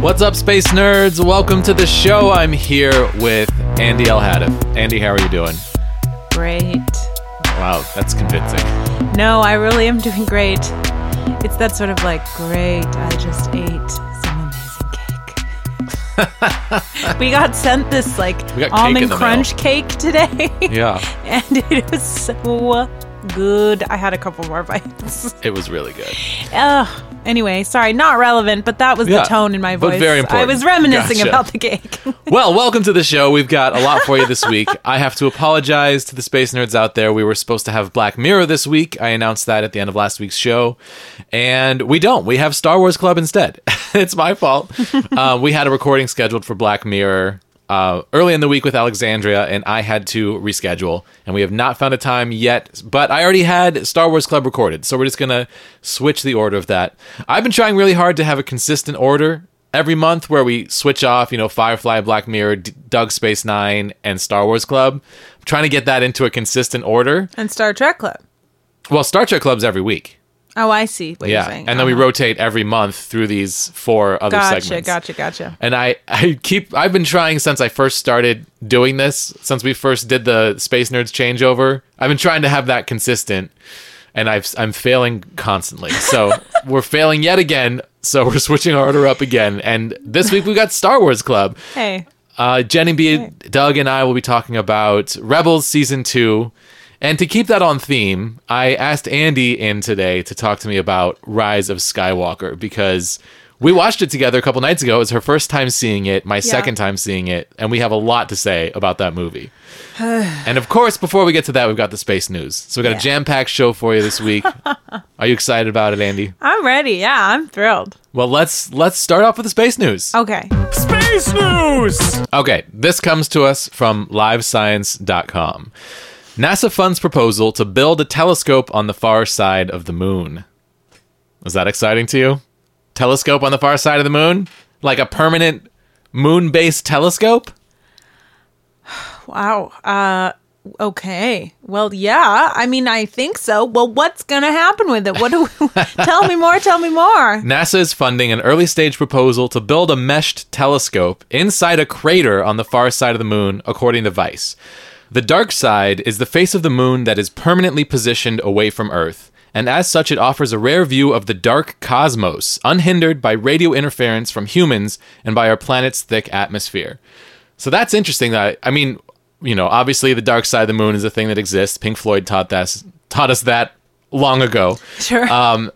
What's up, space nerds? Welcome to the show. I'm here with Andy El Hadif. Andy, how are you doing? Great. Wow, that's convincing. No, I really am doing great. It's that sort of like, great, I just ate some amazing cake. we got sent this like We got cake in almond crunch cake today. Yeah, and it was so good. I had a couple more bites. it was really good. Ugh. Anyway, sorry, not relevant, but that was Yeah, the tone in my but voice. very I was reminiscing Gotcha. about the cake. Well, welcome to the show. We've got a lot for you this week. I have to apologize to the space nerds out there. We were supposed to have Black Mirror this week. I announced that at the end of last week's show, and we don't. We have Star Wars Club instead. it's my fault. uh, we had a recording scheduled for Black Mirror uh, early in the week with Alexandria, and I had to reschedule. And we have not found a time yet, but I already had Star Wars Club recorded, so we're just gonna switch the order of that. I've been trying really hard to have a consistent order every month where we switch off, you know, Firefly, Black Mirror, D- Doug Space Nine, and Star Wars Club. I'm trying to get that into a consistent order. and Star Trek Club. Well, Star Trek Club's every week. Oh, I see what yeah. you're saying. And then we Uh-huh. rotate every month through these four other Gotcha, segments. gotcha, gotcha. Gotcha. And I, I keep I've been trying since I first started doing this, since we first did the Space Nerds changeover. I've been trying to have that consistent and I've I'm failing constantly. So we're failing yet again. So we're switching our order up again. And this week we got Star Wars Club. Hey, Uh, Jenny B, Doug, and I will be talking about Rebels season two. And to keep that on theme, I asked Andy in today to talk to me about Rise of Skywalker because we watched it together a couple nights ago. It was her first time seeing it, my second time seeing it, and we have a lot to say about that movie. and of course, before we get to that, we've got the space news. So we got Yeah. a jam-packed show for you this week. Are you excited about it, Andy? I'm ready. Yeah, I'm thrilled. Well, let's let's start off with the space news. Okay. Space news! Okay, this comes to us from livescience.com. NASA funds proposal to build a telescope on the far side of the moon. Is that exciting to you? Telescope on the far side of the moon? Like a permanent moon based telescope? Wow. Uh okay. Well, yeah. I mean, I think so. Well, what's going to happen with it? What do we, Tell me more, tell me more. NASA is funding an early stage proposal to build a meshed telescope inside a crater on the far side of the moon, according to Vice. The dark side is the face of the moon that is permanently positioned away from Earth, and as such, it offers a rare view of the dark cosmos, unhindered by radio interference from humans and by our planet's thick atmosphere. So that's interesting. That I mean, you know, obviously the dark side of the moon is a thing that exists. Pink Floyd taught us taught us that long ago. Sure. Um,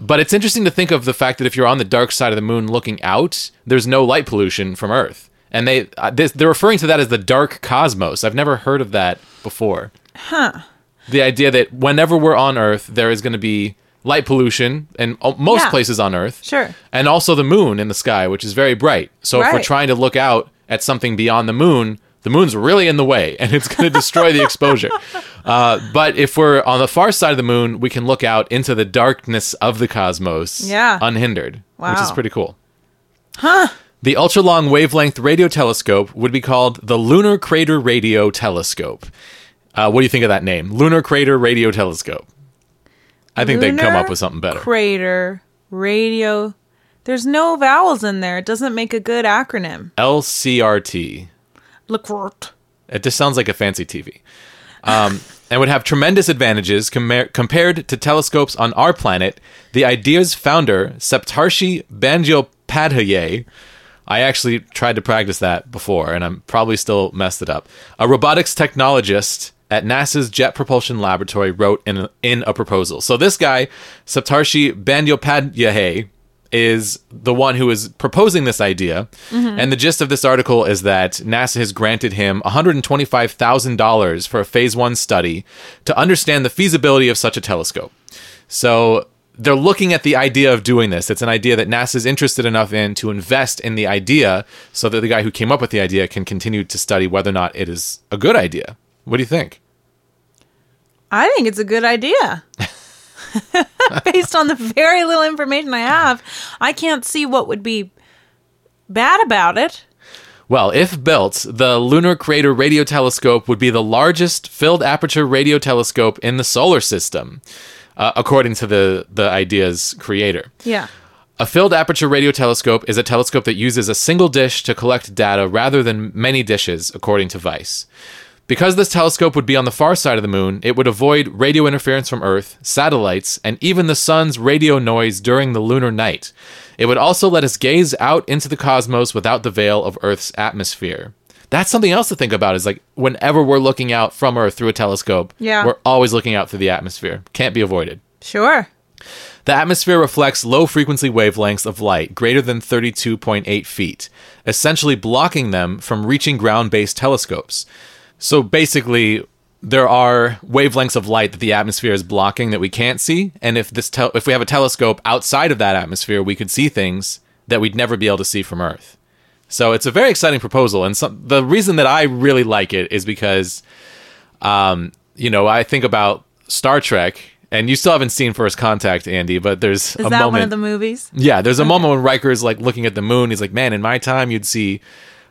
but it's interesting to think of the fact that if you're on the dark side of the moon looking out, there's no light pollution from Earth, and they uh, this, they're referring to that as the dark cosmos. I've never heard of that before. huh. The idea that whenever we're on Earth, there is going to be light pollution in most Yeah. places on Earth, Sure. and also the moon in the sky, which is very bright. So if we're trying to look out at something beyond the moon, the moon's really in the way, and it's going to destroy the exposure. Uh, but if we're on the far side of the moon, we can look out into the darkness of the cosmos, Yeah. unhindered, which is pretty cool. Huh. The ultra long wavelength radio telescope would be called the Lunar Crater Radio Telescope. Uh, what do you think of that name? Lunar Crater Radio Telescope. I think they'd come up with something better. Crater radio. There's no vowels in there. It doesn't make a good acronym. LCRT. Look. It just sounds like a fancy TV. Um, and would have tremendous advantages comar- compared to telescopes on our planet. The idea's founder, Saptarshi Bandyopadhyay, I actually tried to practice that before, and I'm probably still messed it up. A robotics technologist at NASA's Jet Propulsion Laboratory wrote in a, in a proposal. So this guy, Saptarshi Bandyopadhyay, is the one who is proposing this idea. Mm-hmm. And the gist of this article is that NASA has granted him $125,000 for a phase one study to understand the feasibility of such a telescope. So they're looking at the idea of doing this. It's an idea that NASA's interested enough in to invest in the idea so that the guy who came up with the idea can continue to study whether or not it is a good idea. What do you think? I think it's a good idea. Based on the very little information I have, I can't see what would be bad about it. Well, if built, the Lunar Crater Radio Telescope would be the largest filled aperture radio telescope in the solar system, uh, according to the, the idea's creator. Yeah. A filled aperture radio telescope is a telescope that uses a single dish to collect data rather than many dishes, according to Vice. Because this telescope would be on the far side of the moon, it would avoid radio interference from Earth, satellites, and even the sun's radio noise during the lunar night. It would also let us gaze out into the cosmos without the veil of Earth's atmosphere. That's something else to think about is like whenever we're looking out from Earth through a telescope, Yeah. we're always looking out through the atmosphere. Can't be avoided. Sure. The atmosphere reflects low frequency wavelengths of light greater than 32.8 feet, essentially blocking them from reaching ground based telescopes. So basically, there are wavelengths of light that the atmosphere is blocking that we can't see, and if this tel- if we have a telescope outside of that atmosphere, we could see things that we'd never be able to see from Earth. So it's a very exciting proposal, and some, the reason that I really like it is because, um, you know, I think about Star Trek, and you still haven't seen First Contact, Andy, but there's Is a that moment. one of the movies? Yeah, there's a moment when Riker is like looking at the moon. He's like, "Man, in my time, you'd see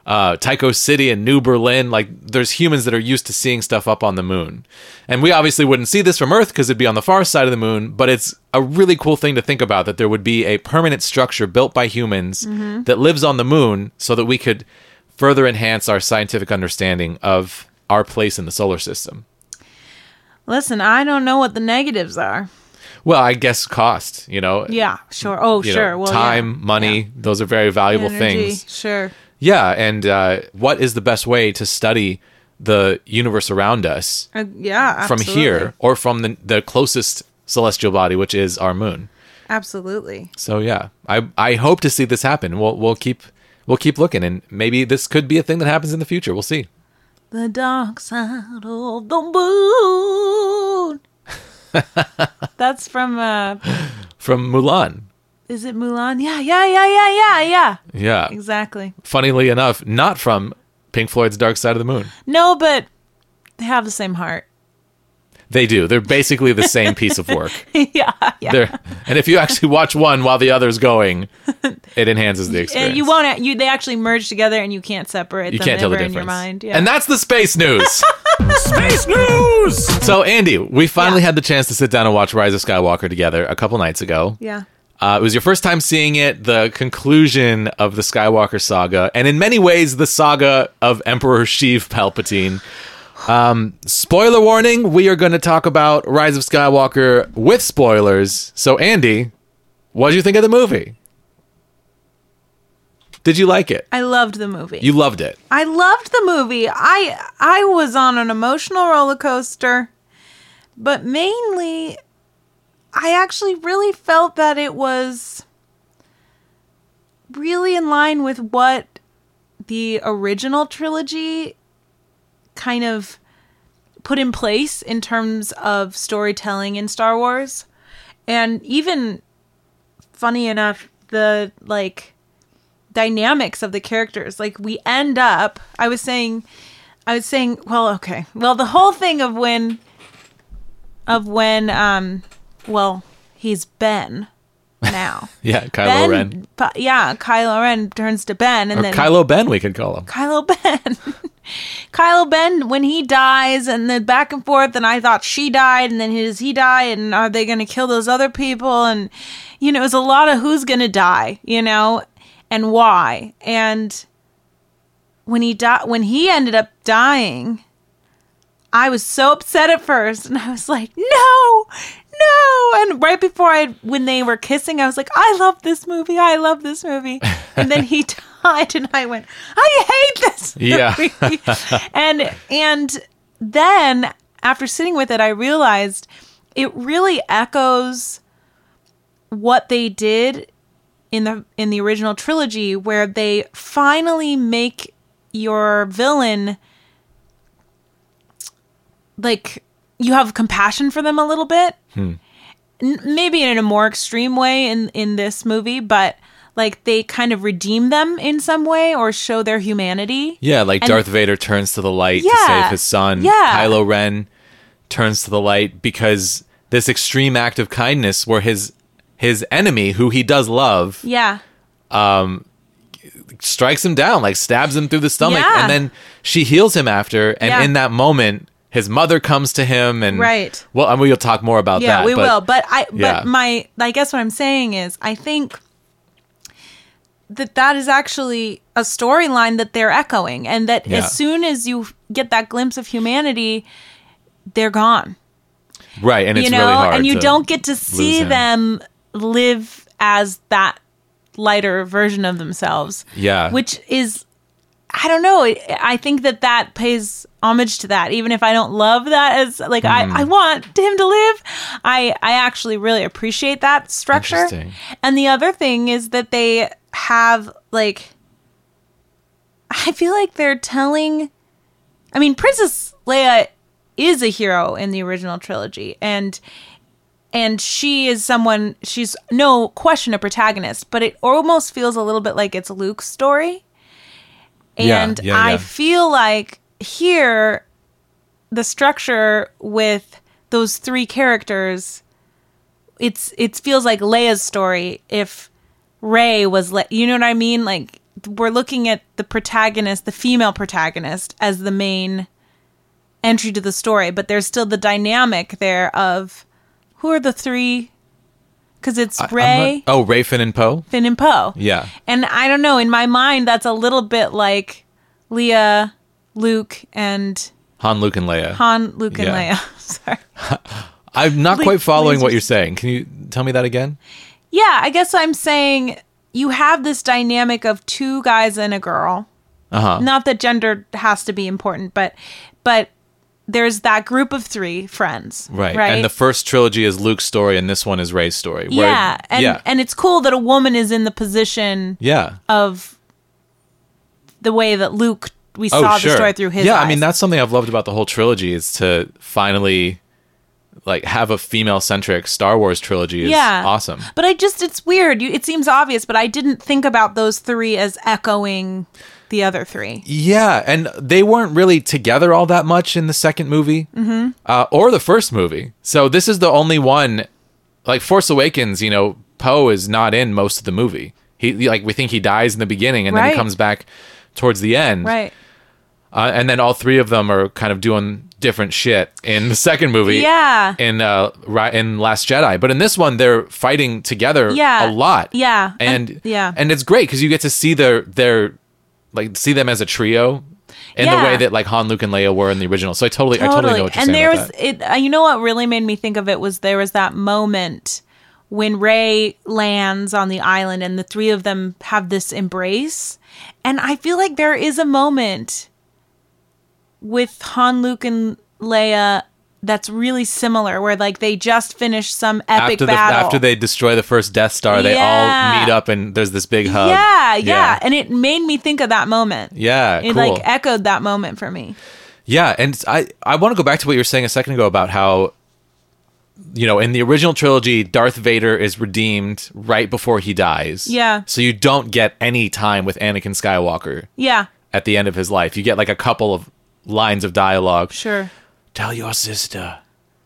uh, Tycho City and New Berlin. Like, there's humans that are used to seeing stuff up on the moon, and we obviously wouldn't see this from Earth because it'd be on the far side of the moon. But it's a really cool thing to think about that there would be a permanent structure built by humans that lives on the moon, so that we could further enhance our scientific understanding of our place in the solar system. Listen, I don't know what the negatives are. Well, I guess cost. You know, Yeah, sure. Oh, you know, sure. well, time, yeah. money. Those are very valuable Energy, things. Sure. Yeah, and uh, what is the best way to study the universe around us Uh, yeah. from here or from the, the closest celestial body, which is our moon? Absolutely. So yeah, I I hope to see this happen. We'll we'll keep we'll keep looking, and maybe this could be a thing that happens in the future. We'll see. The dark side of the moon. That's from uh From Mulan. Is it Mulan? Yeah, yeah, yeah, yeah, yeah, yeah. Yeah. Exactly. Funnily enough, not from Pink Floyd's Dark Side of the Moon. No, but they have the same heart. They do. They're basically the same piece of work. yeah, yeah. They're, and if you actually watch one while the other's going, it enhances the experience. And you won't. You they actually merge together, and you can't separate You them can't tell the difference. in your mind. Yeah. And that's the space news. Space News! so, Andy, we finally Yeah. had the chance to sit down and watch Rise of Skywalker together a couple nights ago. yeah. Uh, it was your first time seeing it, the conclusion of the Skywalker saga, and in many ways, the saga of Emperor Sheev Palpatine. Um, spoiler warning: we are going to talk about Rise of Skywalker with spoilers. So, Andy, what did you think of the movie? Did you like it? I loved the movie. You loved it. I loved the movie. I I was on an emotional roller coaster, but mainly I actually really felt that it was really in line with what the original trilogy kind of put in place in terms of storytelling in Star Wars. And even funny enough, the like dynamics of the characters. Like we end up, I was saying, I was saying, well, okay, well, the whole thing of when, of when, um, well, he's Ben now. Yeah, Kylo ben, Ren. yeah, Kylo Ren turns to Ben, and Or then Kylo Ben, we could call him. Kylo Ben. Kylo Ben, when he dies, and then back and forth, and I thought she died, and then does he die, and are they going to kill those other people? And, you know, it was a lot of who's going to die, you know, and why. And when he died, when he ended up dying, I was so upset at first, and I was like, no, no. And right before I, when they were kissing, I was like, I love this movie. I love this movie. And then he died, and I went, I hate this Yeah. movie. and and then after sitting with it, I realized it really echoes what they did in the in the original trilogy, where they finally make your villain like you have compassion for them a little bit N- maybe in a more extreme way in in this movie but like they kind of redeem them in some way or show their humanity Yeah, like And- Darth Vader turns to the light to save his son. Yeah. Kylo Ren turns to the light because this extreme act of kindness where his his enemy, who he does love, yeah um strikes him down, like stabs him through the stomach, Yeah. and then she heals him after. And Yeah. in that moment, his mother comes to him, and Right. Well, I mean, we'll talk more about that. yeah that. we but will but i yeah. but my i guess what i'm saying is i think that that is actually a storyline that they're echoing and that Yeah. as soon as you get that glimpse of humanity they're gone right, and it's you know really hard. and you don't get to see them live as that lighter version of themselves Yeah. which is i don't know I- think that that pays homage to that even if i don't love that as like Mm-hmm. I, I want him to live i i actually really appreciate that structure and the other thing is that they have like I feel like they're telling I mean Princess Leia is a hero in the original trilogy and and she is someone she's no question a protagonist, but it almost feels a little bit like it's Luke's story. Yeah, And yeah, I yeah. feel like here the structure with those three characters it's it feels like Leia's story if Rey was Le- you know what I mean like we're looking at the protagonist the female protagonist as the main entry to the story but there's still the dynamic there of who are the three cuz it's I- Rey not- oh, Rey, Finn, and Poe. Finn and Poe Yeah. and I don't know in my mind that's a little bit like Leia Luke and Han, Luke, and Leia. Han Luke and Yeah. Leia sorry I'm not Le- quite following what you're saying. Can you tell me that again? Yeah, I guess I'm saying you have this dynamic of two guys and a girl. Uh huh. Not that gender has to be important, but but there's that group of three friends. Right. Right. And the first trilogy is Luke's story, and this one is Rey's story. where- yeah, and yeah. and it's cool that a woman is in the position yeah. of the way that Luke we Oh, saw sure. the story through his yeah, eyes. I mean that's something I've loved about the whole trilogy is to finally like have a female centric Star Wars trilogy is yeah, awesome. But I just it's weird. You, it seems obvious, but I didn't think about those three as echoing the other three. Yeah, and they weren't really together all that much in the second movie, mm-hmm. uh, or the first movie. So this is the only one, like Force Awakens. You know, Poe is not in most of the movie. He like we think he dies in the beginning, and then he comes back towards the end. Right. Uh, and then all three of them are kind of doing different shit in the second movie. Yeah. In uh, in Last Jedi, but in this one they're fighting together. Yeah. A lot. Yeah. And, And- yeah. and it's great because you get to see their their like see them as a trio. In the way that like Han, Luke, and Leia were in the original, so I totally, I totally know what you're and saying there about was it. Uh, you know what really made me think of it was there was that moment when Rey lands on the island and the three of them have this embrace, and I feel like there is a moment with Han, Luke, and Leia that's really similar, where like they just finished some epic After the battle. after they destroy the first Death Star, they all meet up and there's this big hug. yeah, yeah, and it made me think of that moment. Yeah, It cool. like echoed that moment for me. Yeah, and I I want to go back to what you were saying a second ago about how you know, in the original trilogy, Darth Vader is redeemed right before he dies. Yeah. So you don't get any time with Anakin Skywalker Yeah, at the end of his life. You get like a couple of lines of dialogue. sure. Tell your sister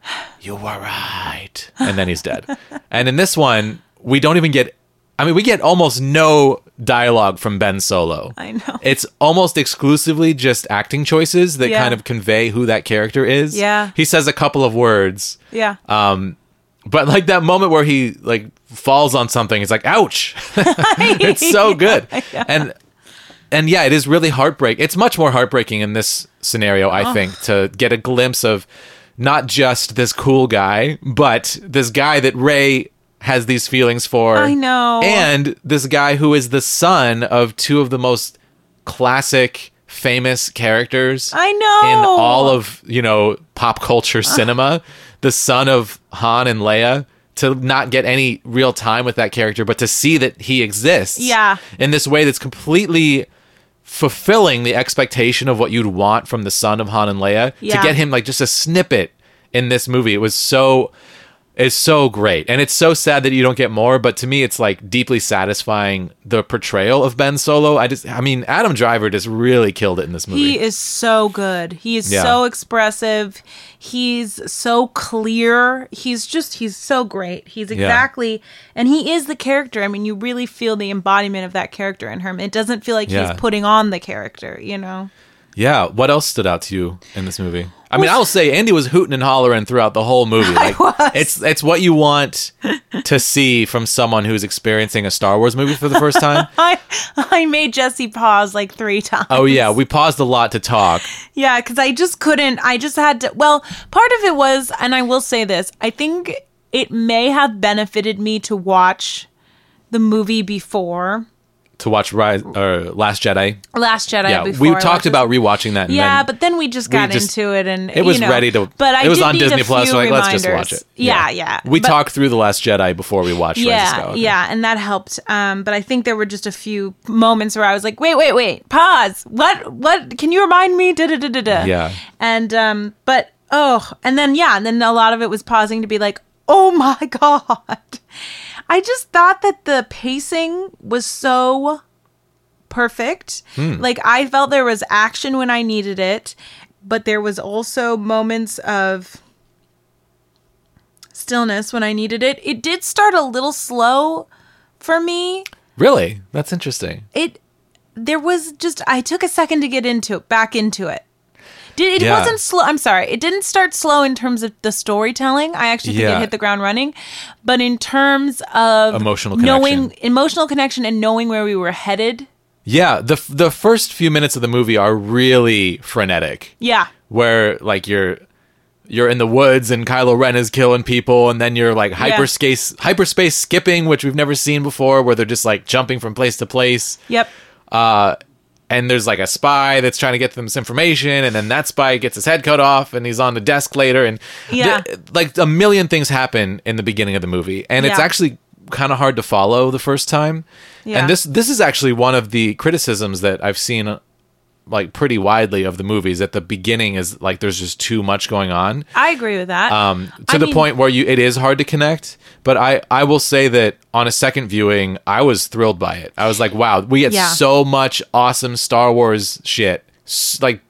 you were right. And then he's dead. and in this one, we don't even get I mean, we get almost no dialogue from Ben Solo. I know. It's almost exclusively just acting choices that Yeah. kind of convey who that character is. Yeah. He says a couple of words, Yeah. Um, but like that moment where he like falls on something, it's like, ouch. it's so good. And and yeah, it is really heartbreak. It's much more heartbreaking in this scenario, I think, to get a glimpse of not just this cool guy, but this guy that Rey has these feelings for. I know. And this guy who is the son of two of the most classic, famous characters I know. in all of, you know, pop culture cinema. The son of Han and Leia. To not get any real time with that character, but to see that he exists Yeah. in this way that's completely fulfilling the expectation of what you'd want from the son of Han and Leia Yeah. to get him like just a snippet in this movie. It was so it's so great. And it's so sad that you don't get more, but to me it's like deeply satisfying the portrayal of Ben Solo. I just I mean Adam Driver just really killed it in this movie. He is so good. He is Yeah. so expressive. He's so clear. He's just he's so great. He's exactly and he is the character. I mean, you really feel the embodiment of that character in him. It doesn't feel like Yeah. he's putting on the character, you know. yeah, what else stood out to you in this movie? I mean, I'll say Andy was hooting and hollering throughout the whole movie. Like, was. It's it's what you want to see from someone who's experiencing a Star Wars movie for the first time. I I made Jesse pause like three times. Oh yeah, we paused a lot to talk. Yeah, because I just couldn't. I just had to. Well, part of it was, and I will say this: I think it may have benefited me to watch the movie before To watch Rise or Last Jedi. Last Jedi. Yeah, before we I talked about rewatching that. And Yeah, but then we just we got just- into it, and it was you know, ready to. But I it was on Disney Plus. So like, let's just watch it. Yeah, yeah. We But- talked through the Last Jedi before we watched Yeah, yeah, and that helped. Um, but I think there were just a few moments where I was like, "Wait, wait, wait, pause. What? What? Can you remind me?" Da da da da da. Yeah. And um, but oh, and then yeah, and then a lot of it was pausing to be like, "Oh my god." I just thought that the pacing was so perfect. Hmm. Like I felt there was action when I needed it, but there was also moments of stillness when I needed it. It did start a little slow for me. Really, that's interesting. It there was just I took a second to get into it, back into it. Did it Yeah. wasn't slow. I'm sorry. It didn't start slow in terms of the storytelling. I actually think Yeah. it hit the ground running, but in terms of Emotional knowing emotional connection and knowing where we were headed. Yeah, the the first few minutes of the movie are really frenetic. Yeah. where like you're you're in the woods and Kylo Ren is killing people, and then you're like hyperspace hyperspace skipping, which we've never seen before, where they're just like jumping from place to place. Yep. Uh, and there's like a spy that's trying to get them this information, and then that spy gets his head cut off, and he's on the desk later, and Yeah. th- like a million things happen in the beginning of the movie, and it's actually kind of hard to follow the first time. Yeah. And this this is actually one of the criticisms that I've seen like pretty widely of the movies at the beginning is like there's just too much going on I agree with that. um to I the mean- point where you it is hard to connect but i i will say that on a second viewing i was thrilled by it i was like wow we get Yeah. so much awesome star wars shit S- like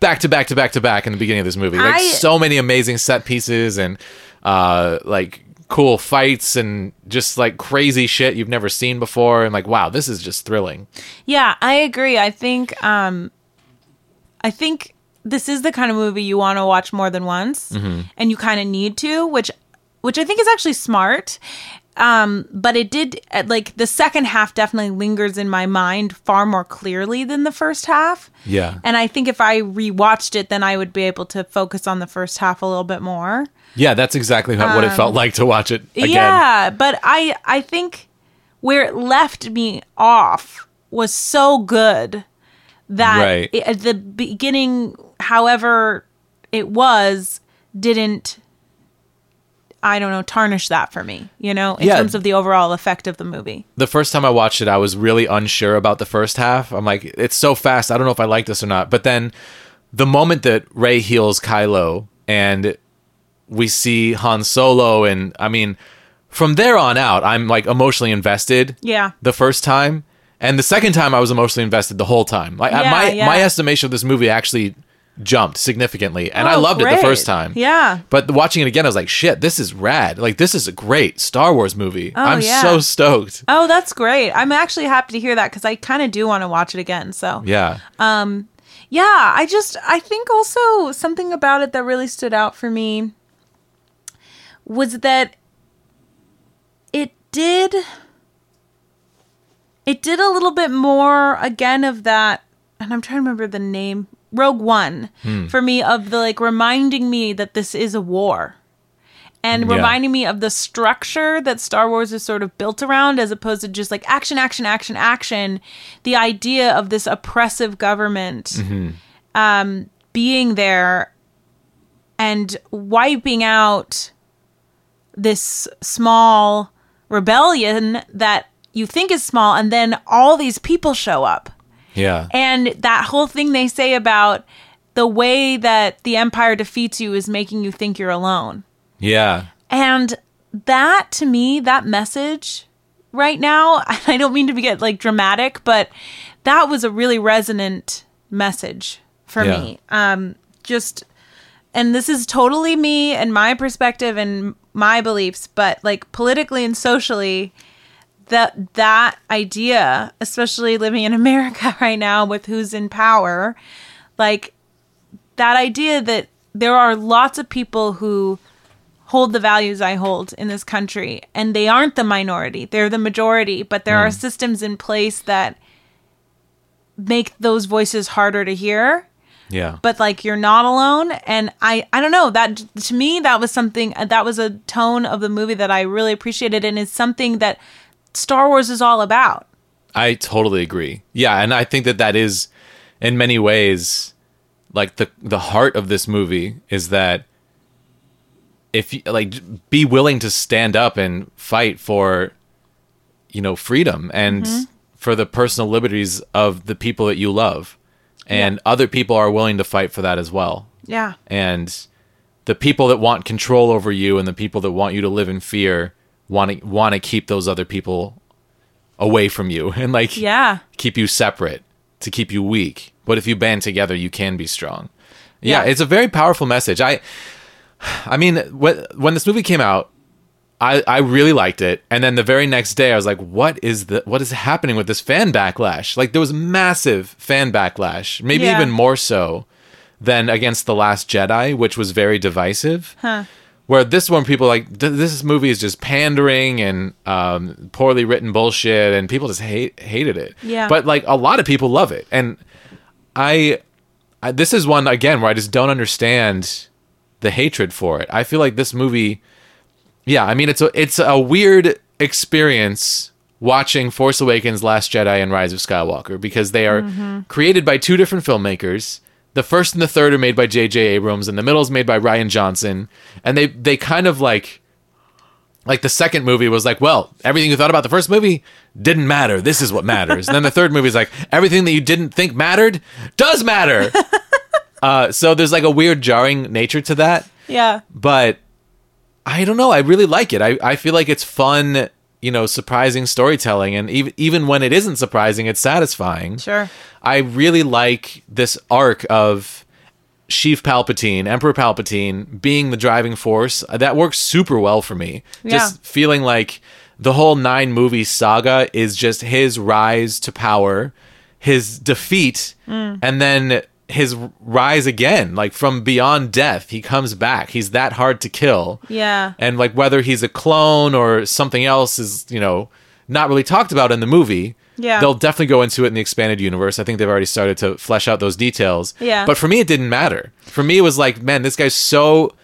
back to back to back to back in the beginning of this movie like I- so many amazing set pieces and uh like cool fights and just like crazy shit you've never seen before and like wow this is just thrilling Yeah, I agree. I think um I think this is the kind of movie you want to watch more than once Mm-hmm. and you kind of need to, which which I think is actually smart. Um but it did uh, like the second half definitely lingers in my mind far more clearly than the first half. Yeah. And I think if I rewatched it then I would be able to focus on the first half a little bit more. Yeah, that's exactly how, what it felt like to watch it again. Um, Yeah, but I I think where it left me off was so good that Right. it- at the beginning, however it was, didn't I don't know tarnish that for me. You know, in Yeah. terms of the overall effect of the movie. The first time I watched it, I was really unsure about the first half. I'm like, it's so fast. I don't know if I like this or not. But then the moment that Rey heals Kylo and we see Han Solo, and I mean, from there on out, I'm like emotionally invested. Yeah. The first time. And the second time, I was emotionally invested the whole time. Like Yeah, my yeah. my estimation of this movie actually jumped significantly, and I Oh, loved it the first time. Yeah. But watching it again, I was like, shit, this is rad. Like, this is a great Star Wars movie. I'm Oh, yeah. so stoked. Oh, that's great. I'm actually happy to hear that because I kind of do want to watch it again. So Yeah. Um, Yeah, I just I think also something about it that really stood out for me was that it did it did a little bit more again of that and I'm trying to remember the name Rogue One for me of the like reminding me that this is a war and Yeah. reminding me of the structure that Star Wars is sort of built around as opposed to just like action, action, action, action. The idea of this oppressive government um, being there and wiping out this small rebellion that you think is small, and then all these people show up. Yeah. And that whole thing they say about the way that the Empire defeats you is making you think you're alone. yeah. And that to me, that message right now, I don't mean to be get like dramatic, but that was a really resonant message for Yeah. me. Um just and this is totally me and my perspective and my beliefs, but like politically and socially that that idea, especially living in America right now with who's in power, like that idea that there are lots of people who hold the values I hold in this country, and they aren't the minority; they're the majority. But there are hmm. systems in place that make those voices harder to hear Yeah. but like you're not alone and i i don't know that to me that was something that was a tone of the movie that i really appreciated and is something that star wars is all about. I totally agree. Yeah, and I think that that is in many ways like the the heart of this movie is that if you like be willing to stand up and fight for you know freedom and mm-hmm. for the personal liberties of the people that you love. And other people are willing to fight for that as well. Yeah. And the people that want control over you and the people that want you to live in fear want to want to keep those other people away from you and like yeah. keep you separate to keep you weak. But if you band together you can be strong. Yeah, Yeah. it's a very powerful message. I i mean when when this movie came out I, I really liked it. And then the very next day i was like what is the what is happening with this fan backlash? Like there was massive fan backlash maybe Yeah. even more so than against the last jedi which was very divisive. Huh where this one people like this movie is just pandering and um, poorly written bullshit and people just hate hated it. Yeah. but like a lot of people love it. And I, I this is one again where i just don't understand the hatred for it. I feel like this movie yeah i mean it's a it's a weird experience watching force awakens last jedi and rise of skywalker because they are created by two different filmmakers the first and the third are made by J.J. Abrams, and the middle is made by Rian Johnson. And they they kind of like like the second movie was like, well, everything you thought about the first movie didn't matter. This is what matters. and then the third movie is like, everything that you didn't think mattered does matter. uh, so there's like a weird jarring nature to that yeah but I don't know. I really like it. I, I feel like it's fun, you know, surprising storytelling, and even even when it isn't surprising, it's satisfying. sure I really like this arc of Sheev Palpatine, Emperor Palpatine, being the driving force. That works super well for me. yeah. Just feeling like the whole nine movie saga is just his rise to power, his defeat, Mm. and then his rise again, like from beyond death. He comes back. He's that hard to kill. yeah And like whether he's a clone or something else is, you know, not really talked about in the movie. Yeah. They'll definitely go into it in the expanded universe. I think they've already started to flesh out those details. Yeah. But for me, it didn't matter. For me, it was like, man, this guy's so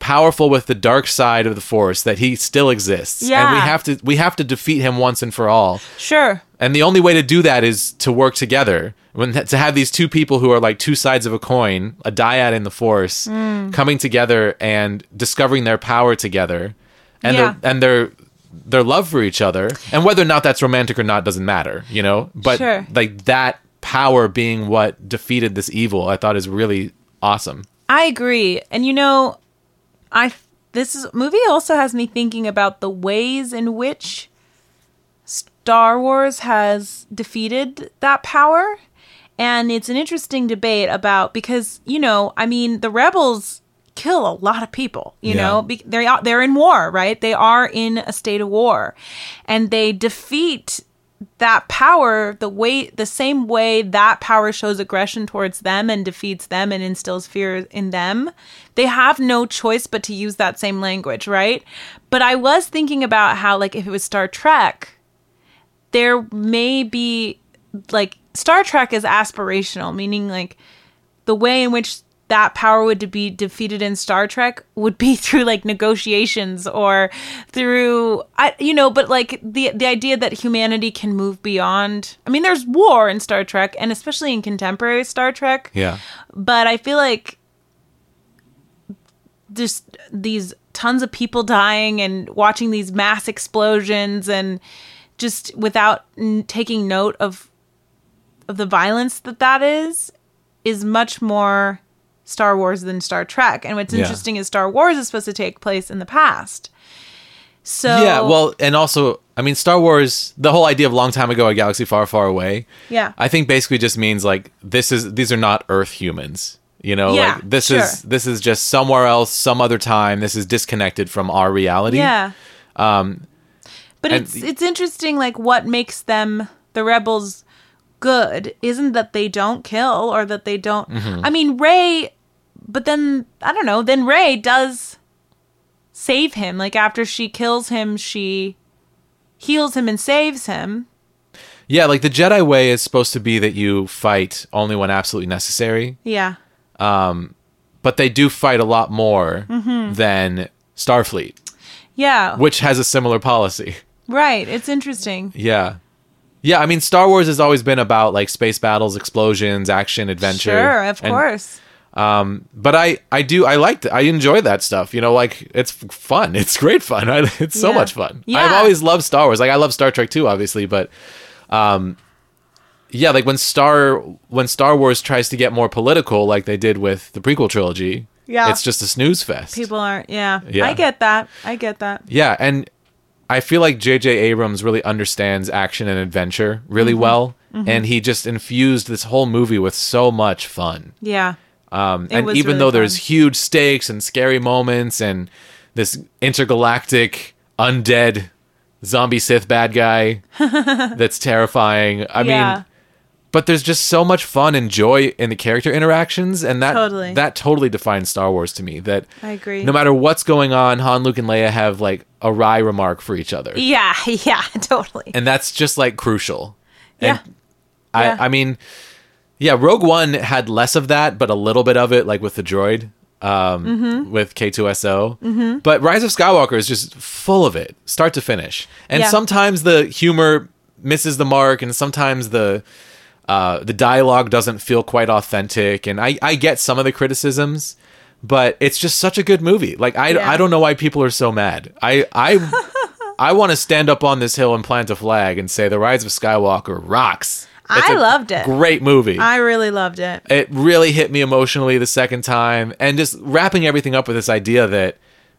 powerful with the dark side of the force that he still exists. And we have to we have to defeat him once and for all. sure And the only way to do that is to work together. When to have these two people who are like two sides of a coin, a dyad in the force, Mm. coming together and discovering their power together, and Yeah. their and their their love for each other, and whether or not that's romantic or not doesn't matter, you know. But Sure. like that power being what defeated this evil, I thought is really awesome. I agree. And you know, I this is, movie also has me thinking about the ways in which Star Wars has defeated that power. And it's an interesting debate about because, you know, I mean, the rebels kill a lot of people, you Yeah. know, be, they are, they're in war, right? They are in a state of war and they defeat that power the way the same way that power shows aggression towards them and defeats them and instills fear in them they have no choice but to use that same language right but i was thinking about how like if it was star trek there may be like Star Trek is aspirational, meaning like the way in which that power would be defeated in Star Trek would be through like negotiations or through I you know, but like the the idea that humanity can move beyond. I mean, there's war in Star Trek and especially in contemporary Star Trek Yeah. but I feel like just these tons of people dying and watching these mass explosions and just without n- taking note of of the violence that that is is much more Star Wars than Star Trek. And what's Yeah. interesting is Star Wars is supposed to take place in the past. So Yeah, well, and also, I mean, Star Wars, the whole idea of long time ago, a galaxy far, far away. Yeah. I think basically just means like this is these are not Earth humans. You know, Yeah, like this sure. is this is just somewhere else, some other time. This is disconnected from our reality. Yeah. Um but and- it's it's interesting like what makes them the rebels good isn't that they don't kill or that they don't Mm-hmm. I mean Rey but then I don't know. Then Rey does save him. Like after she kills him, she heals him and saves him. Yeah, like the Jedi way is supposed to be that you fight only when absolutely necessary, Yeah. Um but they do fight a lot more Mm-hmm. than Starfleet, Yeah. which has a similar policy. Right. It's interesting. Yeah. Yeah, I mean Star Wars has always been about like space battles, explosions, action, adventure. Sure, of and- course. but I I do I like I enjoy that stuff. You know, like it's fun. It's great fun. I, it's so Yeah. much fun. Yeah. I've always loved Star Wars. Like I love Star Trek too, obviously, but um yeah, like when Star when Star Wars tries to get more political like they did with the prequel trilogy, Yeah. it's just a snooze fest. People aren't. Yeah. Yeah. I get that. I get that. Yeah, and I feel like J.J. Abrams really understands action and adventure really Mm-hmm. well, and he just infused this whole movie with so much fun. Yeah. Um, and even really though there's huge stakes and scary moments and this intergalactic undead zombie Sith bad guy that's terrifying. I yeah. mean, but there's just so much fun and joy in the character interactions, and that Totally. that totally defines Star Wars to me. That I agree. no matter what's going on, Han, Luke, and Leia have like a wry remark for each other, yeah. Yeah. Totally. and that's just like crucial. And yeah. I, Yeah. I mean, yeah, Rogue One had less of that, but a little bit of it, like with the droid, um, Mm-hmm. with K2SO. But Rise of Skywalker is just full of it, start to finish. And Yeah. sometimes the humor misses the mark, and sometimes the uh, the dialogue doesn't feel quite authentic. And I, I get some of the criticisms, but it's just such a good movie. Like I, Yeah. I don't know why people are so mad. I, I, I want to stand up on this hill and plant a flag and say the Rise of Skywalker rocks. It's I a loved it. Great movie. I really loved it. it really hit me emotionally the second time, and just wrapping everything up with this idea that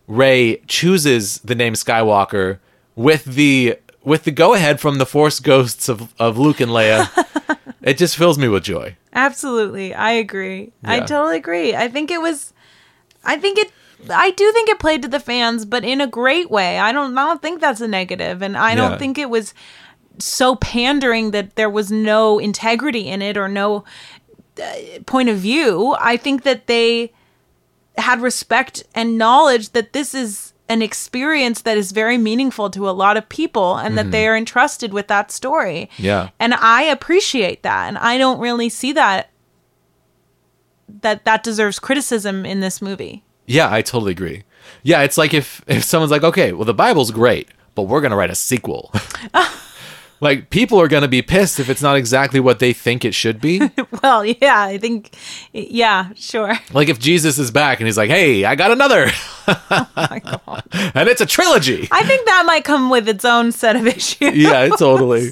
Rey chooses the name Skywalker with the with the go ahead from the Force ghosts of, of Luke and Leia. it just fills me with joy. Absolutely. I agree. I totally agree. I think it was I think it I do think it played to the fans, but in a great way. I don't I don't think that's a negative and I don't think it was so pandering that there was no integrity in it or no uh, point of view. I think that they had respect and knowledge that this is an experience that is very meaningful to a lot of people and that mm-hmm. they are entrusted with that story. Yeah. And I appreciate that. And I don't really see that that that deserves criticism in this movie. Yeah, I totally agree. Yeah, it's like if if someone's like, okay, well the Bible's great, but we're gonna write a sequel. like people are gonna be pissed if it's not exactly what they think it should be. Well, yeah, I think yeah, sure. like if Jesus is back and he's like, hey, I got another, My God. and it's a trilogy. I think that might come with its own set of issues. yeah, totally.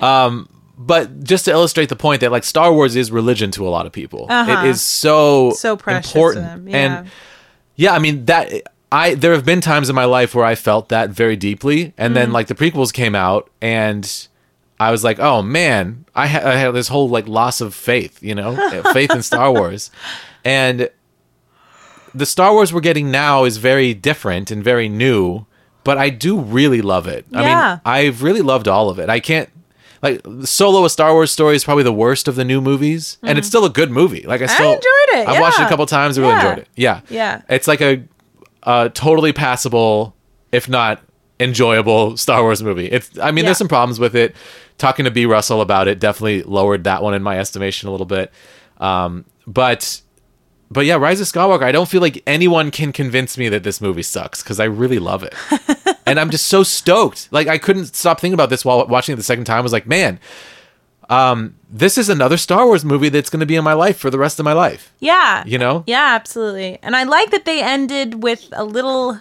Um, but just to illustrate the point that like Star Wars is religion to a lot of people. Uh-huh. It is so So precious to important. them, yeah. And yeah, I mean that I there have been times in my life where I felt that very deeply, and Mm-hmm. then like the prequels came out, and I was like, oh man, I, ha- I had this whole like loss of faith, you know, faith in Star Wars, and the Star Wars we're getting now is very different and very new, but I do really love it. I mean, I've really loved all of it. I can't like Solo: A Star Wars Story is probably the worst of the new movies, and it's still a good movie. Like I still enjoyed it, I've watched it a couple times. I really Yeah. enjoyed it. Yeah, Yeah. It's like a, a totally passable, if not enjoyable, Star Wars movie. It's. I mean, Yeah. there's some problems with it. Talking to B. Russell about it definitely lowered that one in my estimation a little bit. Um, but but yeah, Rise of Skywalker, I don't feel like anyone can convince me that this movie sucks because I really love it. and I'm just so stoked. Like I couldn't stop thinking about this while watching it the second time. I was like, man, um, this is another Star Wars movie that's going to be in my life for the rest of my life. Yeah. You know? Yeah, absolutely. And I like that they ended with a little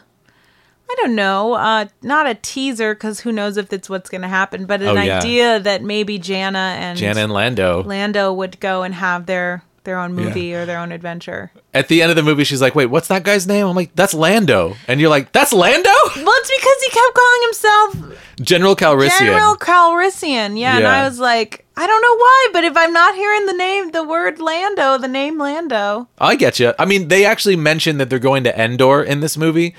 I don't know, uh not a teaser cuz who knows if it's what's going to happen, but an Oh, yeah. idea that maybe Jannah and Jannah and Lando. Lando would go and have their their own movie or their own adventure. At the end of the movie, she's like, wait, what's that guy's name? I'm like, that's Lando. And you're like, that's Lando? Well, it's because he kept calling himself General Calrissian. General Calrissian. Yeah, and I was like, I don't know why, but if I'm not hearing the name, the word Lando, the name Lando. I get you. I mean, they actually mentioned that they're going to Endor in this movie.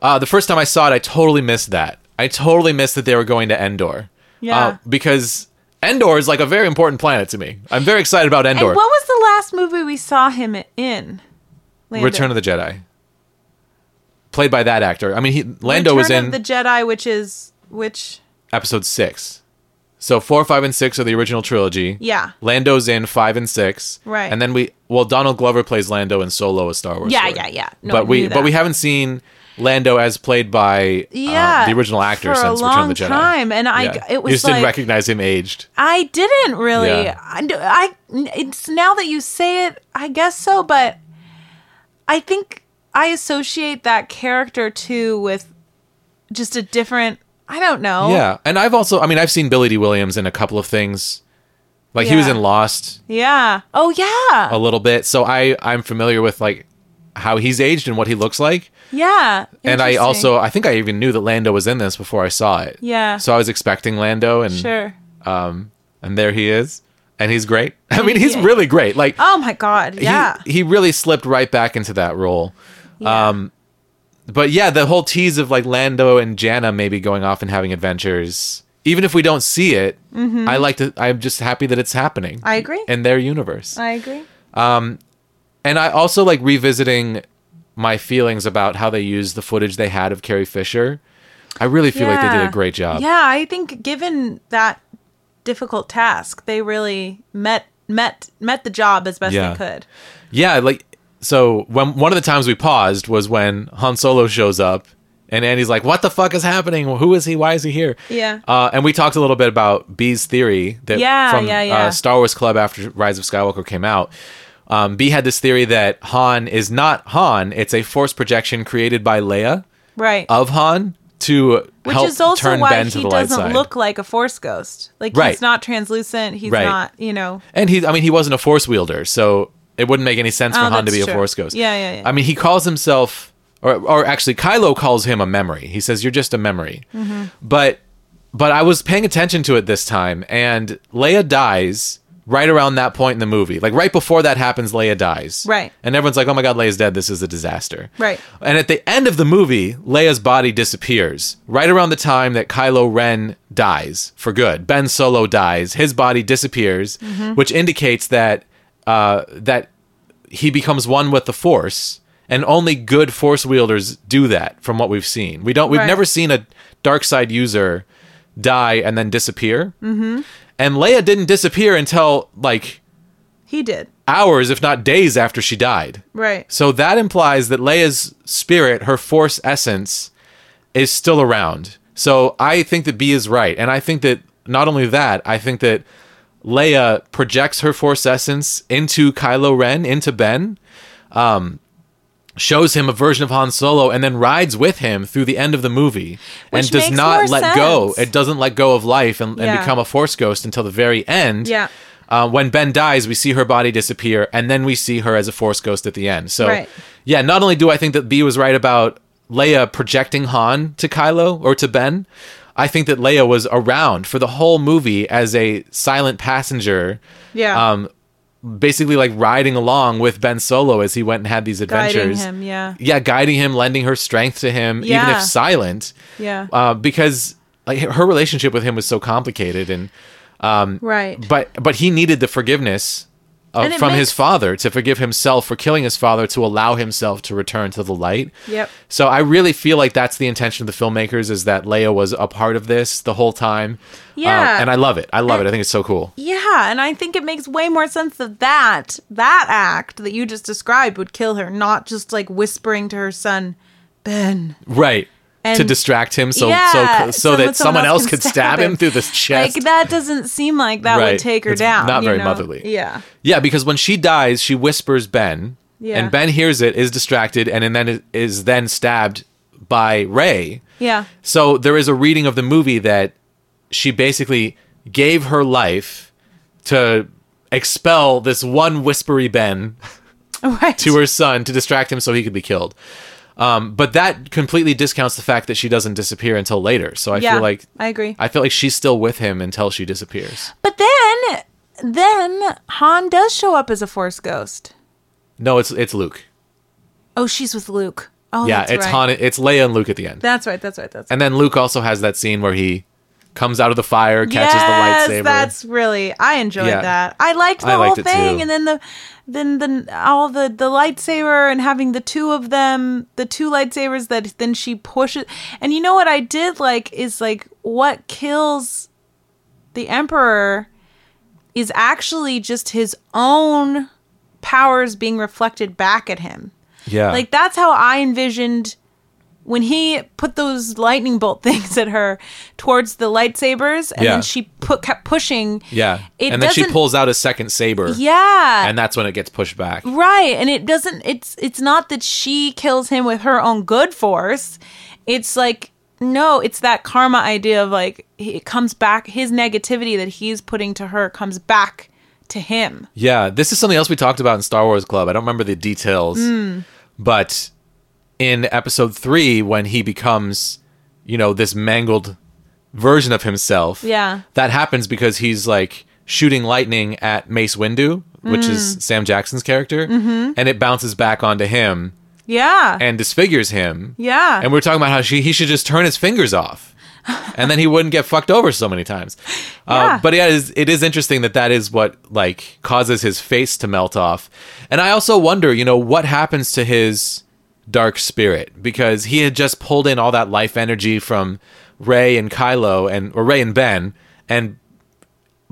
Uh, the first time I saw it, I totally missed that. I totally missed that they were going to Endor. Yeah. Uh, because Endor is like a very important planet to me. I'm very excited about Endor. And what was the last movie we saw him in? Lando. Return of the Jedi. Played by that actor. I mean, he Lando Return was in Return of the Jedi, which is which? episode six. So four, five, and six are the original trilogy. Yeah. Lando's in five and six. Right. And then we well, Donald Glover plays Lando in Solo, a Star Wars. Yeah, story. yeah, yeah. No, but we but we haven't seen Lando as played by uh, the original actor for a since Return long of the Jedi. time, and I- Yeah. it was you just didn't recognize him aged. I didn't really. Yeah. I, I it's now that you say it, I guess so, but I think I associate that character too with just a different. I don't know. Yeah, and I've also I mean I've seen Billy Dee Williams in a couple of things. Like he was in Lost Yeah. Oh yeah. a little bit, so I I'm familiar with like how he's aged and what he looks like. Yeah. And I also I think I even knew that Lando was in this before I saw it. Yeah. So I was expecting Lando and sure. um and there he is. And he's great. I mean, he's really great. Like Oh my god. Yeah. he, he really slipped right back into that role. Yeah. Um but yeah, the whole tease of like Lando and Jannah maybe going off and having adventures, even if we don't see it, I like to I'm just happy that it's happening. Mm-hmm. I agree. In their universe. I agree. Um, and I also like revisiting my feelings about how they used the footage they had of Carrie Fisher. I really feel like they did a great job. Yeah, I think given that difficult task, they really met met met the job as best Yeah. they could. Yeah, like so when one of the times we paused was when Han Solo shows up and Andy's like, "What the fuck is happening? Who is he? Why is he here?" Yeah. Uh, and we talked a little bit about B's theory that Yeah, from yeah, yeah. Uh, Star Wars Club after Rise of Skywalker came out. Um, B had this theory that Han is not Han; it's a force projection created by Leia Right. of Han to Which help is also turn why Ben to he the light doesn't side. look like a force ghost. Like Right. he's not translucent. He's Right. not, you know. And he, I mean, he wasn't a force wielder, so it wouldn't make any sense for Oh, Han to that's be a force ghost. Yeah, yeah, yeah. I mean, he calls himself, or, or actually, Kylo calls him a memory. He says, "You're just a memory." Mm-hmm. But, but I was paying attention to it this time, and Leia dies right around that point in the movie. Like right before that happens, Leia dies. Right. And everyone's like, "Oh my God, Leia's dead. This is a disaster." Right. And at the end of the movie, Leia's body disappears. Right around the time that Kylo Ren dies for good, Ben Solo dies. His body disappears, Mm-hmm. which indicates that uh, that he becomes one with the Force. And only good Force wielders do that, from what we've seen. We don't. We've Right. never seen a dark side user die and then disappear. Mm-hmm. And Leia didn't disappear until like He did. hours, if not days, after she died. Right. So that implies that Leia's spirit, her force essence, is still around. So I think that B is right. And I think that not only that, I think that Leia projects her force essence into Kylo Ren, into Ben, um, shows him a version of Han Solo, and then rides with him through the end of the movie Which and does not let go. It doesn't let go of life and, and Yeah. become a force ghost until the very end. Yeah. Uh, when Ben dies, we see her body disappear, and then we see her as a force ghost at the end. So, Right. yeah, not only do I think that B was right about Leia projecting Han to Kylo or to Ben, I think that Leia was around for the whole movie as a silent passenger, Yeah. um, basically like riding along with Ben Solo as he went and had these Guiding adventures. him, yeah. Yeah, guiding him, lending her strength to him, even if silent. Yeah. Uh, because like her relationship with him was so complicated and right. but but he needed the forgiveness And it from his father to forgive himself for killing his father to allow himself to return to the light. Yep. So I really feel like that's the intention of the filmmakers is that Leia was a part of this the whole time. Uh, Yeah. and I love it. I love it. I think it's so cool. Yeah, and I think it makes way more sense that that that act that you just described would kill her, not just like whispering to her son, Ben. Right. To distract him so yeah, so so that someone else can could stab him through the chest. Like that doesn't seem like that Right. would take her It's down. not you very know? motherly. Yeah. Yeah, because when she dies, she whispers Ben, Yeah. and Ben hears it, is distracted, and then is then stabbed by Rey. Yeah. So there is a reading of the movie that she basically gave her life to expel this one whispery Ben Right. to her son to distract him so he could be killed. Um, but that completely discounts the fact that she doesn't disappear until later. So I yeah, feel like I agree. I feel like she's still with him until she disappears. But then then Han does show up as a force ghost. No, it's it's Luke. Oh, she's with Luke. Oh, yeah, it's right. Han. It's Leia and Luke at the end. That's right. That's right. That's right. And then Luke also has that scene where he comes out of the fire, catches yes, the lightsaber. that's really I enjoyed Yeah. that. I liked the I whole liked thing, and then the then the all the the lightsaber and having the two of them, the two lightsabers that then she pushes. And you know what I did like is like what kills the emperor is actually just his own powers being reflected back at him. yeah. Like that's how I envisioned when he put those lightning bolt things at her towards the lightsabers, and Yeah. then she put kept pushing. yeah. it and then she pulls out a second saber. Yeah, And that's when it gets pushed back. right. And it doesn't. It's it's not that she kills him with her own good force. It's like no, it's that karma idea of like it comes back. His negativity that he's putting to her comes back to him. Yeah, this is something else we talked about in Star Wars Club. I don't remember the details, Hmm. but in episode three, when he becomes, you know, this mangled version of himself, Yeah. that happens because he's like shooting lightning at Mace Windu, which Hmm. is Sam Jackson's character, Mm-hmm. and it bounces back onto him Yeah, and disfigures him. yeah. And we we're talking about how she, he should just turn his fingers off. and then he wouldn't get fucked over so many times. Yeah. Uh, but yeah, it is, it is interesting that that is what like causes his face to melt off. And I also wonder, you know, what happens to his dark spirit because he had just pulled in all that life energy from Rey and Kylo and or Rey and Ben and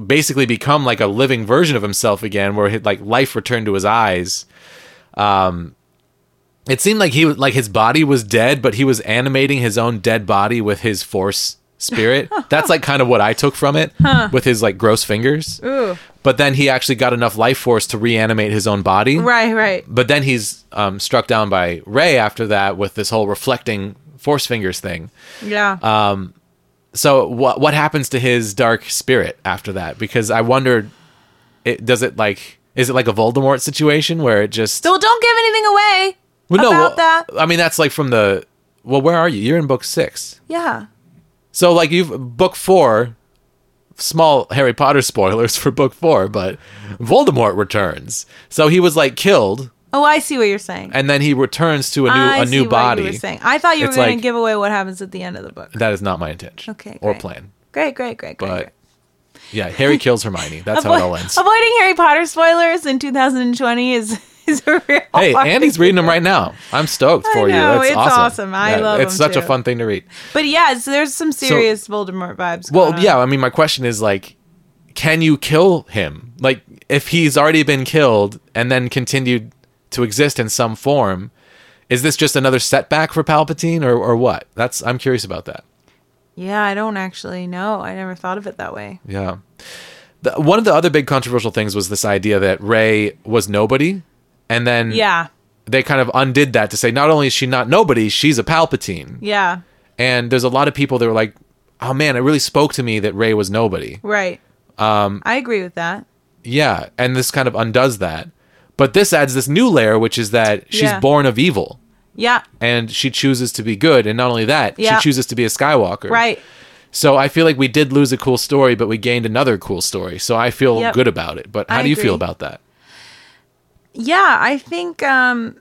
basically become like a living version of himself again where like life returned to his eyes. Um it seemed like he like his body was dead, but he was animating his own dead body with his force spirit. That's like kind of what I took from it with his like gross fingers. Ooh. But then he actually got enough life force to reanimate his own body. Right, right. But then he's um, struck down by Rey after that with this whole reflecting force fingers thing. Yeah. Uh, So what what happens to his dark spirit after that? Because I wondered, it does it like is it like a Voldemort situation where it just so don't give anything away well, about well, that. I mean, that's like from the. Well, where are you? You're in book six. Yeah. So, like, you've book four. Small Harry Potter spoilers for book four, but Voldemort returns. So he was like killed, Oh, I see what you're saying. and then he returns to a new I a see new what body. You were saying. I thought you It's were going like- to give away what happens at the end of the book. That is not my intention. Okay, Or great. plan. Great, great, great, great. But great. yeah, Harry kills Hermione. That's how it all ends. Avoiding Harry Potter spoilers in 2020 is a real. Hey, Andy's reading them right now. I'm stoked for know, you. That's it's awesome. awesome. I love it. It's such a fun thing to read. But yeah, so there's some serious Voldemort vibes. Well, going on. yeah. I mean, my question is like, can you kill him? Like, if he's already been killed and then continued to exist in some form, is this just another setback for Palpatine, or or what? That's I'm curious about that. Yeah, I don't actually know. I never thought of it that way. Yeah. The, one of the other big controversial things was this idea that Rey was nobody, and then Yeah, they kind of undid that to say not only is she not nobody, she's a Palpatine. yeah, And there's a lot of people that were like, "Oh man, it really spoke to me that Rey was nobody." right. Um, I agree with that. Yeah, and this kind of undoes that. But this adds this new layer, which is that she's Yeah. born of evil Yeah, and she chooses to be good. And not only that, Yeah. she chooses to be a Skywalker. right. So I feel like we did lose a cool story, but we gained another cool story. So I feel Yep. good about it. But how I do you feel about that? Yeah, I think um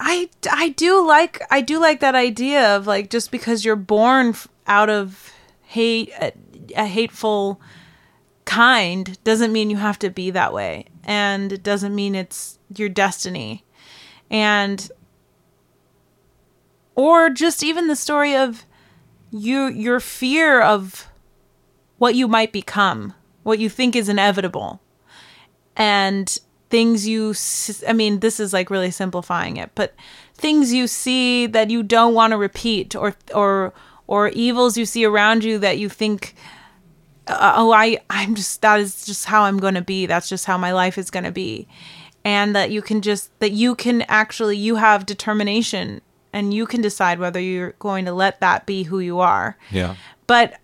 I I do like I do like that idea of like just because you're born out of hate a, a hateful kind doesn't mean you have to be that way and it doesn't mean it's your destiny. And or just even the story of you your fear of what you might become, what you think is inevitable and things you i mean this is like really simplifying it but things you see that you don't want to repeat or or or evils you see around you that you think uh, oh i i'm just that is just how i'm going to be. That's just how my life is going to be. And that you can just that you can actually you have determination and you can decide whether you're going to let that be who you are. Yeah. but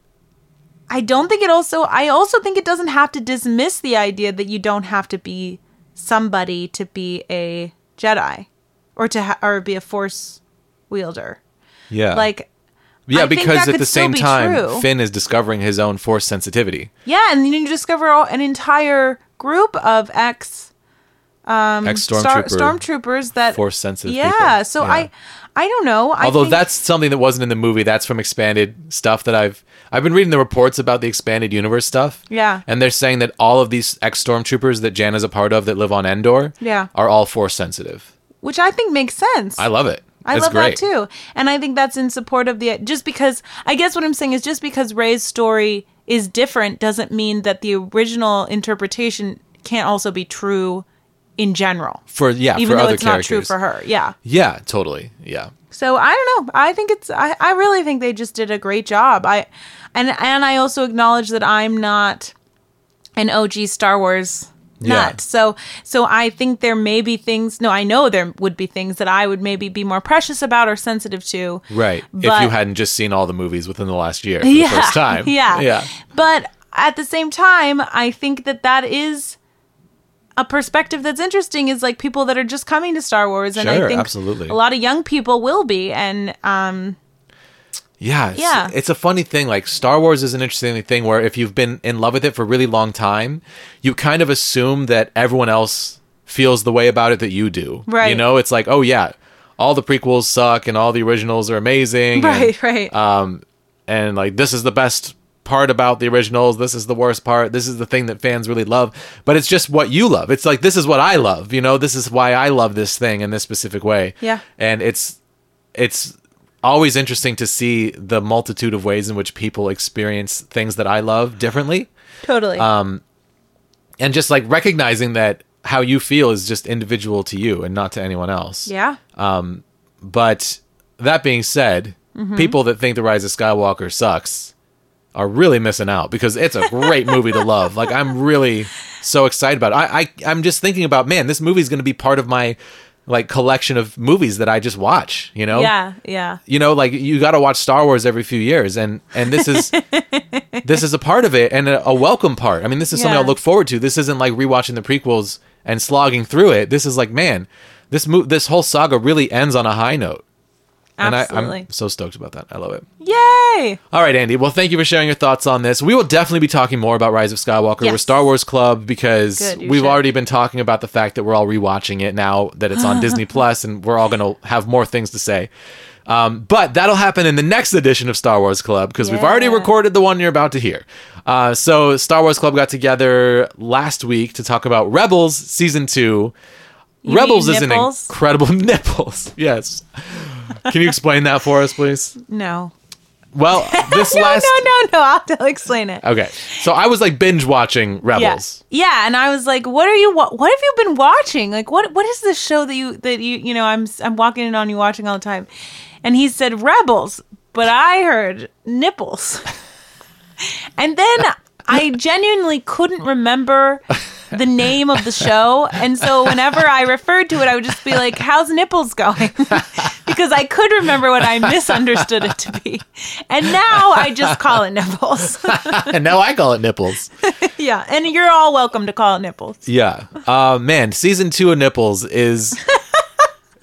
I don't think it also I also think it doesn't have to dismiss the idea that you don't have to be somebody to be a Jedi or to ha- or be a force wielder. Yeah. Like yeah, I because at the same be time, true. Finn is discovering his own force sensitivity. yeah, and then you discover all- an entire group of ex um, Ex Star- stormtroopers that force sensitive. yeah people. so Yeah. i i don't know I Although think- that's something that wasn't in the movie. That's from expanded stuff that I've I've been reading the reports about the expanded universe stuff. Yeah. and they're saying that all of these ex stormtroopers that Jan is a part of that live on Endor, Yeah. are all force sensitive. which i think makes sense I love it. I it's love great. that too. And I think that's in support of the just because I guess what I'm saying is just because Rey's story is different doesn't mean that the original interpretation can't also be true in general. For yeah, even for though other it's not true for her. Yeah. Yeah, totally. Yeah. So I don't know. I think it's I, I really think they just did a great job. I and and I also acknowledge that I'm not an OG Star Wars Yeah. nut. So so I think there may be things no, I know there would be things that I would maybe be more precious about or sensitive to. Right. if you hadn't just seen all the movies within the last year for the first time. Yeah. Yeah. But at the same time, I think that that is a perspective that's interesting is like people that are just coming to Star Wars and I think absolutely. a lot of young people will be and um Yeah, it's, Yeah. It's a funny thing. Like Star Wars is an interesting thing where if you've been in love with it for a really long time, you kind of assume that everyone else feels the way about it that you do. Right. You know, it's like, oh yeah, all the prequels suck and all the originals are amazing. and, right, right. um, and like this is the best part about the originals. This is the worst part. This is the thing that fans really love. But it's just what you love. It's like this is what I love. You know, this is why I love this thing in this specific way. Yeah. And it's it's always interesting to see the multitude of ways in which people experience things that I love differently. totally. um, And just like recognizing that how you feel is just individual to you and not to anyone else. yeah. Um, but that being said, Mm-hmm. people that think The Rise of Skywalker sucks are really missing out because it's a great movie to love. Like I'm really so excited about it. I, I I'm just thinking about man, this movie's going to be part of my like collection of movies that I just watch. You know, Yeah, yeah. you know, like you got to watch Star Wars every few years, and and this is this is a part of it and a, a welcome part. I mean, this is something I'll look forward to. This isn't like rewatching the prequels and slogging through it. This is like, man, this mo- this whole saga really ends on a high note. And I, I'm so stoked about that. I love it. Yay! All right, Andy. Well, thank you for sharing your thoughts on this. We will definitely be talking more about Rise of Skywalker. We're Star Wars Club because Good, we've should. already been talking about the fact that we're all rewatching it now that it's on Disney Plus, and we're all going to have more things to say. Um, but that'll happen in the next edition of Star Wars Club because we've already recorded the one you're about to hear. Uh, so Star Wars Club got together last week to talk about Rebels season two. You Rebels is an incredible nipples. Yes. Can you explain that for us, please? No. Well, this No, last no, no, no. I'll, I'll explain it. Okay, so I was like binge watching Yeah. Rebels. Yeah, and I was like, "What are you? What, what have you been watching? Like, what? What is this show that you that you you know? I'm I'm walking in on you watching all the time." And he said Rebels, but I heard nipples, and then I genuinely couldn't remember the name of the show, and so whenever I referred to it, I would just be like, "How's nipples going?" because I could remember what I misunderstood it to be, and now I just call it nipples. and now I call it nipples. yeah, and you're all welcome to call it nipples. Yeah. Uh man, season 2 of Nipples is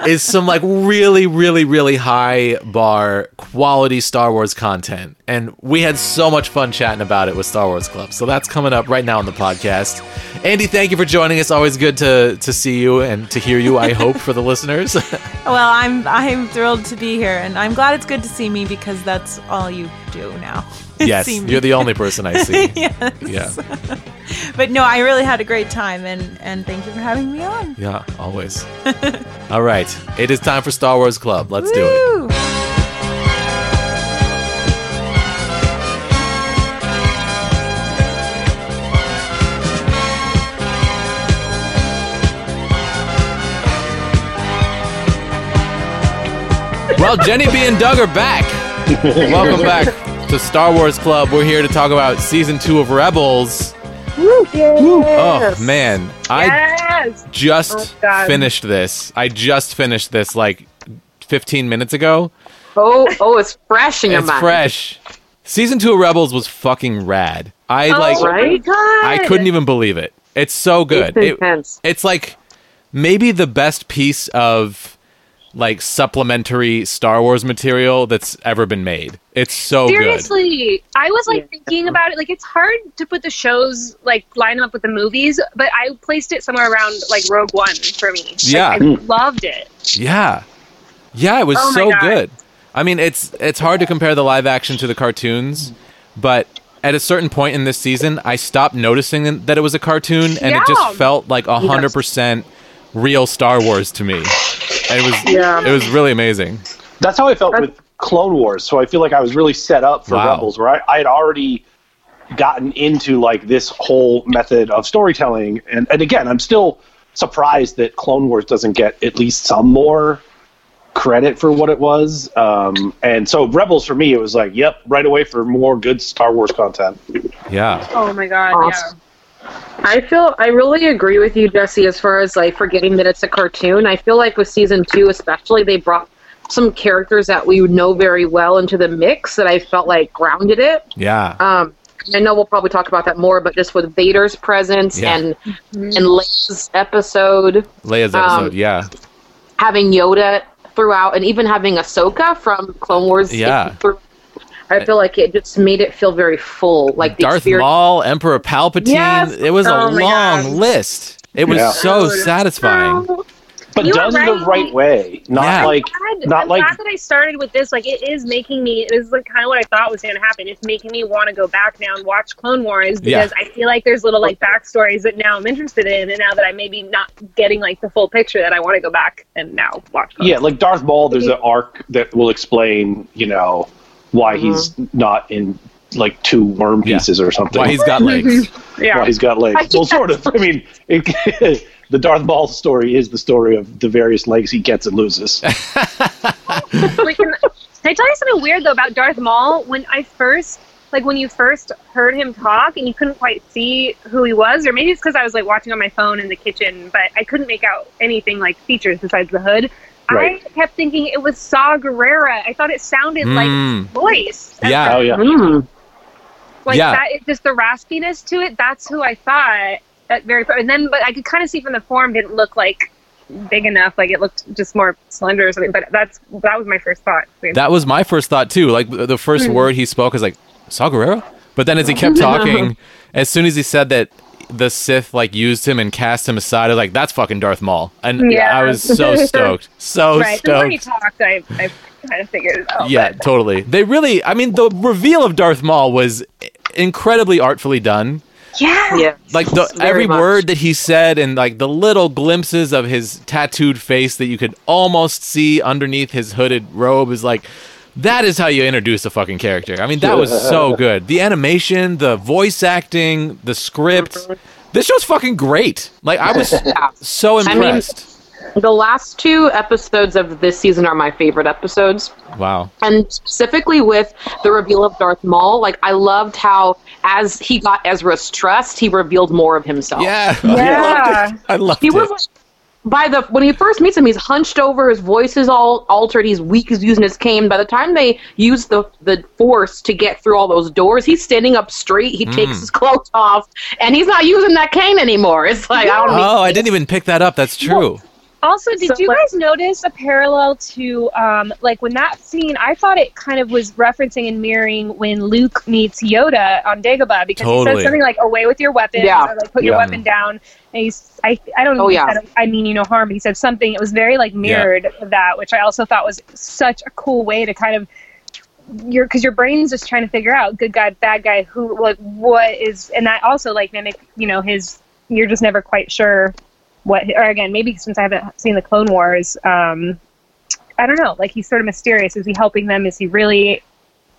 is some like really really really high bar quality Star Wars content. And we had so much fun chatting about it with Star Wars Club. So that's coming up right now on the podcast. Andy, thank you for joining us. Always good to to see you and to hear you, I hope for the listeners. Well, I'm I'm thrilled to be here, and I'm glad it's good to see me because that's all you do now. is yes, see you're the only person I see. yes. Yeah. But no, I really had a great time, and and thank you for having me on. Yeah, always. All right. It is time for Star Wars Club. Let's do it. Well, Jenny B and Doug are back. Welcome back to Star Wars Club. We're here to talk about season two of Rebels. Oh man, I Yes. just Oh, finished this. I just finished this like 15 minutes ago. Oh, oh, it's fresh in your It's mind. fresh. Season two of Rebels was fucking rad. I Oh, like. right? I couldn't even believe it. It's so good. It's It- intense. it's like maybe the best piece of like supplementary Star Wars material that's ever been made. It's so good. Seriously, I was like thinking about it. Like, it's hard to put the shows like line up with the movies, but I placed it somewhere around like Rogue One for me. Like, Yeah. I hmm. loved it. Yeah. Yeah, it was Oh so God. good. I mean, it's it's hard to compare the live action to the cartoons, but at a certain point in this season, I stopped noticing that it was a cartoon and it just felt like a 100% real Star Wars to me. And it was Yeah. it was really amazing. That's how I felt with Clone Wars. So I feel like I was really set up for Wow. Rebels, where I, I had already gotten into like this whole method of storytelling, and and again, I'm still surprised that Clone Wars doesn't get at least some more credit for what it was. Um, and so Rebels for me, it was like, yep, right away for more good Star Wars content. Yeah. Oh my god, Awesome. I feel I really agree with you, Jesse, as far as like forgetting that it's a cartoon. I feel like with season two, especially, they brought some characters that we know very well into the mix that I felt like grounded it. Yeah. Um, I know we'll probably talk about that more, but just with Vader's presence Yeah. and and Leia's episode, Leia's um, episode, yeah. having Yoda throughout, and even having Ahsoka from Clone Wars. Yeah. through- I feel like it just made it feel very full. Like the Darth experience. Maul, Emperor Palpatine. Yes. It was a Oh my long God. list. It was Yeah. so Dude. satisfying. But You were done the right. right way, not Yeah. like God, not I'm like glad that I started with this. Like, it is making me. It is like kind of what I thought was going to happen. It's making me want to go back now and watch Clone Wars because I feel like there's little like backstories that now I'm interested in, and now that I'm maybe not getting like the full picture, that I want to go back and now watch. Clone Yeah, like Darth Maul, there's an arc that will explain, you know, why mm-hmm. he's not in like two worm Yeah. pieces or something. Why he's got mm-hmm. legs. Yeah. Why he's got legs. Well, sort of. I mean, it, the Darth Maul story is the story of the various legs he gets and loses. Wait, can, can I tell you something weird though about Darth Maul? When I first, like, when you first heard him talk and you couldn't quite see who he was, or maybe it's because I was like watching on my phone in the kitchen, but I couldn't make out anything like features besides the hood. Right. I kept thinking it was Saw Gerrera. I thought it sounded like Mm. his voice. Yeah. oh yeah. Mm. like Yeah. that. Just the raspiness to it. That's who I thought. That very, and then, but I could kind of see from the form didn't look like big enough. Like it looked just more slender or something. But that's that was my first thought. That was my first thought too. Like the first word he spoke was like Saw Gerrera, but then as he kept talking, as soon as he said that the Sith like used him and cast him aside, I was like, "That's fucking Darth Maul," and Yeah. I was so stoked, so right. The more he stoked. talked, I, I kind of figured it out. Yeah, but- totally. They really, I mean, the reveal of Darth Maul was incredibly artfully done. yeah. Yeah. Like the Very every much. word that he said, and like the little glimpses of his tattooed face that you could almost see underneath his hooded robe is like. That is how you introduce a fucking character. I mean, that was so good. The animation, the voice acting, the script. This show's fucking great. Like I was so impressed. I mean- impressed. The last two episodes of this season are my favorite episodes. wow. and specifically with the reveal of Darth Maul, like I loved how as he got Ezra's trust, he revealed more of himself. Yeah. Yeah. I loved He it. was like by the when he first meets him, he's hunched over, his voice is all altered, he's weak, he's using his cane. By the time they use the the force to get through all those doors, he's standing up straight, he Mm. takes his clothes off, and he's not using that cane anymore. It's like I don't Oh, I didn't even pick that up. That's true. Also, did So, you like- guys notice a parallel to um, like when that scene? I thought it kind of was referencing and mirroring when Luke meets Yoda on Dagobah because he Totally. says something like "away with your weapons" Yeah. or like "put your weapon down." And he's I I don't know. Oh, yeah. said, I mean you no harm. But he said something. It was very like mirrored of that, which I also thought was such a cool way to kind of your because your brain's just trying to figure out good guy, bad guy, who like what is, and that also like mimic you know his. You're just never quite sure what or again maybe since i haven't seen the clone wars um i don't know like he's sort of mysterious is he helping them is he really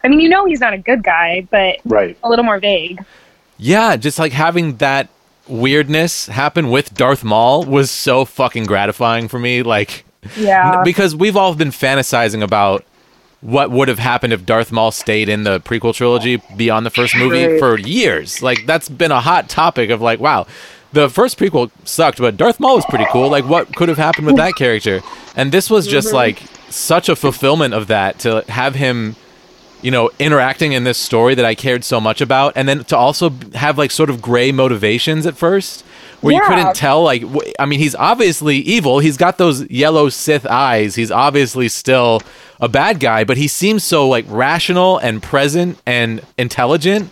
i mean you know he's not a good guy but Right. a little more vague Yeah, just like having that weirdness happen with Darth Maul was so fucking gratifying for me. Like, yeah because we've all been fantasizing about what would have happened if Darth Maul stayed in the prequel trilogy beyond the first movie Right. for years. Like, that's been a hot topic of like, wow, the first prequel sucked, but Darth Maul was pretty cool. Like, what could have happened with that character? And this was just mm-hmm. like such a fulfillment of that to have him you know, interacting in this story that I cared so much about, and then to also have like sort of gray motivations at first, where you couldn't tell. Like, wh- I mean, he's obviously evil. He's got those yellow Sith eyes. He's obviously still a bad guy, but he seems so like rational and present and intelligent.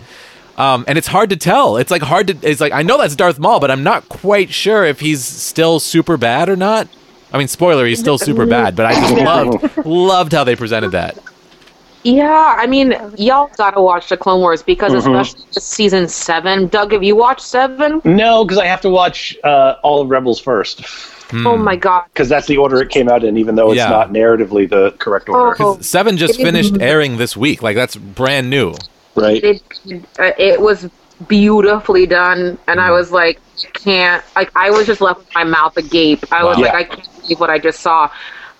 Um, and it's hard to tell. It's like hard to. It's like I know that's Darth Maul, but I'm not quite sure if he's still super bad or not. I mean, spoiler, he's still super bad, but I just loved loved how they presented that. Yeah, I mean, y'all gotta watch the Clone Wars because especially season seven. Doug, have you watched seven? No, because I have to watch uh, all of Rebels first. Oh my god. Because that's the order it came out in, even though it's Yeah. not narratively the correct order. Oh. Seven just finished airing this week. Like that's brand new. Right? It uh, it was beautifully done, and I was like, can't like I was just left with my mouth agape. I was Wow. like, Yeah. I can't believe what I just saw.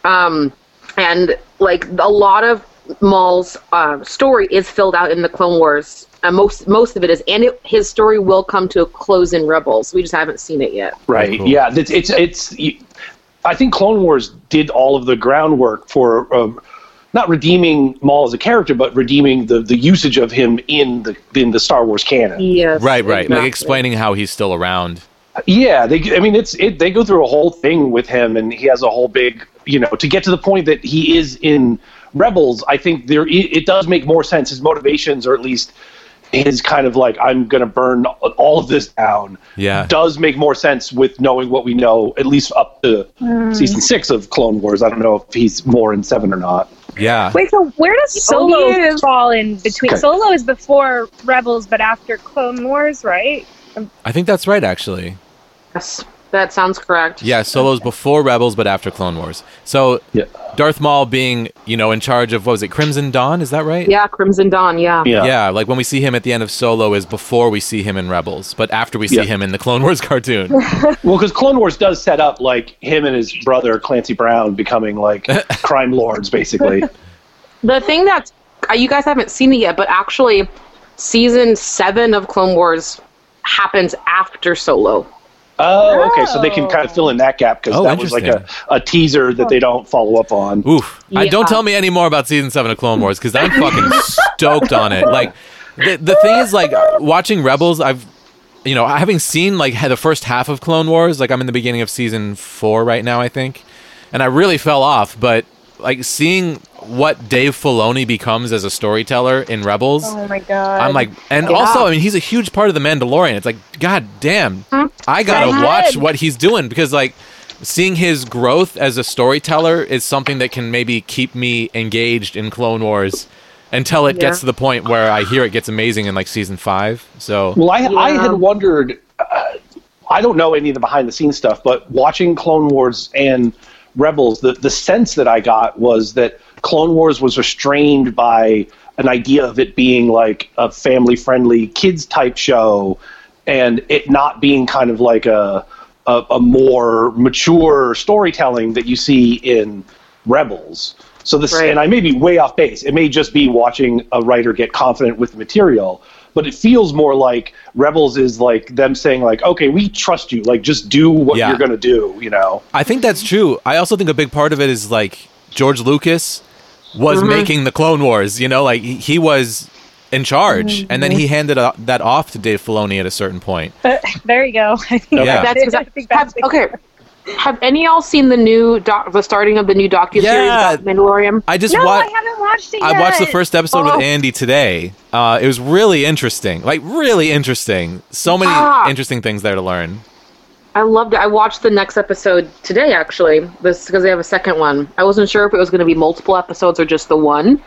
Um, and like a lot of Maul's uh, story is filled out in the Clone Wars. Uh, most most of it is, and it, his story will come to a close in Rebels. We just haven't seen it yet. Right. Cool. Yeah. It's, it's it's. I think Clone Wars did all of the groundwork for um, not redeeming Maul as a character, but redeeming the, the usage of him in the in the Star Wars canon. Yes, Right, right. Like explaining how he's still around. Yeah, they. I mean, it's it. They go through a whole thing with him, and he has a whole big, you know, to get to the point that he is in Rebels. I think there it, it does make more sense. His motivations, or at least his kind of like, I'm going to burn all of this down. Yeah. does make more sense with knowing what we know, at least up to hmm. season six of Clone Wars. I don't know if he's more in seven or not. Yeah. Wait, so where does Solo is. fall in between? Okay. Solo is before Rebels, but after Clone Wars, right? I think that's right, actually. Yes, that sounds correct. Yeah, Solo's before Rebels, but after Clone Wars. So Yeah, Darth Maul being, you know, in charge of what was it, Crimson Dawn? Is that right? Yeah, Crimson Dawn. Yeah. yeah, Yeah, like when we see him at the end of Solo is before we see him in Rebels, but after we see Yeah. him in the Clone Wars cartoon. Well, because Clone Wars does set up like him and his brother Clancy Brown becoming like crime lords, basically. The thing that uh, you guys haven't seen it yet, but actually, season seven of Clone Wars happens after Solo. Oh, okay. So they can oh. kind of fill in that gap because Oh, that was like a, a teaser that they don't follow up on. Oof. I don't tell me any more about season seven of Clone Wars because I'm fucking stoked on it. Like, the, the thing is, like, watching Rebels, I've, you know, having seen, like, the first half of Clone Wars, like, I'm in the beginning of season four right now, I think. And I really fell off, but, like, seeing what Dave Filoni becomes as a storyteller in Rebels. Oh my god! I'm like, and Yeah. also, I mean, he's a huge part of the Mandalorian. It's like, god damn, I gotta Go watch what he's doing because, like, seeing his growth as a storyteller is something that can maybe keep me engaged in Clone Wars until it gets to the point where I hear it gets amazing in like season five. So, Well, I, I had wondered. Uh, I don't know any of the behind the scenes stuff, but watching Clone Wars and Rebels, the the sense that I got was that Clone Wars was restrained by an idea of it being like a family friendly kids type show, and it not being kind of like a a, a more mature storytelling that you see in Rebels. So this, Right. and I may be way off base. It may just be watching a writer get confident with the material, but it feels more like Rebels is like them saying like, okay, we trust you. Like, just do what Yeah. you're gonna do. You know? I think that's true. I also think a big part of it is like George Lucas was making the Clone Wars. You know, like he, he was in charge, and then he handed uh, that off to Dave Filoni at a certain point. there you go. I think Yeah. that's, That's it. I think have, that's okay. Have any of y'all seen the new doc, the starting of the new docu series Yeah. about Mandalorian? I just No, wa- I haven't watched it yet. I watched the first episode Oh. with Andy today. Uh, it was really interesting, like really interesting. So many Ah. interesting things there to learn. I loved it. I watched the next episode today, actually, this because they have a second one. I wasn't sure if it was going to be multiple episodes or just the one.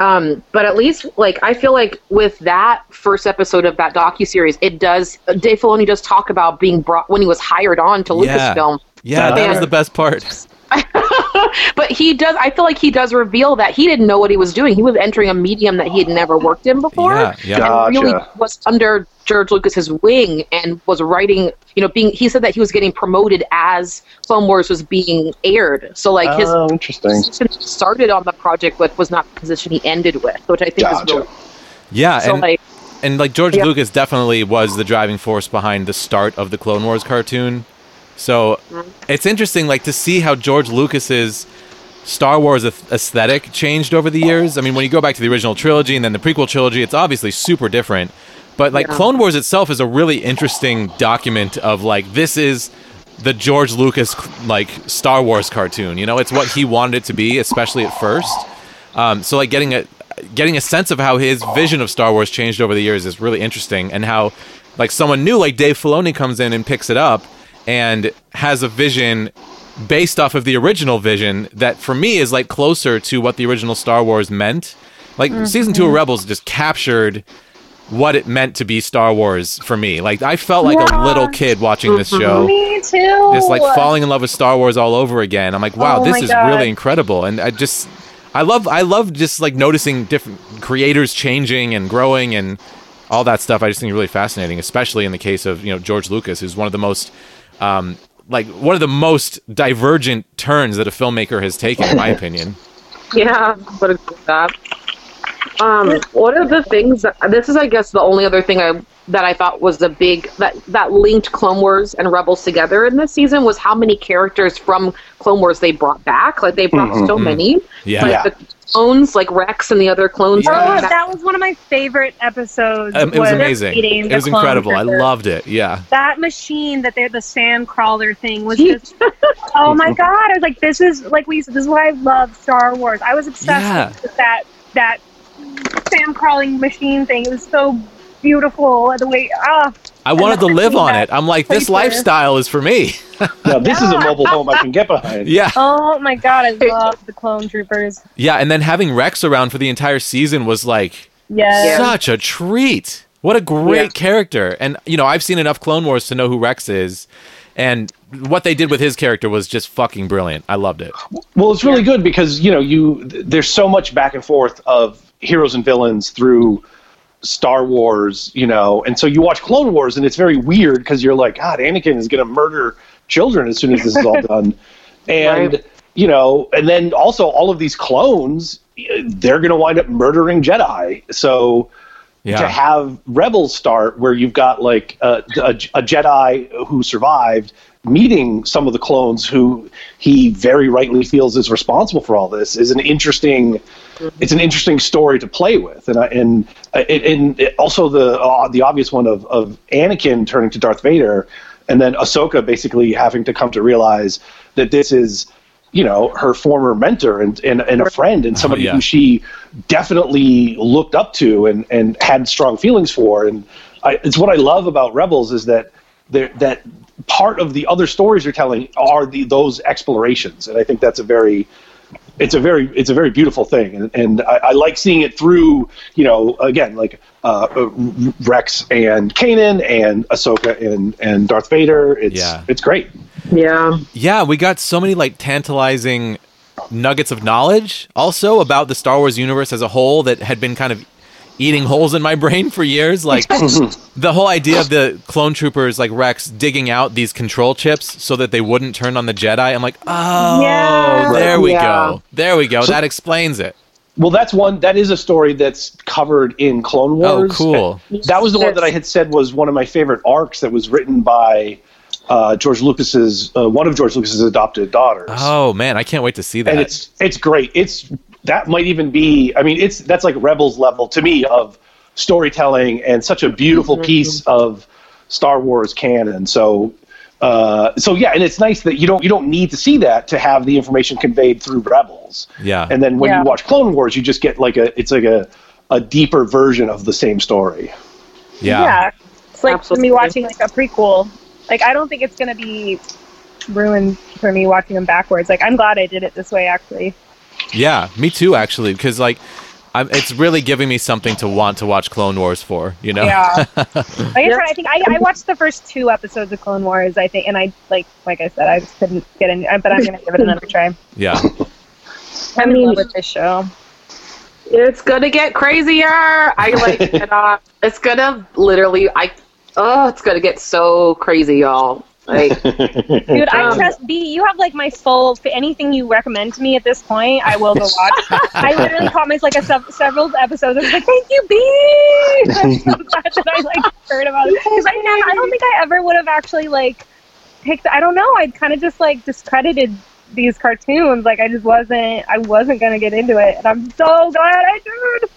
Um, but at least, like, I feel like with that first episode of that docu series, it does. Dave Filoni does talk about being brought when he was hired on to Lucasfilm. Yeah, that was the best part. But he does. I feel like he does reveal that he didn't know what he was doing. He was entering a medium that he had never worked in before. Yeah, yeah. and really was under George Lucas's wing and was writing. You know, being he said that he was getting promoted as Clone Wars was being aired. So like his Oh, interesting. position he started on the project with was not the position he ended with, which I think Gotcha. is really Yeah, so and like and like George Yeah. Lucas definitely was the driving force behind the start of the Clone Wars cartoon. So it's interesting, like to see how George Lucas's Star Wars aesthetic changed over the years. I mean, when you go back to the original trilogy and then the prequel trilogy, it's obviously super different. But like Yeah. Clone Wars itself is a really interesting document of like this is the George Lucas like Star Wars cartoon. You know, it's what he wanted it to be, especially at first. Um, so like getting a getting a sense of how his vision of Star Wars changed over the years is really interesting, and how like someone new like Dave Filoni comes in and picks it up and has a vision based off of the original vision that for me is like closer to what the original Star Wars meant. Like mm-hmm. season two of Rebels just captured what it meant to be Star Wars for me. Like I felt like a little kid watching this mm-hmm. show Me too. just like falling in love with Star Wars all over again. I'm like, wow, Oh this is God. really incredible. And I just, I love, I love just like noticing different creators changing and growing and all that stuff. I just think really fascinating, especially in the case of you know George Lucas, who's one of the most, um, like one of the most divergent turns that a filmmaker has taken, in my opinion. Yeah, but agree with that. Um, one of the things that this is, I guess, the only other thing I that I thought was a big that that linked Clone Wars and Rebels together in this season was how many characters from Clone Wars they brought back. Like they brought so many. Yeah. Like Yeah. the clones, like Rex and the other clones. Yeah. Oh, that was one of my favorite episodes. Um, it was was amazing. It was clone incredible. I loved it. Yeah. that machine that they're the sand crawler thing was just oh my god i was like this is like we said this is why i love star wars i was obsessed Yeah. with that that sand crawling machine thing it was so beautiful the way ah I wanted to live on it. I'm like, this lifestyle is for me. Now, this is a mobile home I can get behind. Yeah. oh my god i love the clone troopers Yeah. And then having Rex around for the entire season was like, yes such a treat. What a great Yeah. character. And you know, I've seen enough Clone Wars to know who Rex is. And what they did with his character was just fucking brilliant. I loved it. Well, it's really good because you know you there's so much back and forth of heroes and villains through Star Wars, you know, and so you watch Clone Wars and it's very weird because you're like, God, Anakin is going to murder children as soon as this is all done, and Right. you know, and then also all of these clones, they're going to wind up murdering Jedi, so. To have Rebels start where you've got like a, a, a Jedi who survived meeting some of the clones who he very rightly feels is responsible for all this is an interesting it's an interesting story to play with. And I, and uh, and also the uh, the obvious one of, of Anakin turning to Darth Vader and then Ahsoka basically having to come to realize that this is you know her former mentor and, and, and a friend and somebody yeah. who she definitely looked up to and, and had strong feelings for. And I, it's what I love about Rebels is that there, that part of the other stories you're telling are the those explorations. And I think that's a very it's a very it's a very beautiful thing and, and I, I like seeing it through you know again like uh, uh, Rex and Kanan and Ahsoka and and Darth Vader it's Yeah. it's great yeah. Yeah, we got so many like tantalizing nuggets of knowledge also about the Star Wars universe as a whole that had been kind of eating holes in my brain for years. Like the whole idea of the clone troopers like Rex digging out these control chips so that they wouldn't turn on the Jedi. I'm like, oh, Yeah. there we Yeah. go. There we go. that explains it. Well, that's one. That is a story that's covered in Clone Wars. Oh, Wars. cool. That was the one that I had said was one of my favorite arcs that was written by uh, George Lucas's uh, one of George Lucas's adopted daughters. Oh man, I can't wait to see that. and it's it's great. It's that might even be. I mean, it's that's like Rebels level to me of storytelling and such a beautiful piece of Star Wars canon. So. Uh, so yeah, and it's nice that you don't you don't need to see that to have the information conveyed through Rebels. Yeah. And then when Yeah. you watch Clone Wars, you just get like a it's like a a deeper version of the same story. yeah. it's like Absolutely. me watching like a prequel like i don't think it's gonna be ruined for me watching them backwards like i'm glad i did it this way actually Yeah, me too, actually, because like, I'm, it's really giving me something to want to watch Clone Wars for. You know? Yeah. I guess I think I, I watched the first two episodes of Clone Wars. I think, and I like, like I said, I just couldn't get in. But I'm gonna give it another try. yeah. I'm mean- in love with this show. It's gonna get crazier. I like cannot. It's gonna literally. I. Oh, it's gonna get so crazy, y'all. Like, Dude, I Um, trust B. You have like my full. For anything you recommend to me at this point, I will go watch. I literally caught myself like a sev- several episodes. I was like, "Thank you, B." I'm so glad that I like heard about it because I. I don't think I ever would have actually like picked. I don't know. I'd kind of just like discredited these cartoons. Like I just wasn't I wasn't gonna get into it, and I'm so glad I did.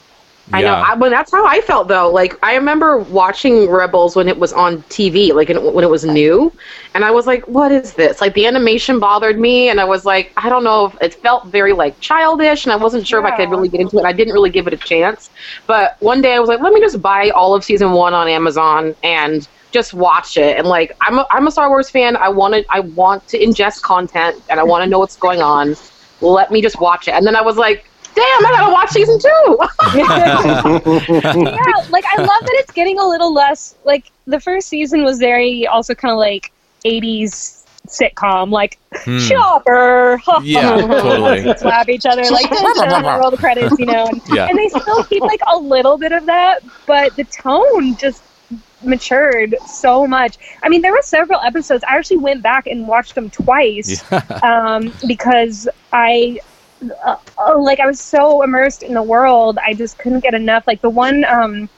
I know. I, well, that's how I felt though. Like I remember watching Rebels when it was on TV, like in- when it was new, and I was like, "What is this?" Like the animation bothered me, and I was like, I don't know. if It felt very like childish, and I wasn't sure if I could really get into it. I didn't really give it a chance. But one day I was like, let me just buy all of season one on Amazon and just watch it. And like, I'm a, I'm a Star Wars fan. I want to I want to ingest content, and I want to know what's going on. Let me just watch it. And then I was like. Damn, I gotta watch season two. yeah, like I love that it's getting a little less like the first season was very also kind of like 80s sitcom like Hmm. chopper Yeah, totally. slap each other like dun, dun, roll the credits you know and, Yeah. and they still keep like a little bit of that but the tone just matured so much i mean there were several episodes i actually went back and watched them twice um, because I, uh, uh, like, I was so immersed in the world, I just couldn't get enough. Like the one, um,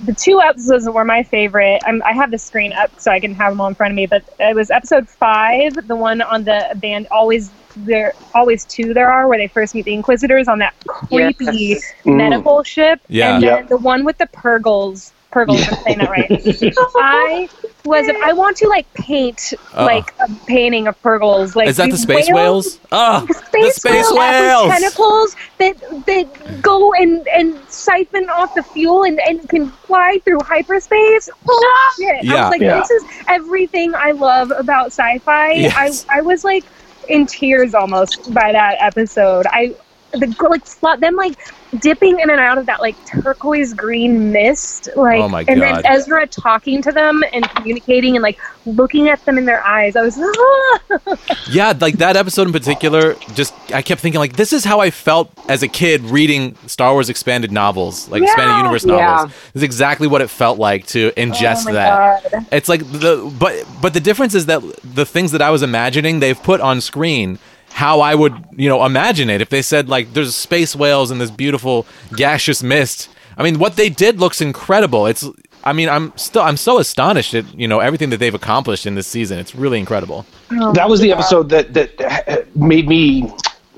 the two episodes that were my favorite. I'm, I have the screen up so I can have them all in front of me. But it was episode five, the one on the band. Always there, always two there are where they first meet the Inquisitors on that creepy Yes. medical ship. Yeah. and then Yep. the one with the Purrgils. Purrgils, I'm saying that right. I was. I want to like paint Oh. like a painting of Purrgils. Like Is that the these space whales? Oh, the space, the space whales, whales. tentacles that that go and and siphon off the fuel and, and can fly through hyperspace. Oh, shit. I Yeah. was like, Yeah. this is everything I love about sci-fi. Yes. I I was like in tears almost by that episode. I the like flo- them like dipping in and out of that like turquoise green mist like Oh my and then Ezra talking to them and communicating and like looking at them in their eyes I was Yeah, like that episode in particular, just I kept thinking like this is how I felt as a kid reading Star Wars expanded novels, like expanded Yeah. universe Yeah. novels. This is exactly what it felt like to ingest Oh my that. God. It's like the but but the difference is that the things that I was imagining, they've put on screen how I would, you know, imagine it. If they said like there's space whales and this beautiful gaseous mist. I mean, what they did looks incredible. It's I mean, I'm still I'm so astonished at, you know, everything that they've accomplished in this season. It's really incredible. Oh, that was the episode that that made me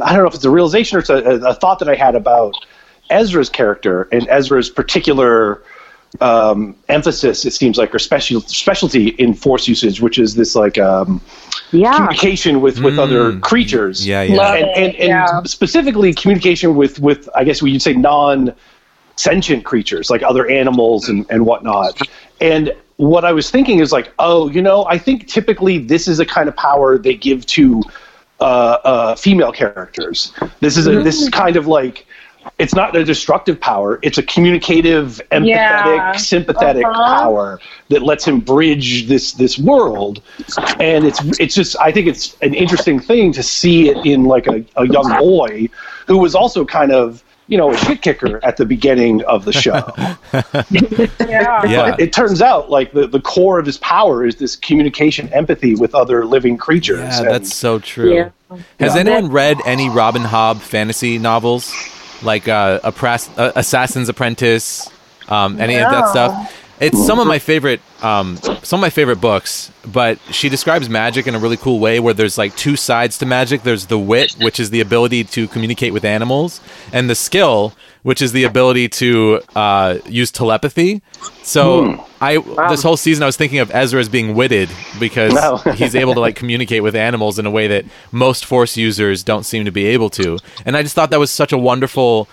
i don't know if it's a realization or it's a, a thought that i had about ezra's character and ezra's particular um, emphasis it seems like or special specialty in force usage which is this like um, yeah. communication with with other creatures Yeah, yeah. Love and, and, and yeah. specifically communication with with i guess we would say non sentient creatures like other animals and, and whatnot and what i was thinking is like oh you know i think typically this is a kind of power they give to uh, uh, female characters this is a this is kind of like it's not a destructive power it's a communicative empathetic Yeah. sympathetic Uh-huh. power that lets him bridge this this world and it's it's just i think it's an interesting thing to see it in like a, a young boy who was also kind of you know a shit kicker at the beginning of the show yeah Yeah. it turns out like the, the core of his power is this communication empathy with other living creatures Yeah, And that's so true. Yeah. Has Yeah. anyone read any Robin Hobb fantasy novels, like uh, Appras- uh, Assassin's Apprentice, um, any of that stuff? It's some of my favorite, um, some of my favorite books. But she describes magic in a really cool way, where there's like two sides to magic. There's the wit, which is the ability to communicate with animals, and the skill, which is the ability to uh, use telepathy. So I this whole season I was thinking of Ezra as being witted because No. he's able to like communicate with animals in a way that most force users don't seem to be able to. And I just thought that was such a wonderful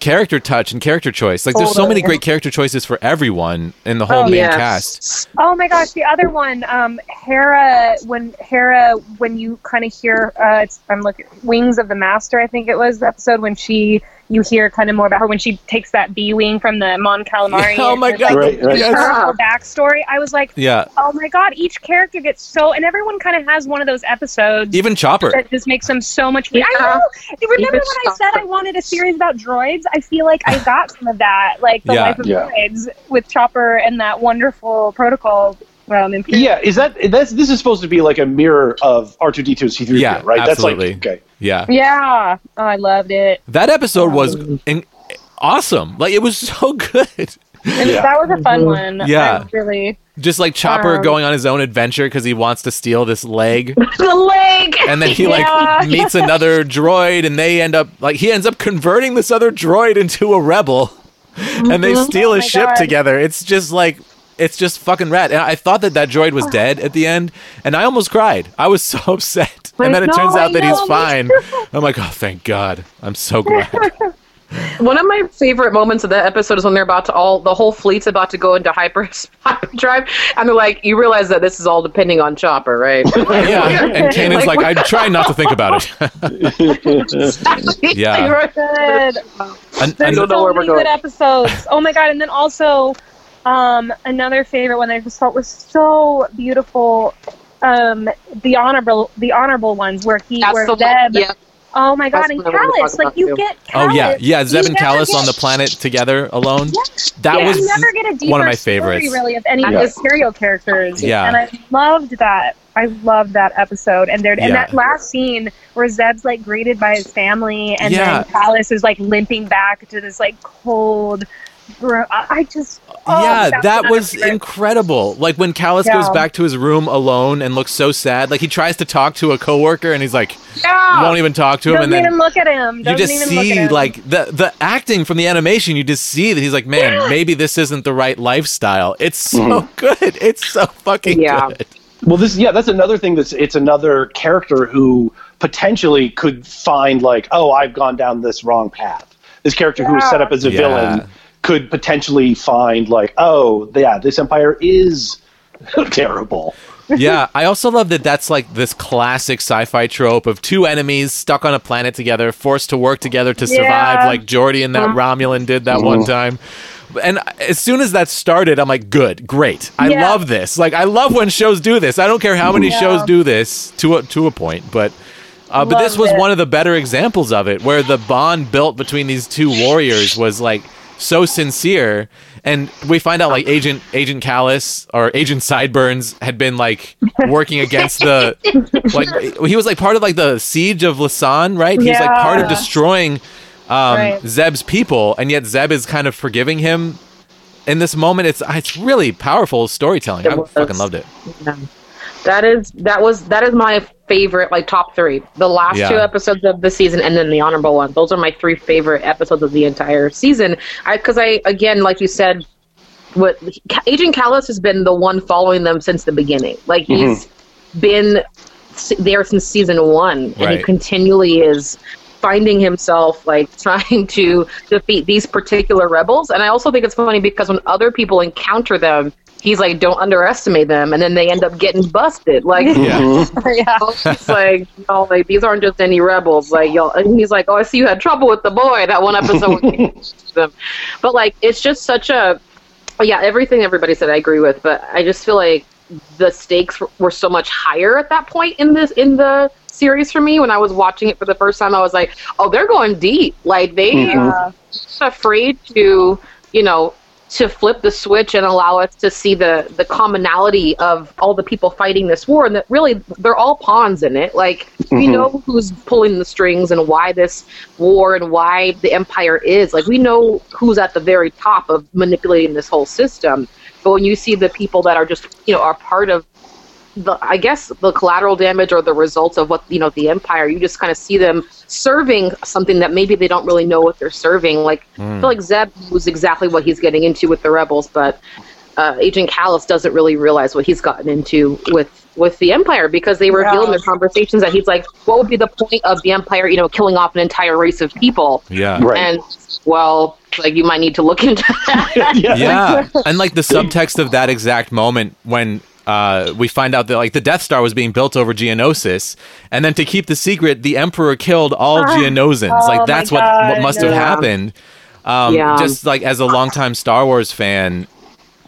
character touch and character choice. Like there's so many great character choices for everyone in the whole Oh, main yes. cast. Oh my gosh, the other one, um, Hera. When Hera, when you kind of hear, uh, it's, I'm looking, Wings of the Master. I think it was the episode when she, you hear kind of more about her when she takes that B wing from the Mon Calamari. oh my god. like, Right, right. Yes. Her, her backstory. I was like, Yeah. oh my god, each character gets so, and everyone kind of has one of those episodes. Even Chopper. that just makes them so much. I know. Do you remember Even when I said I wanted a series about droids? I feel like I got some of that, like the Yeah. life of Yeah. droids with Chopper and that wonderful protocol. Um, Imperial. yeah is that that's this is supposed to be like a mirror of r2d2 and c3po Yeah, right absolutely. that's like okay Yeah. Yeah. Oh, I loved it. That episode was in- awesome. Like it was so good. And Yeah. that was a fun one. Yeah. Really. just like Chopper Um, going on his own adventure because he wants to steal this leg, the leg. and then he Yeah. like meets another droid, and they end up like he ends up converting this other droid into a rebel, and they steal Oh a ship God. together. It's just like. It's just fucking rad. And I thought that that droid was oh. dead at the end, and I almost cried. I was so upset. I And then it know, turns I out that he's know, me fine. I'm like, oh, thank God. I'm so glad. One of my favorite moments of that episode is when they're about to all the whole fleet's about to go into hyper hyperdrive, and they're like, "You realize that this is all depending on Chopper, right?" yeah. And Kanan's like, I'm trying not to think about it. Yeah. Right. Good. And- There's and- know so where we're many going. good episodes. Oh my god! And then also, um, another favorite one that I just thought was so beautiful. Um, the honorable, the honorable ones where he, That's where the one- Zeb. yeah. Oh my god! That's And what I wanted to Kallus, like you too. get. Oh yeah, yeah. Zeb You and never Kallus on the planet together alone. That yeah, was you never get a deeper one of my story, favorites. really, of any of Yeah. the stereo characters. Yeah. and I loved that. I loved that episode, and there, and that last scene where Zeb's like greeted by his family, and Yeah. then Kallus is like limping back to this like cold. Gro- I I just. oh, yeah, that's that was favorite. incredible. Like when Kallus goes back to his room alone and looks so sad. Like he tries to talk to a coworker and he's like, Yeah. won't even talk to him. Doesn't and then even look at him. you Doesn't just even look at see him. like the the acting from the animation. You just see that he's like, man, maybe this isn't the right lifestyle. It's so good. It's so fucking Yeah. good. Well, this yeah, that's another thing. That's it's another character who potentially could find like, oh, I've gone down this wrong path. This character who was set up as a Yeah. villain could potentially find like, oh, yeah, this empire is terrible. yeah, I also love that that's like this classic sci-fi trope of two enemies stuck on a planet together, forced to work together to survive, Yeah. like Geordi and that Romulan did that one time. And as soon as that started, I'm like, good, great. I Yeah. love this. Like, I love when shows do this. I don't care how many Yeah. shows do this to a, to a point, but. Uh, but this was it. one of the better examples of it, where the bond built between these two warriors was like so sincere, and we find out like Agent Agent Kallus or Agent Sideburns had been like working against the like he was like part of like the siege of Lasan, right? He's like part of destroying um, Right. Zeb's people, and yet Zeb is kind of forgiving him. In this moment, it's it's really powerful storytelling. It I fucking loved it. Yeah. That is that was that is my favorite like top three. The last Yeah. two episodes of the season and then the honorable one. Those are my three favorite episodes of the entire season. I because I again like you said, what Agent Kallus has been the one following them since the beginning. Like mm-hmm. he's been there since season one, and Right. he continually is finding himself like trying to defeat these particular rebels. And I also think it's funny because when other people encounter them, he's like, "Don't underestimate them," and then they end up getting busted. Like, Yeah. yeah. it's like, oh, like these aren't just any rebels. Like, y'all, and he's like, "Oh, I see you had trouble with the boy." That one episode. but like, it's just such a, yeah, everything everybody said I agree with, but I just feel like the stakes were- were so much higher at that point in this in the series for me when I was watching it for the first time. I was like, oh, they're going deep. Like they mm-hmm. Yeah. afraid to, you know, to flip the switch and allow us to see the the commonality of all the people fighting this war, and that really they're all pawns in it. Like we mm-hmm. know who's pulling the strings and why this war and why the empire is. Like we know who's at the very top of manipulating this whole system. But when you see the people that are just, you know, are part of the I guess the collateral damage or the results of what you know the empire. You just kind of see them serving something that maybe they don't really know what they're serving. Like I feel like Zeb was exactly what he's getting into with the rebels, but uh, Agent Kallus doesn't really realize what he's gotten into with with the empire because they reveal in their conversations that he's like, what would be the point of the empire? You know, killing off an entire race of people. Yeah. Right. And well, like you might need to look into that. yeah. yeah and like the subtext of that exact moment when uh, we find out that like the Death Star was being built over Geonosis, and then to keep the secret, the Emperor killed all Geonosians. Oh like that's what what must have yeah. happened. Um, Yeah. Just like as a longtime Star Wars fan,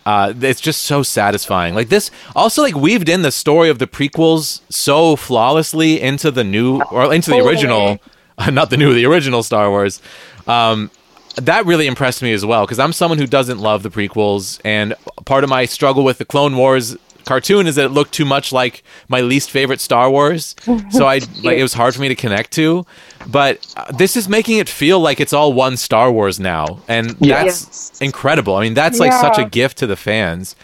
uh, it's just so satisfying. Like this, also like weaved in the story of the prequels so flawlessly into the new or into the original, not the new, the original Star Wars. Um, that really impressed me as well because I'm someone who doesn't love the prequels, and part of my struggle with the Clone Wars cartoon is that it looked too much like my least favorite Star Wars, so I like it was hard for me to connect to. But uh, this is making it feel like it's all one Star Wars now, and Yeah. that's Yes. incredible. I mean, that's like such a gift to the fans.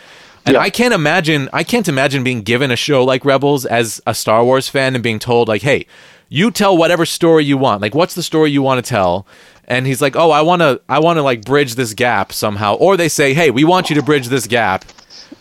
And Yeah. I can't imagine I can't imagine being given a show like Rebels as a Star Wars fan and being told like, "Hey, you tell whatever story you want. Like what's the story you want to tell?" And he's like, "Oh, I want to I want to like bridge this gap somehow." Or they say, "Hey, we want you to bridge this gap."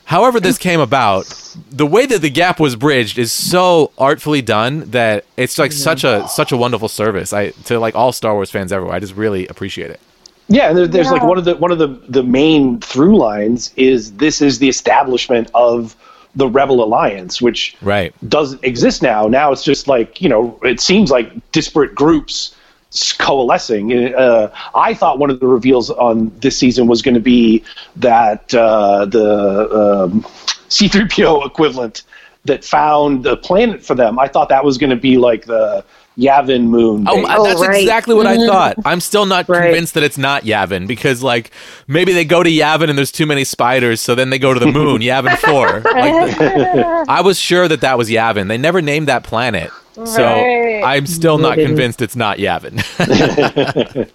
However this came about, the way that the gap was bridged is so artfully done that it's like such a such a wonderful service. I to like all Star Wars fans everywhere. I just really appreciate it. Yeah, and there, there's like one of the one of the the main through lines is this is the establishment of the Rebel Alliance, which Right. doesn't exist now. Now it's just like you know, it seems like disparate groups s- coalescing. Uh, I thought one of the reveals on this season was going to be that uh, the um, C-3PO equivalent that found the planet for them. I thought that was going to be like the Yavin moon. Oh, base. I- Oh, that's right. exactly what I thought. I'm still not Right. convinced that it's not Yavin because, like, maybe they go to Yavin and there's too many spiders, so then they go to the moon, Yavin Four. Like, I was sure that that was Yavin. They never named that planet, so I'm still not convinced it's not Yavin.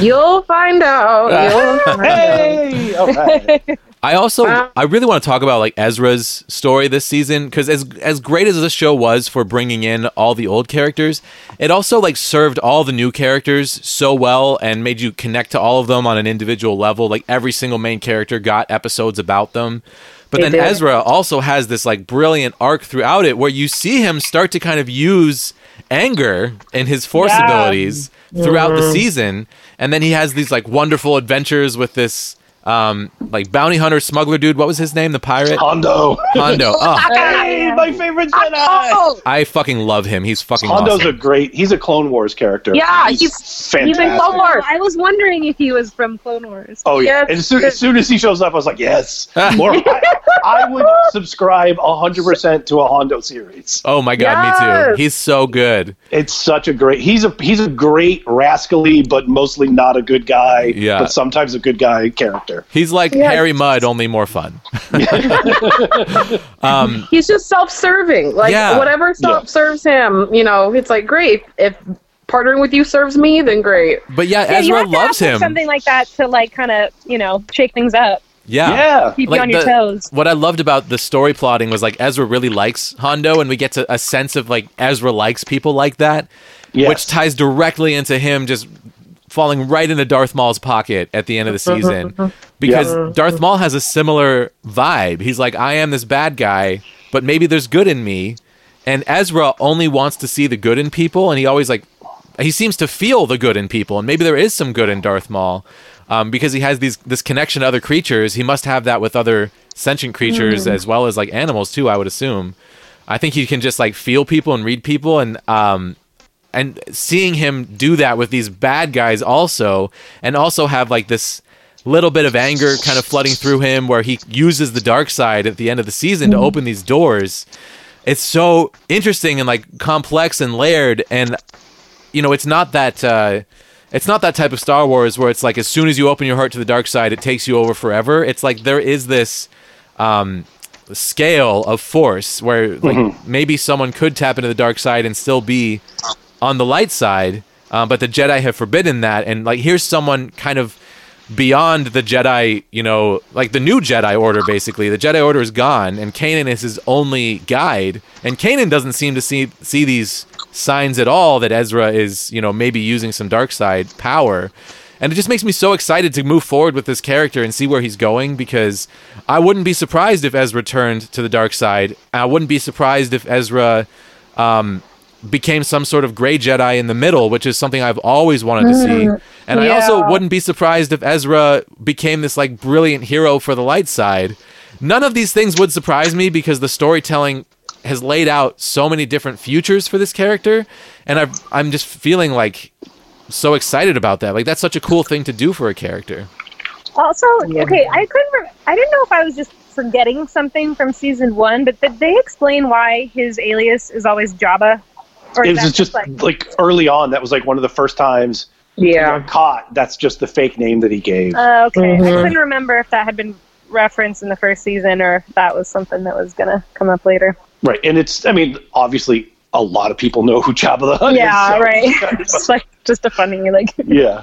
You'll find out. You'll find out. All right. I also uh, I really want to talk about like Ezra's story this season because as as great as this show was for bringing in all the old characters, it also like served all the new characters so well and made you connect to all of them on an individual level. Like every single main character got episodes about them. But They then did. Ezra also has this like brilliant arc throughout it where you see him start to kind of use anger and his force Yeah. abilities throughout Mm-hmm. the season and then he has these like wonderful adventures with this um like bounty hunter smuggler dude what was his name the pirate Hondo. hondo oh Hey, my favorite Jedi. Oh, i fucking love him he's fucking Hondo's awesome a great. He's a Clone Wars character. Yeah, he's- fantastic. he's in Clone Wars. I was wondering if he was from Clone Wars. Oh yeah! Yes. And as soon, as soon as he shows up, I was like, "Yes, more." I, I would subscribe hundred percent to a Hondo series. oh my god me too he's so good It's such a great. He's a he's a great rascally, but mostly not a good guy. Yeah. but sometimes a good guy character. He's like Yes. harry mudd only more fun um he's just self-serving. Like Yeah. whatever self Yeah. serves him, you know, it's like great. If partnering with you serves me, then great. but yeah, Yeah, you ezra have to loves him Something like that to like kind of you know shake things up, yeah Yeah, keep Like you on your toes. what I loved about the story plotting was like Ezra really likes Hondo, and we get to a sense of like Ezra likes people like that, Yes. which ties directly into him just falling right into Darth Maul's pocket at the end of the season because Yeah. Darth Maul has a similar vibe. He's like, I am this bad guy, but maybe there's good in me, and Ezra only wants to see the good in people, and he always like he seems to feel the good in people, and maybe there is some good in Darth Maul, um, because he has these this connection to other creatures. He must have that with other sentient creatures as well as like animals too. I would assume. I think he can just like feel people and read people, and um, and seeing him do that with these bad guys also, and also have like this little bit of anger kind of flooding through him, where he uses the dark side at the end of the season to open these doors. It's so interesting and like complex and layered, and you know, it's not that uh, it's not that type of Star Wars where it's like as soon as you open your heart to the dark side, it takes you over forever. It's like there is this um, scale of force where like maybe someone could tap into the dark side and still be on the light side, um, but the Jedi have forbidden that. And like here's someone kind of beyond the Jedi, you know, like the new Jedi Order, basically. The Jedi Order is gone, and Kanan is his only guide. And Kanan doesn't seem to see see these signs at all that Ezra is, you know, maybe using some dark side power. And it just makes me so excited to move forward with this character and see where he's going because I wouldn't be surprised if Ezra turned to the dark side. I wouldn't be surprised if Ezra um, became some sort of gray Jedi in the middle, which is something I've always wanted to see. Mm-hmm. And I also wouldn't be surprised if Ezra became this like brilliant hero for the light side. None of these things would surprise me because the storytelling has laid out so many different futures for this character, and I've, I'm just feeling like so excited about that. Like that's such a cool thing to do for a character. Also, okay, I couldn't. Re- I didn't know if I was just forgetting something from season one, but did they explain why his alias is always Jabba? Or it is was that just like, like early on. That was like one of the first times he Yeah. got caught. That's just the fake name that he gave. uh, okay? I Mhm. couldn't remember if that had been referenced in the first season or if that was something that was gonna come up later. right, and it's. I mean, obviously, a lot of people know who Jabba the Hutt is. Yeah, so- right. it's like just a funny like. yeah.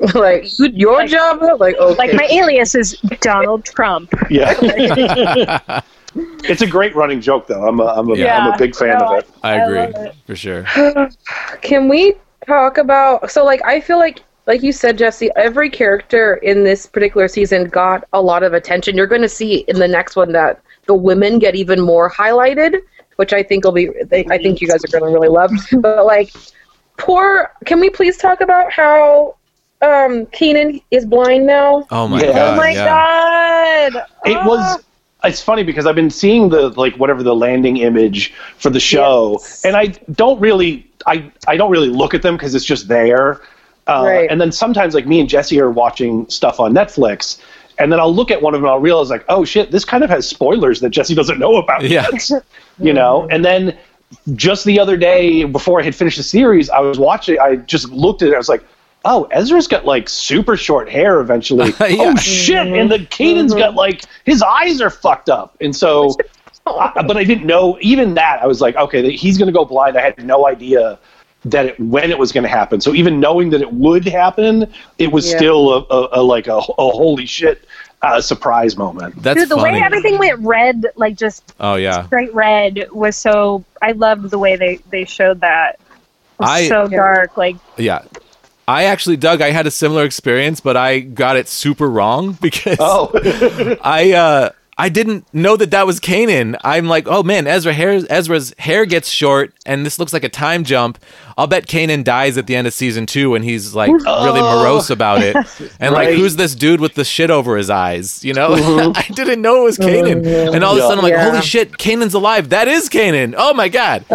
like you, your Like- Jabba? Like okay. Like my alias is Donald Trump. Yeah. It's a great running joke, though. I'm a, I'm a, Yeah. am a big fan No, of it. I I agree love it. for sure. Can we talk about so like I feel like like you said Jesse every character in this particular season got a lot of attention. You're going to see in the next one that the women get even more highlighted, which I think will be I think you guys are going to really love. But like poor can we please talk about how um Kanan is blind now? Oh my Yeah. god! Oh my yeah. god! It Ah. was. It's funny because I've been seeing the like whatever the landing image for the show, Yes. and I don't really, I I don't really look at them because it's just there. Uh, Right. And then sometimes like me and Jesse are watching stuff on Netflix, and then I'll look at one of them and I'll realize like, oh shit, this kind of has spoilers that Jesse doesn't know about. Yeah. yet, you know. And then just the other day before I had finished the series, I was watching. I just looked at it. I was like. Oh, Ezra's got like super short hair eventually. Yeah. Oh shit! And the Kanan's got like his eyes are fucked up, and so. I, but I didn't know even that. I was like, okay, he's going to go blind. I had no idea that it, when it was going to happen. So even knowing that it would happen, it was Yeah. still a, a, a like a, a holy shit uh, surprise moment. That's Dude, the funny. way everything went red, like just oh yeah. straight red, was so. I loved the way they they showed that. It was I- so dark, like Yeah. I actually, Doug, I had a similar experience, but I got it super wrong because Oh, I uh I didn't know that that was Kanan. I'm like, oh man, Ezra hair, Ezra's hair gets short, and this looks like a time jump. I'll bet Kanan dies at the end of season two, and he's like really morose about it, and like, who's this dude with the shit over his eyes? You know, I didn't know it was Kanan, and all of a sudden I'm like, Yeah. holy shit, Kanan's alive. That is Kanan. Oh my god.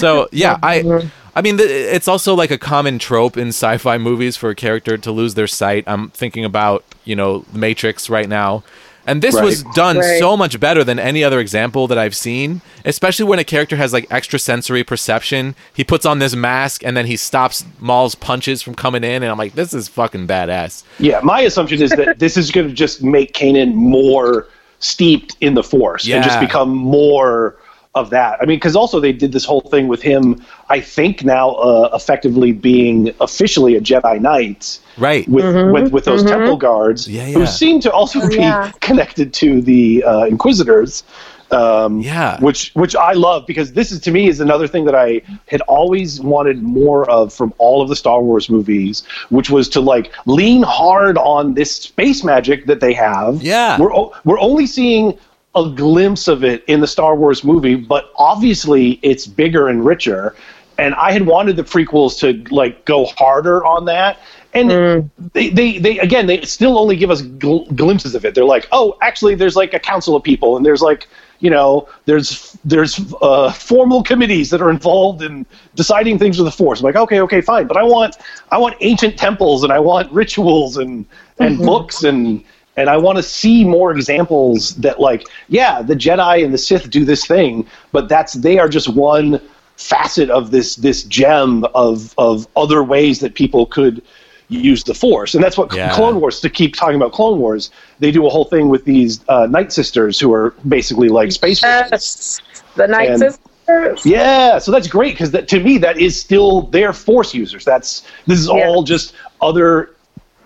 so yeah, I. I mean, th- it's also like a common trope in sci-fi movies for a character to lose their sight. I'm thinking about, you know, Matrix right now. And this was done Right. so much better than any other example that I've seen, especially when a character has like extrasensory perception. He puts on this mask and then he stops Maul's punches from coming in, and I'm like, this is fucking badass. yeah. My assumption is that this is going to just make Kanan more steeped in the Force and just become more of that. I mean, because also they did this whole thing with him. I think now uh, effectively being officially a Jedi Knight. Right. with with, with those temple guards Yeah, who seem to also be yeah. connected to the uh, inquisitors um, Yeah. which which i love because this is to me is another thing that i had always wanted more of from all of the star wars movies which was to like lean hard on this space magic that they have Yeah. we're, we're only seeing a glimpse of it in the star wars movie but obviously it's bigger and richer and I had wanted the prequels to like go harder on that. And they, they, they, again, they still only give us gl- glimpses of it. They're like, oh, actually, there's like a council of people, and there's like, you know, there's there's uh, formal committees that are involved in deciding things with the Force. I'm like, okay, okay, fine, but I want I want ancient temples, and I want rituals and and books and and I want to see more examples that like yeah the Jedi and the Sith do this thing but that's they are just one facet of this this gem of of other ways that people could use the force and that's what Yeah. clone wars to keep talking about clone wars they do a whole thing with these uh, night sisters who are basically like space. Yes. The Night And- Sisters. Yeah, so that's great because that, to me that is still their force users. That's this is Yeah. all just other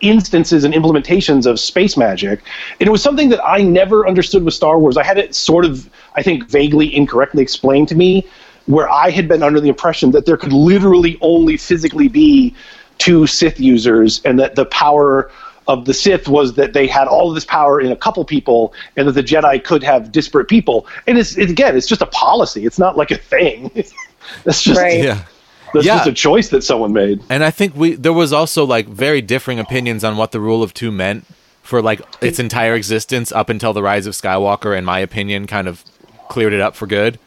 instances and implementations of space magic. And it was something that I never understood with Star Wars. I had it sort of, I think, vaguely incorrectly explained to me, where I had been under the impression that there could literally only physically be two Sith users, and that the power of the Sith was that they had all of this power in a couple people, and that the Jedi could have disparate people. And it's it, again, it's just a policy. It's not like a thing. that's just Right. Yeah. That's Yeah. just a choice that someone made. And I think we there was also like very differing opinions on what the rule of two meant for like its entire existence up until the rise of Skywalker. In my opinion, kind of cleared it up for good.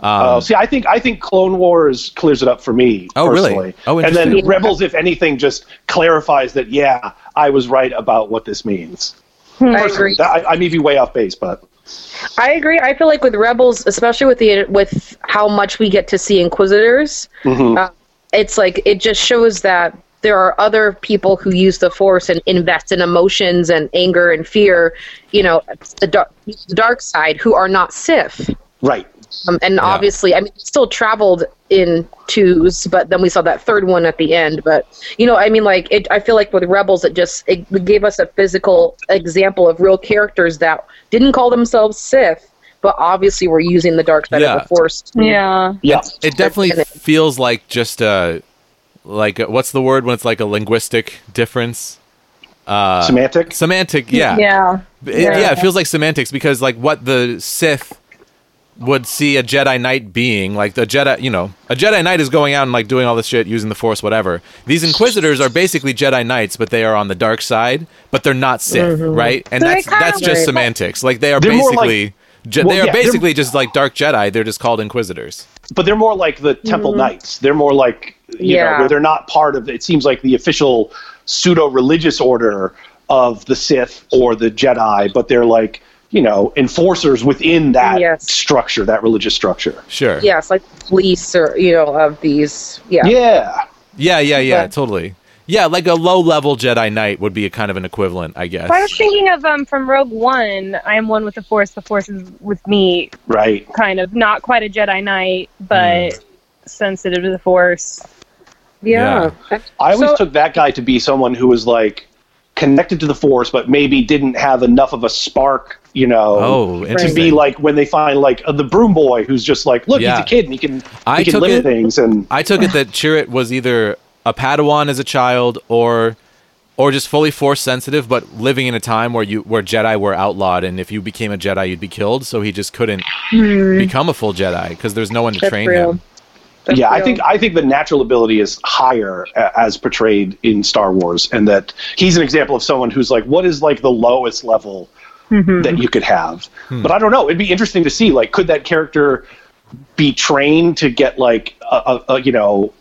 Uh, see, I think I think Clone Wars clears it up for me. Oh, really? personally. Oh, and then. Rebels, if anything, just clarifies that yeah, I was right about what this means. I agree. I, I may be way off base, but I agree. I feel like with Rebels, especially with the with how much we get to see Inquisitors, uh, it's like it just shows that there are other people who use the Force and invest in emotions and anger and fear. You know, the dark, the dark side who are not Sith. right. Um, and obviously, I mean, still traveled in twos, but then we saw that third one at the end. But you know, I mean, like, it, I feel like with Rebels, it just it gave us a physical example of real characters that didn't call themselves Sith, but obviously were using the dark side Yeah. of the Force. to- Yeah. Yeah. It definitely feels like just a like a, what's the word when it's like a linguistic difference? Uh, Semantic. semantic, yeah. Yeah. It- yeah. it feels like semantics because like what the Sith would see a Jedi Knight being, like the Jedi, you know, a Jedi Knight is going out and like doing all this shit, using the Force, whatever. These Inquisitors are basically Jedi Knights, but they are on the dark side, but they're not Sith, mm-hmm. right? And So they that's that's just Right. semantics. Like they are They're more like- basically. Je- Well, they are yeah, basically just like dark Jedi. They're just called Inquisitors. but they're more like the Temple mm-hmm. Knights. They're more like you Yeah. know where they're not part of. It seems like the official pseudo religious order of the Sith or the Jedi, but they're like you know enforcers within that Yes. structure, that religious structure. Sure. Yes, like police or you know of these. Yeah. Yeah, Yeah, yeah, yeah, Yeah. totally. Yeah, like a low level Jedi Knight would be a kind of an equivalent, I guess. Well, I was thinking of um from Rogue One. I am one with the Force. The Force is with me. right. Kind of not quite a Jedi Knight, but sensitive to the Force. Yeah. I always So- took that guy to be someone who was like connected to the Force, but maybe didn't have enough of a spark, you know, Oh, to be like when they find like uh, the broom boy who's just like, look, Yeah. he's a kid and he can I he can took lift it- things and I took it that Chirrut was either a Padawan as a child or or just fully force sensitive, but living in a time where you where Jedi were outlawed, and if you became a Jedi, you'd be killed. So he just couldn't become a full Jedi because there's no one to. That's train real. him. That's yeah, I think I think the natural ability is higher uh, as portrayed in Star Wars, and that he's an example of someone who's like, what is like the lowest level Mm-hmm. that you could have? Hmm. But I don't know. It'd be interesting to see, like, could that character be trained to get like a, a, a you know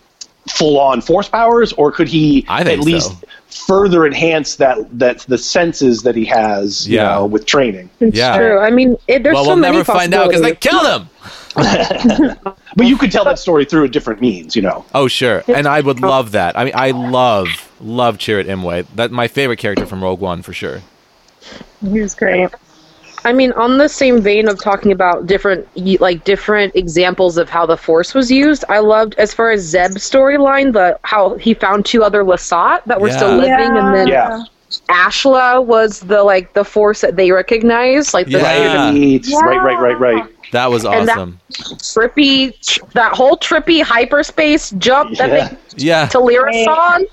full on force powers, or could he I at least so. further enhance that that the senses that he has, you know, with training? It's Yeah. true. I mean, it, there's well, so we'll many never find out because they possibilities. killed him. But you could tell that story through a different means, you know. Oh sure, and I would love that. I mean, I love love Chirrut Imwe. That my favorite character from Rogue One for sure. He was great. I mean, on the same vein of talking about different, like different examples of how the Force was used, I loved as far as Zeb's storyline, the how he found two other Lasat that were still Yeah. living, and then Yeah. Ashla was the like the Force that they recognized, like the Yeah. Right, right, right, right, right. That was And that- awesome. trippy, that whole trippy hyperspace jump that Yeah. they Yeah, Talira on.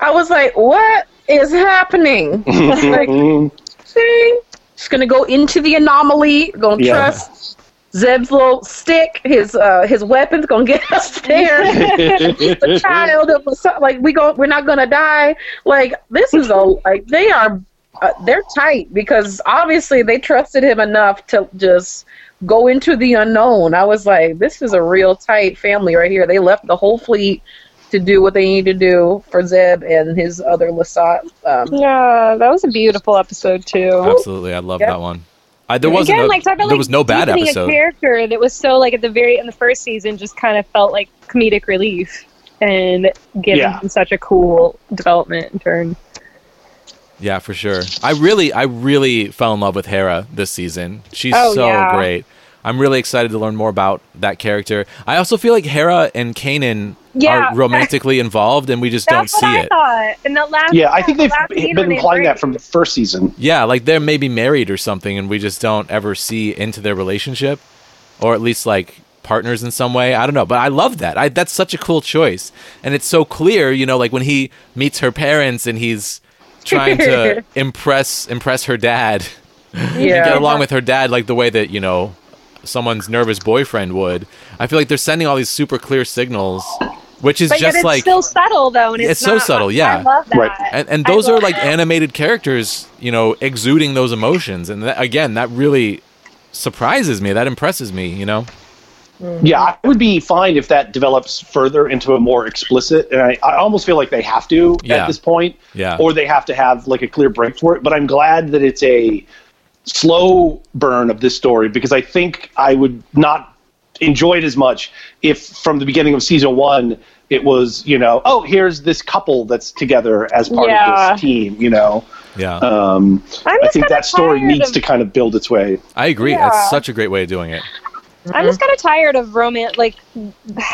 I was like, what is happening? like, just gonna go into the anomaly. Gonna Yeah. trust Zeb's little stick. His uh, his weapon's gonna get us there. the child of a, like we go. We're not gonna die. Like this is a like they are. Uh, they're tight because obviously they trusted him enough to just go into the unknown. I was like, this is a real tight family right here. They left the whole fleet to do what they need to do for Zeb and his other Lasat. Um, Yeah, that was a beautiful episode too. absolutely. I love Yeah. that one. I, there wasn't Again, a, like, talk about, there was no bad deepening episode. A character that was so like at the very in the first season just kind of felt like comedic relief and giving Yeah. him such a cool development and turn. Yeah, for sure. I really, I really fell in love with Hera this season. She's Oh, so yeah. great. I'm really excited to learn more about that character. I also feel like Hera and Kanan Yeah. are romantically involved, and we just don't That's what see I it. thought. And the last Yeah, I think the they've last been they implying that from the first season. Yeah, like they're maybe married or something, and we just don't ever see into their relationship, or at least like partners in some way. I don't know, but I love that. I that's such a cool choice, and it's so clear. You know, like when he meets her parents and he's trying to impress impress her dad. and get along with her dad like the way that you know someone's nervous boyfriend would. I feel like they're sending all these super clear signals, which is But yet just it's like still subtle though, and it's, It's so not- subtle, yeah. I love that. Right. and, and I those are like it. animated characters, you know, exuding those emotions, and that, again, that really surprises me. That impresses me, you know. Mm-hmm. Yeah, I would be fine if that develops further into a more explicit. And I, I almost feel like they have to Yeah. at this point, Yeah. or they have to have like a clear break for it. But I'm glad that it's a slow burn of this story because I think I would not enjoy it as much if from the beginning of season one it was you know oh here's this couple that's together as part Yeah. of this team you know Yeah, um, I'm I just think that story needs of- to kind of build its way I agree. yeah. That's such a great way of doing it. I'm just kind of tired of romance. Like,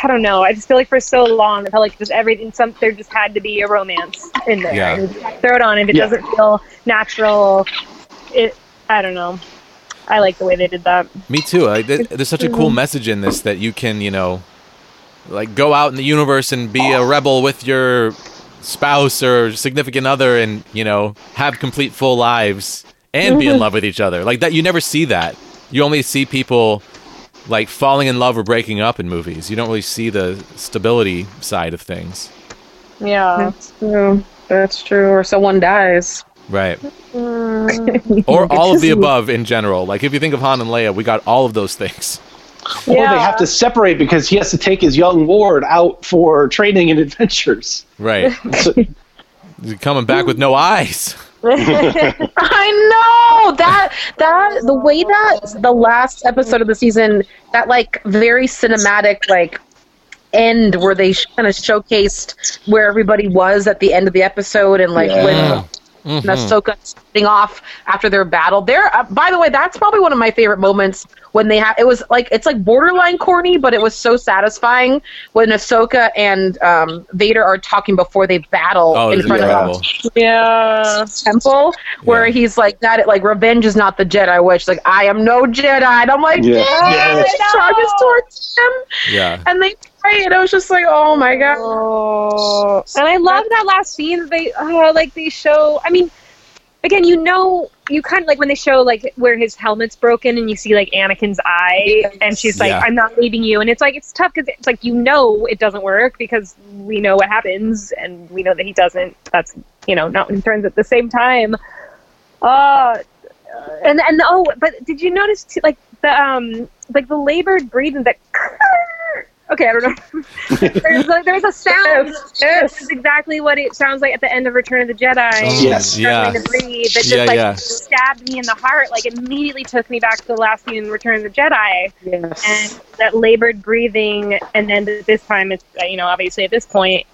I don't know. I just feel like for so long, i felt like just everything. Some there just had to be a romance in there. Yeah. Throw it on if it Yeah. doesn't feel natural. It. I don't know. I like the way they did that. Me too. Like, there- there's such a cool message in this that you can, you know, like go out in the universe and be a rebel with your spouse or significant other, and you know, have complete full lives and be in love with each other. Like that, you never see that. You only see people like falling in love or breaking up in movies. You don't really see the stability side of things. Yeah. That's true. That's true. Or someone dies. Right. Mm. or all of the above in general. Like if you think of Han and Leia, we got all of those things. Or Yeah. they have to separate because he has to take his young ward out for training and adventures. Right. So, You're coming back with no eyes. I know that that the way that the last episode of the season that like very cinematic like end where they sh- kind of showcased where everybody was at the end of the episode and like when Mhm. Ahsoka starting off after their battle. There, uh, by the way, that's probably one of my favorite moments when they have. It was like it's like borderline corny, but it was so satisfying when Ahsoka and um, Vader are talking before they battle Oh, in front incredible. of Yeah. temple where Yeah. he's like that like revenge is not the Jedi witch like I am no Jedi and I'm like Yeah. yeah, Yes. it charges towards him Yeah. and they pray and I was just like oh my god Oh, and I love that last scene. that They uh, like they show. I mean, again, you know, you kind of like when they show like where his helmet's broken, and you see like Anakin's eye, and she's like, Yeah. "I'm not leaving you," and it's like it's tough because it's like you know it doesn't work because we know what happens, and we know that he doesn't. That's you know not when turns at the same time. Uh, and and oh, but did you notice too, like the um like the labored breathing that. Okay, I don't know. there's, a, there's a sound. This is exactly what it sounds like at the end of Return of the Jedi. Yes. Yeah. To breathe. That just Yeah, like yeah. stabbed me in the heart. Like immediately took me back to the last scene in Return of the Jedi, yes and that labored breathing. And then th- this time, it's uh, you know obviously at this point,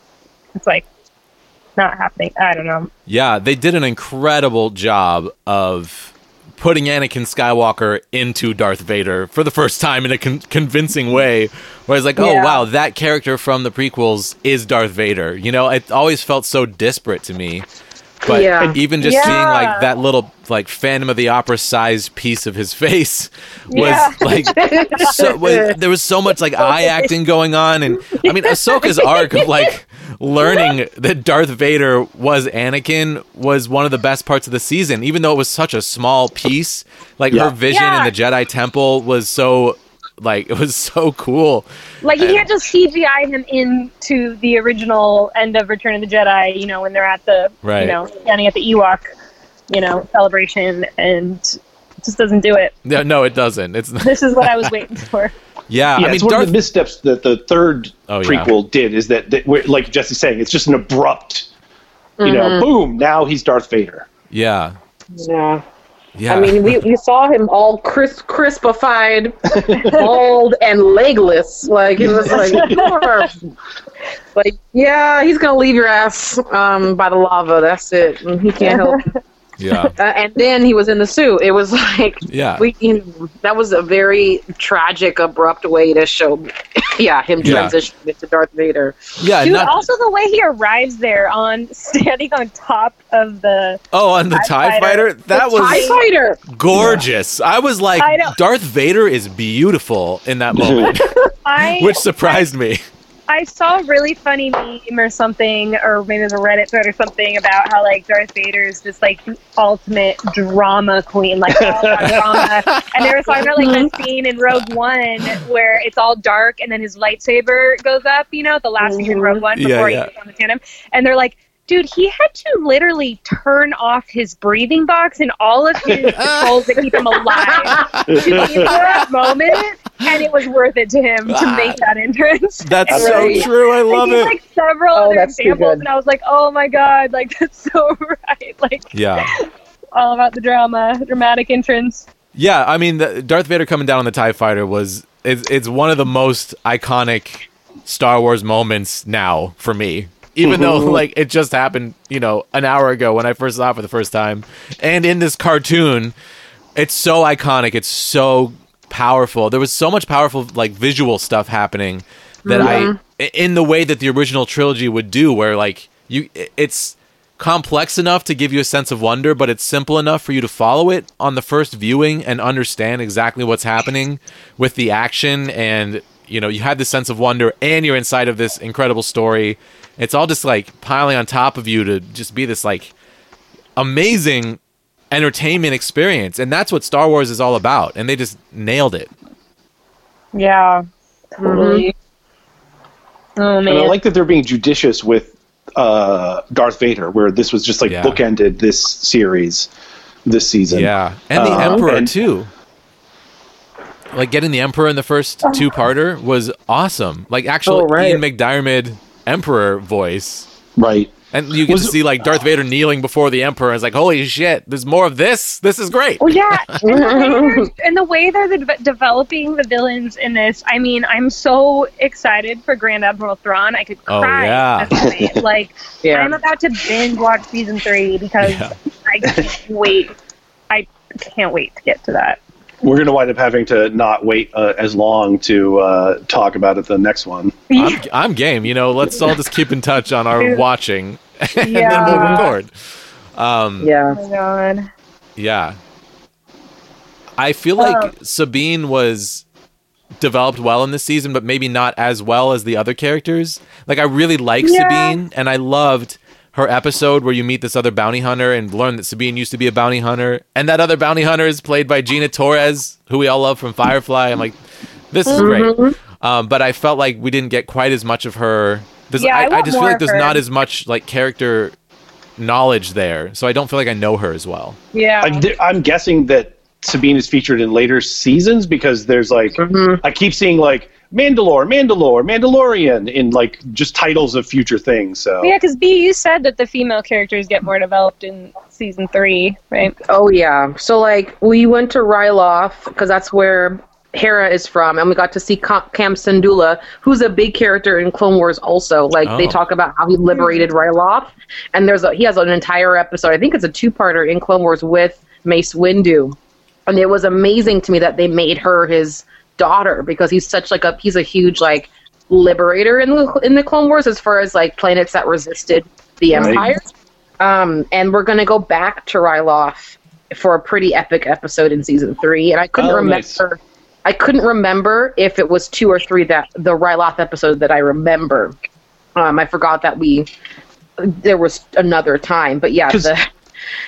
it's like not happening. I don't know. Yeah, they did an incredible job of putting Anakin Skywalker into Darth Vader for the first time in a con- convincing way. Where it's like, oh Yeah. wow, that character from the prequels is Darth Vader. You know, it always felt so disparate to me. But Yeah. even just Yeah. seeing like that little like Phantom of the Opera sized piece of his face was Yeah. like so was, there was so much like eye acting going on and I mean Ahsoka's arc of like learning that Darth Vader was Anakin was one of the best parts of the season even though it was such a small piece like Yeah. her vision Yeah. in the Jedi temple was so like it was so cool Like you can't just CGI him into the original end of Return of the Jedi. You know when they're at the Right. you know standing at the Ewok, you know celebration, and it just doesn't do it. no, no it doesn't it's This is what I was waiting for. Yeah, yeah, I mean it's one Darth of the missteps that the third Oh, yeah. prequel did is that, that we're- like Jesse's saying, it's just an abrupt, you know, boom, now he's Darth Vader. yeah. Yeah. Yeah. I mean we, we saw him all crisp crispified bald and legless. Like it was like like yeah he's gonna leave your ass um by the lava. That's it. And he can't help. it. Yeah uh, and then he was in the suit. It was like Yeah. we you know, that was a very tragic, abrupt way to show, yeah, him Yeah. transitioning into Darth Vader. yeah Dude, not, also the way he arrives there on standing on top of the oh on the TIE TIE fighter. fighter that was Tie fighter. gorgeous. I was like, I. Darth Vader is beautiful in that moment, I which surprised me. I saw a really funny meme or something, or maybe it was a Reddit thread or something about how like Darth Vader is just like the ultimate drama queen, like all drama. And they were talking about like that mm-hmm. scene in Rogue One where it's all dark and then his lightsaber goes up, you know, the last scene in Rogue mm-hmm. One before yeah. he goes on the tandem. And they're like, dude, he had to literally turn off his breathing box and all of his controls that keep him alive to be in that moment. And it was worth it to him to ah. make that entrance. That's And, so like, true. I I love gave, it. like several Oh, other examples, and I was like, "Oh my god, like that's so right!" Like Yeah. all about the drama, dramatic entrance. Yeah, I mean, the, Darth Vader coming down on the TIE fighter was, it's, it's one of the most iconic Star Wars moments now for me. Even though, like, it just happened, you know, an hour ago when I first saw it for the first time. And in this cartoon, it's so iconic. It's so powerful. There was so much powerful like visual stuff happening that I mm-hmm. i- in the way that the original trilogy would do where like you it's complex enough to give you a sense of wonder but it's simple enough for you to follow it on the first viewing and understand exactly what's happening with the action and you know you had this sense of wonder and you're inside of this incredible story it's all just like piling on top of you to just be this like amazing entertainment experience and that's what Star Wars is all about and they just nailed it. Yeah. Totally. Oh man And. I like that they're being judicious with uh, Darth Vader, where this was just like Yeah. bookended this series, this season. Yeah, and the Um, Emperor and- too. Like getting the Emperor in the first two-parter was awesome. Like actual Oh, right. Ian McDiarmid Emperor voice. Right. And you get Was- to see like Darth Vader kneeling before the Emperor. And it's like, holy shit! There's more of this. This is great. Well, yeah, and the way they're, the way they're de- developing the villains in this, I mean, I'm so excited for Grand Admiral Thrawn. I could cry. Oh, cry. yeah. at the night. like, Yeah. I'm about to binge watch season three because Yeah. I can't wait. I can't wait to get to that. We're going to wind up having to not wait uh, as long to uh, talk about it the next one. I'm, I'm game. You know, let's all just keep in touch on our watching, and then we'll Yeah. record. Um, Yeah. Oh god. Yeah. I feel like Sabine was developed well in this season, but maybe not as well as the other characters. Like I really like Yeah. Sabine, and I loved her episode where you meet this other bounty hunter and learn that Sabine used to be a bounty hunter, and that other bounty hunter is played by Gina Torres, who we all love from Firefly. I'm like, this is great. Um, but I felt like we didn't get quite as much of her. There's, Yeah, I I, I want just feel like there's her. not as much like character knowledge there, so I don't feel like I know her as well. Yeah. I'm, I'm guessing that Sabine is featured in later seasons because there's like I keep seeing like Mandalore, Mandalore, Mandalorian in like just titles of future things. So yeah, because B, you said that the female characters get more developed in season three, right? Oh yeah. So like we went to Ryloth because that's where Hera is from, and we got to see Ca- Cham Syndulla, who's a big character in Clone Wars. Also, like they Oh. talk about how he liberated Ryloth, and there's a he has an entire episode. I think it's a two-parter in Clone Wars with Mace Windu, and it was amazing to me that they made her his daughter because he's such like a he's a huge like liberator in the in the Clone Wars as far as like planets that resisted the Right. Empire. Um, and we're gonna go back to Ryloth for a pretty epic episode in season three. And I couldn't Oh, remember. nice. I couldn't remember if it was two or three that the Ryloth episode that I remember. Um, I forgot that we there was another time, but yeah, the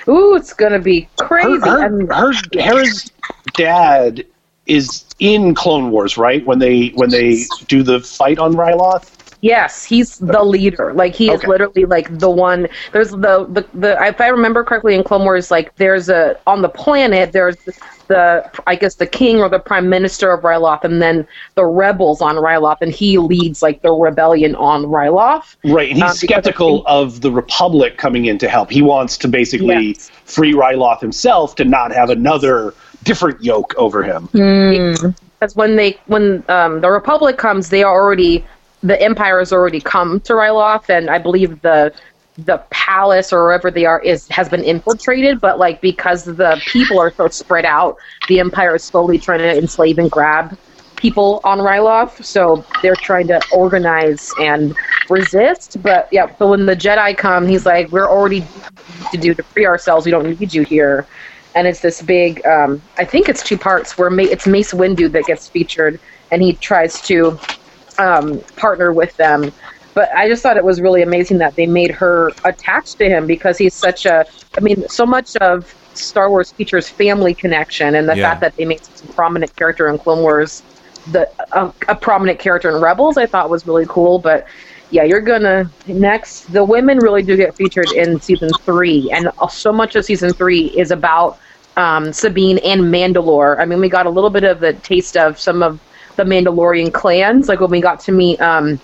ooh, it's gonna be crazy. her, And- her, her Hera's dad is in Clone Wars, right? When they when they do the fight on Ryloth. Yes, he's the leader. Like he is Okay. literally like the one. There's the, the the if I remember correctly in Clone Wars, like there's a on the planet there's the I guess the king or the prime minister of Ryloth, and then the rebels on Ryloth, and he leads like the rebellion on Ryloth. Right, and he's Um, skeptical of the Republic coming in to help. He wants to basically Yes. free Ryloth himself to not have another different yoke over him. Because when they when um, the Republic comes, they are already the Empire has already come to Ryloth, and I believe the the palace or wherever they are is has been infiltrated. But like because the people are so spread out, the Empire is slowly trying to enslave and grab people on Ryloth. So they're trying to organize and resist. But yeah, so when the Jedi come, he's like, "We're already to do to free ourselves. We don't need you here." And it's this big um, i think it's two parts where Ma- it's mace windu that gets featured and he tries to um, partner with them but i just thought it was really amazing that they made her attached to him because he's such a i mean so much of star wars features family connection and the Yeah. fact that they made such a prominent character in clone wars the a, a prominent character in rebels i thought was really cool but yeah, you're gonna next. The women really do get featured in season three, and so much of season three is about um, Sabine and Mandalore. I mean, we got a little bit of the taste of some of the Mandalorian clans, like when we got to meet um,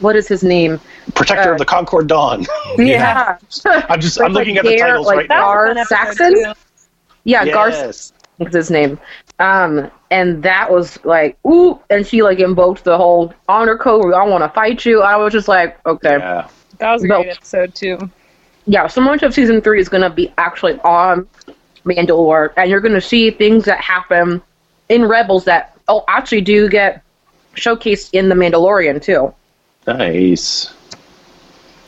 what is his name? Protector Uh, of the Concord Dawn. Yeah, I'm just I'm Like looking at the Gare- titles like right That now. Gar Saxon? too. yeah, Garth Yes. is his name. Um, and that was like, ooh, and she like invoked the whole honor code. I want to fight you. I was just like, okay. Yeah. That was a No. great episode too. yeah, so much of season three is going to be actually on Mandalore, and you're going to see things that happen in Rebels that oh actually do get showcased in the Mandalorian too. Nice.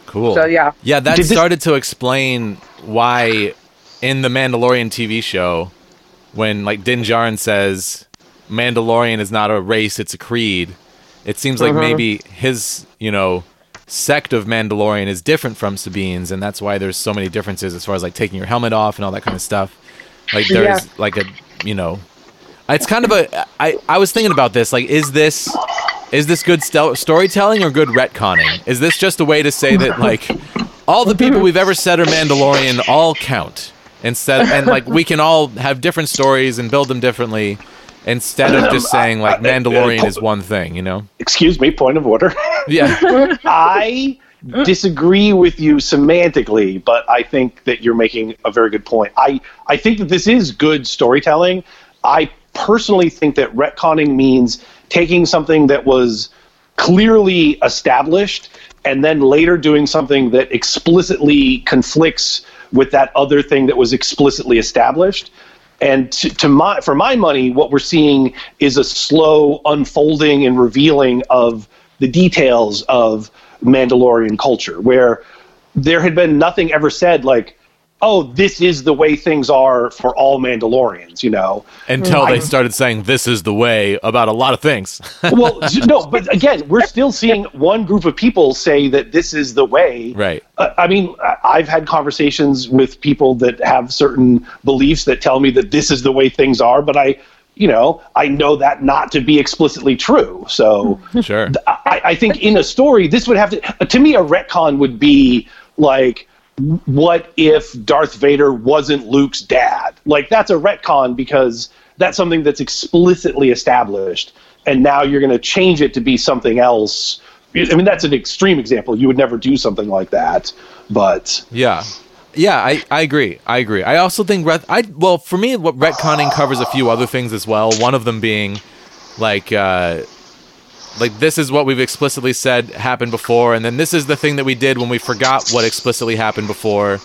Cool. So yeah, Yeah, that Did this- started to explain why in the Mandalorian TV show, when like Din Djarin says Mandalorian is not a race, it's a creed, it seems like mm-hmm. maybe his, you know, sect of Mandalorian is different from Sabine's, and that's why there's so many differences as far as like taking your helmet off and all that kind of stuff. Like there's Yeah. like a you know it's kind of a I, I was thinking about this, like, is this is this good stel- storytelling or good retconning? Is this just a way to say that like all the people we've ever said are Mandalorian all count instead, and like we can all have different stories and build them differently instead of um, just saying like Mandalorian is one thing, you know? Excuse me, point of order. Yeah, I disagree with you semantically, but I think that you're making a very good point. I, I think that this is good storytelling. I personally think that retconning means taking something that was clearly established and then later doing something that explicitly conflicts with that other thing that was explicitly established. And to, to my, for my money, what we're seeing is a slow unfolding and revealing of the details of Mandalorian culture, where there had been nothing ever said like, "Oh, this is the way things are for all Mandalorians," you know. until they started saying this is the way about a lot of things. well, no, but again, we're still seeing one group of people say that this is the way. Right. Uh, I mean, I've had conversations with people that have certain beliefs that tell me that this is the way things are, but I, you know, I know that not to be explicitly true. So sure. I, I think in a story, this would have to, uh, to me, a retcon would be like, what if Darth Vader wasn't Luke's dad? Like, that's a retcon because that's something that's explicitly established. And now you're going to change it to be something else. I mean, that's an extreme example. You would never do something like that. But Yeah. Yeah, I, I agree. I agree. I also think ret- I well for me what retconning covers a few other things as well. One of them being like uh like this is what we've explicitly said happened before and then this is the thing that we did when we forgot what explicitly happened before.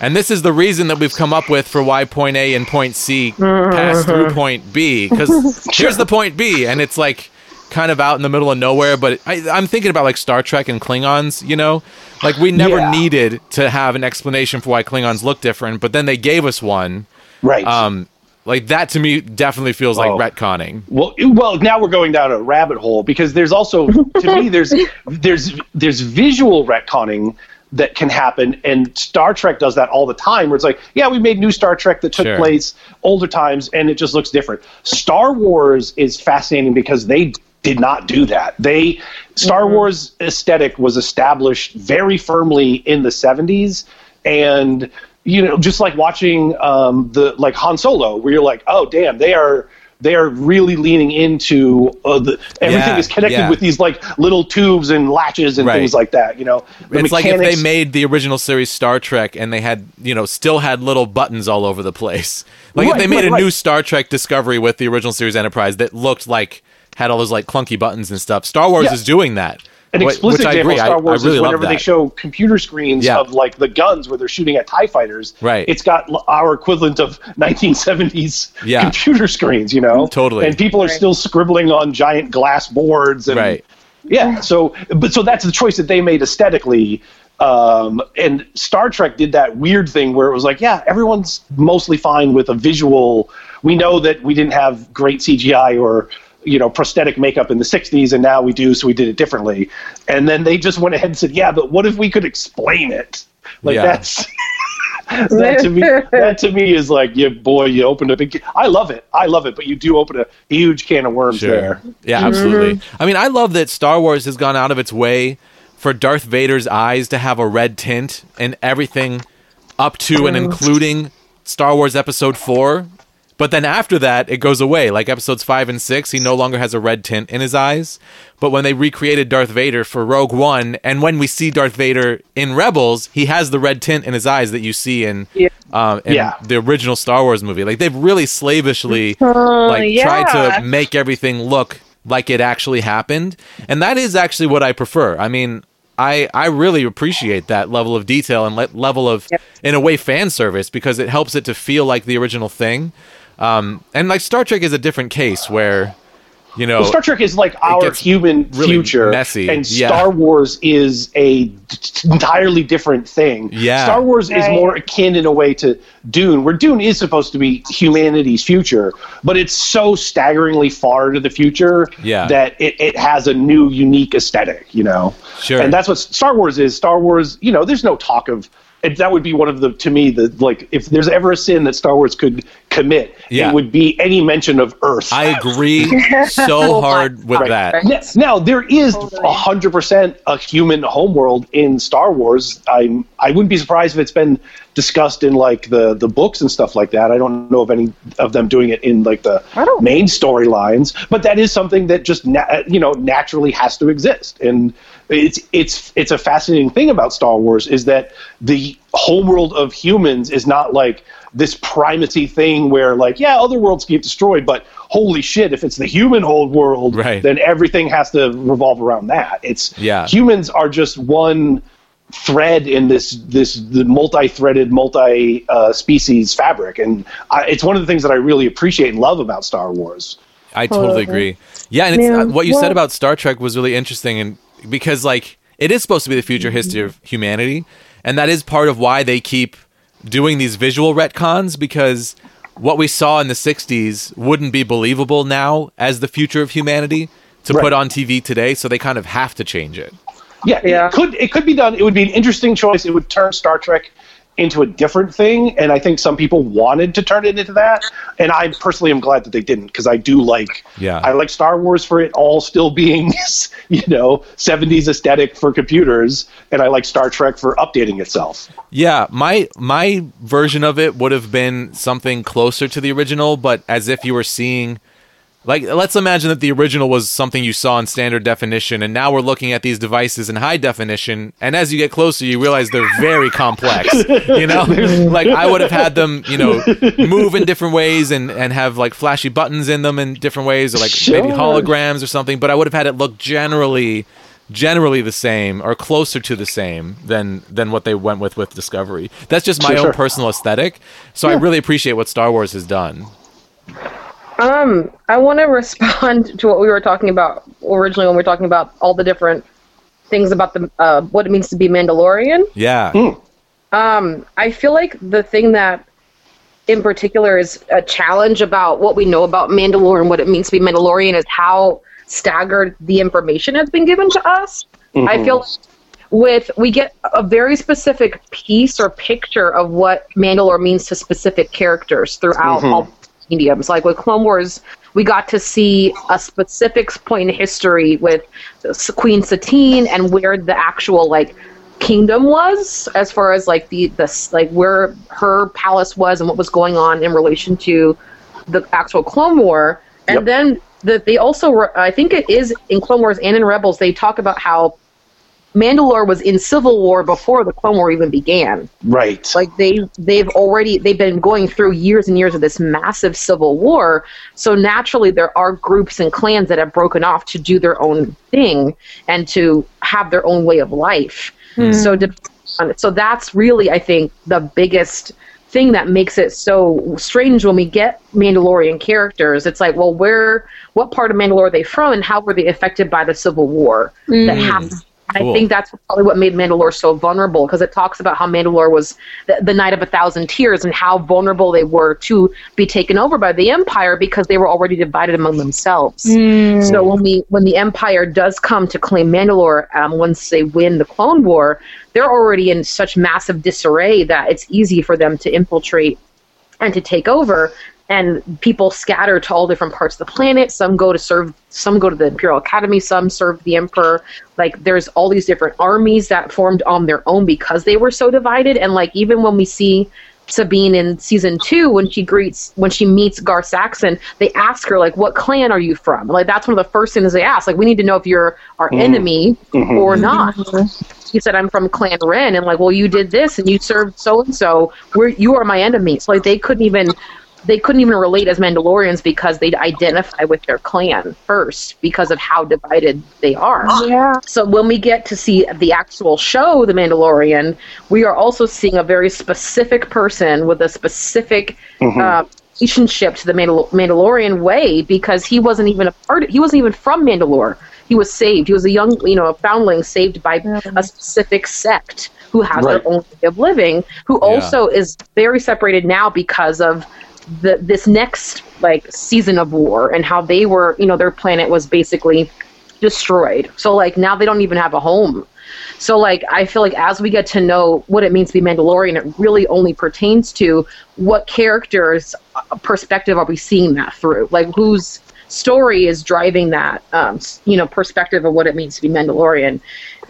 And this is the reason that we've come up with for why point A and point C pass through point B cuz here's the point B and it's like kind of out in the middle of nowhere but I, i'm thinking about like star trek and klingons you know like we never Yeah. needed to have an explanation for why klingons look different but then they gave us one right. um like that to me definitely feels like Oh. retconning Well, well, now we're going down a rabbit hole because there's also to me there's there's there's visual retconning that can happen, and Star Trek does that all the time. Where it's like, yeah, we made new Star Trek that took Sure. place older times, and it just looks different. Star Wars is fascinating because they did not do that. They Star Wars aesthetic was established very firmly in the 70s, and you know, just like watching um, the like Han Solo, where you're like, oh damn, they are they are really leaning into uh, the everything Yeah, is connected yeah. with these like little tubes and latches and Right. things like that. You know, The it's like if they made the original series Star Trek and they had, you know, still had little buttons all over the place. Like if they made right, a right. new Star Trek Discovery with the original series Enterprise that looked like had all those like clunky buttons and stuff. Star Wars Yeah. is doing that. An explicit which I example agree. of Star Wars I really is whenever they show computer screens Yeah. of like the guns where they're shooting at Tie fighters. Right. It's got our equivalent of 1970s Yeah. computer screens. You know, Totally. And people are Right. still scribbling on giant glass boards. And, Right. Yeah. So, but so that's the choice that they made aesthetically. Um, and Star Trek did that weird thing where it was like, yeah, everyone's mostly fine with a visual. We know that we didn't have great CGI or you know prosthetic makeup in the 60s and now we do so we did it differently and then they just went ahead and said yeah but what if we could explain it like Yeah. that's that to me that to me is like yeah boy you opened a big i love it i love it but you do open a huge can of worms there Yeah, mm-hmm. absolutely. I mean, I love that Star Wars has gone out of its way for Darth Vader's eyes to have a red tint and everything up to and mm. including Star Wars Episode 4. But then after that, it goes away. Like episodes 5 and 6, he no longer has a red tint in his eyes. But when they recreated Darth Vader for Rogue One, and when we see Darth Vader in Rebels, he has the red tint in his eyes that you see in, um, in Yeah. the original Star Wars movie. Like they've really slavishly like tried to make everything look like it actually happened and that is actually what i prefer i mean i i really appreciate that level of detail and le- level of in a way fan service because it helps it to feel like the original thing Um, and like Star Trek is a different case where, you know, Well, Star Trek is like our human really future, messy, and yeah. Star Wars is a t- entirely different thing. Yeah. Star Wars is more akin in a way to Dune, where Dune is supposed to be humanity's future, but it's so staggeringly far into the future Yeah. that it, it has a new, unique aesthetic. You know, Sure. and that's what Star Wars is. Star Wars, you know, there's no talk of. It, that would be one of the to me the like if there's ever a sin that Star Wars could commit, Yeah. it would be any mention of Earth. I agree so hard with Right. that. Right. N- Now there is a hundred percent a human homeworld in Star Wars. I'm I wouldn't be surprised if it's been discussed in like the the books and stuff like that. I don't know of any of them doing it in like the main storylines, but that is something that just na- you know naturally has to exist. And it's it's it's a fascinating thing about Star Wars is that the homeworld of humans is not like this primacy thing where like yeah other worlds get destroyed but holy shit if it's the human whole world Right. then everything has to revolve around that it's Yeah. humans are just one thread in this this the multi-threaded multi uh, species fabric and I, it's one of the things that i really appreciate and love about star wars I totally agree. Yeah, and it's, Yeah, uh, what you well- said about Star Trek was really interesting, and because like it is supposed to be the future mm-hmm. history of humanity, and that is part of why they keep doing these visual retcons because what we saw in the '60s wouldn't be believable now as the future of humanity to Right. put on TV today, so they kind of have to change it. yeah, Yeah. it could it could be done it would be an interesting choice it would turn star trek into a different thing and i think some people wanted to turn it into that and i personally am glad that they didn't because i do like Yeah. i like star wars for it all still being you know 70s aesthetic for computers and i like star trek for updating itself Yeah, my my version of it would have been something closer to the original, but as if you were seeing like let's imagine that the original was something you saw in standard definition and now we're looking at these devices in high definition and as you get closer you realize they're very complex you know? Like i would have had them you know move in different ways and and have like flashy buttons in them in different ways or like maybe holograms or something but i would have had it look generally generally the same or closer to the same than than what they went with with discovery. That's just my Sure, own sure. personal aesthetic so i really appreciate what star wars has done Um, I want to respond to what we were talking about originally when we were talking about all the different things about the uh, what it means to be Mandalorian. yeah Um, I feel like the thing that, in particular, is a challenge about what we know about Mandalore and what it means to be Mandalorian is how staggered the information has been given to us. I feel with we get a very specific piece or picture of what Mandalore means to specific characters throughout all mediums. Like with Clone Wars, we got to see a specific point in history with Queen Satine and where the actual like kingdom was as far as like the this like where her palace was and what was going on in relation to the actual Clone War. And Yep. then that they also re- I think it is in Clone Wars and in Rebels they talk about how Mandalore was in civil war before the Clone War even began. Right. Like they they've already they've been going through years and years of this massive civil war. So naturally there are groups and clans that have broken off to do their own thing and to have their own way of life. Hmm. So de- so that's really i think the biggest thing that makes it so strange when we get mandalorian characters. It's like well where what part of mandalore are they from and how were they affected by the civil war that hmm. happened Cool. I think that's probably what made Mandalore so vulnerable because it talks about how Mandalore was the, the night of a thousand tears and how vulnerable they were to be taken over by the Empire because they were already divided among themselves. So when we when the Empire does come to claim Mandalore, um, once they win the Clone War, they're already in such massive disarray that it's easy for them to infiltrate and to take over and people scatter to all different parts of the planet some go to serve some go to the imperial academy some serve the emperor like there's all these different armies that formed on their own because they were so divided and like even when we see Sabine in season two, when she greets, when she meets Gar Saxon, they ask her like, "What clan are you from?" Like that's one of the first things they ask. Like, we need to know if you're our mm-hmm. enemy mm-hmm. or not. Mm-hmm. He said, "I'm from Clan Wren," and like, well, you did this and you served so and so. We're you are my enemy. So like, they couldn't even they couldn't even relate as Mandalorians because they'd identify with their clan first because of how divided they are. Yeah. So when we get to see the actual show, The Mandalorian, we are also seeing a very specific person with a specific uh, relationship to the Mandal- Mandalorian way because he wasn't even a part. He wasn't even from Mandalore. He was saved. He was a young, you know, a foundling saved by a specific sect who has Right. their own way of living. Who also is very separated now because of the this next like season of war and how they were, you know, their planet was basically destroyed. So like now they don't even have a home. So like I feel like as we get to know what it means to be Mandalorian, it really only pertains to what characters' perspective are we seeing that through? Like whose story is driving that um, you know perspective of what it means to be Mandalorian.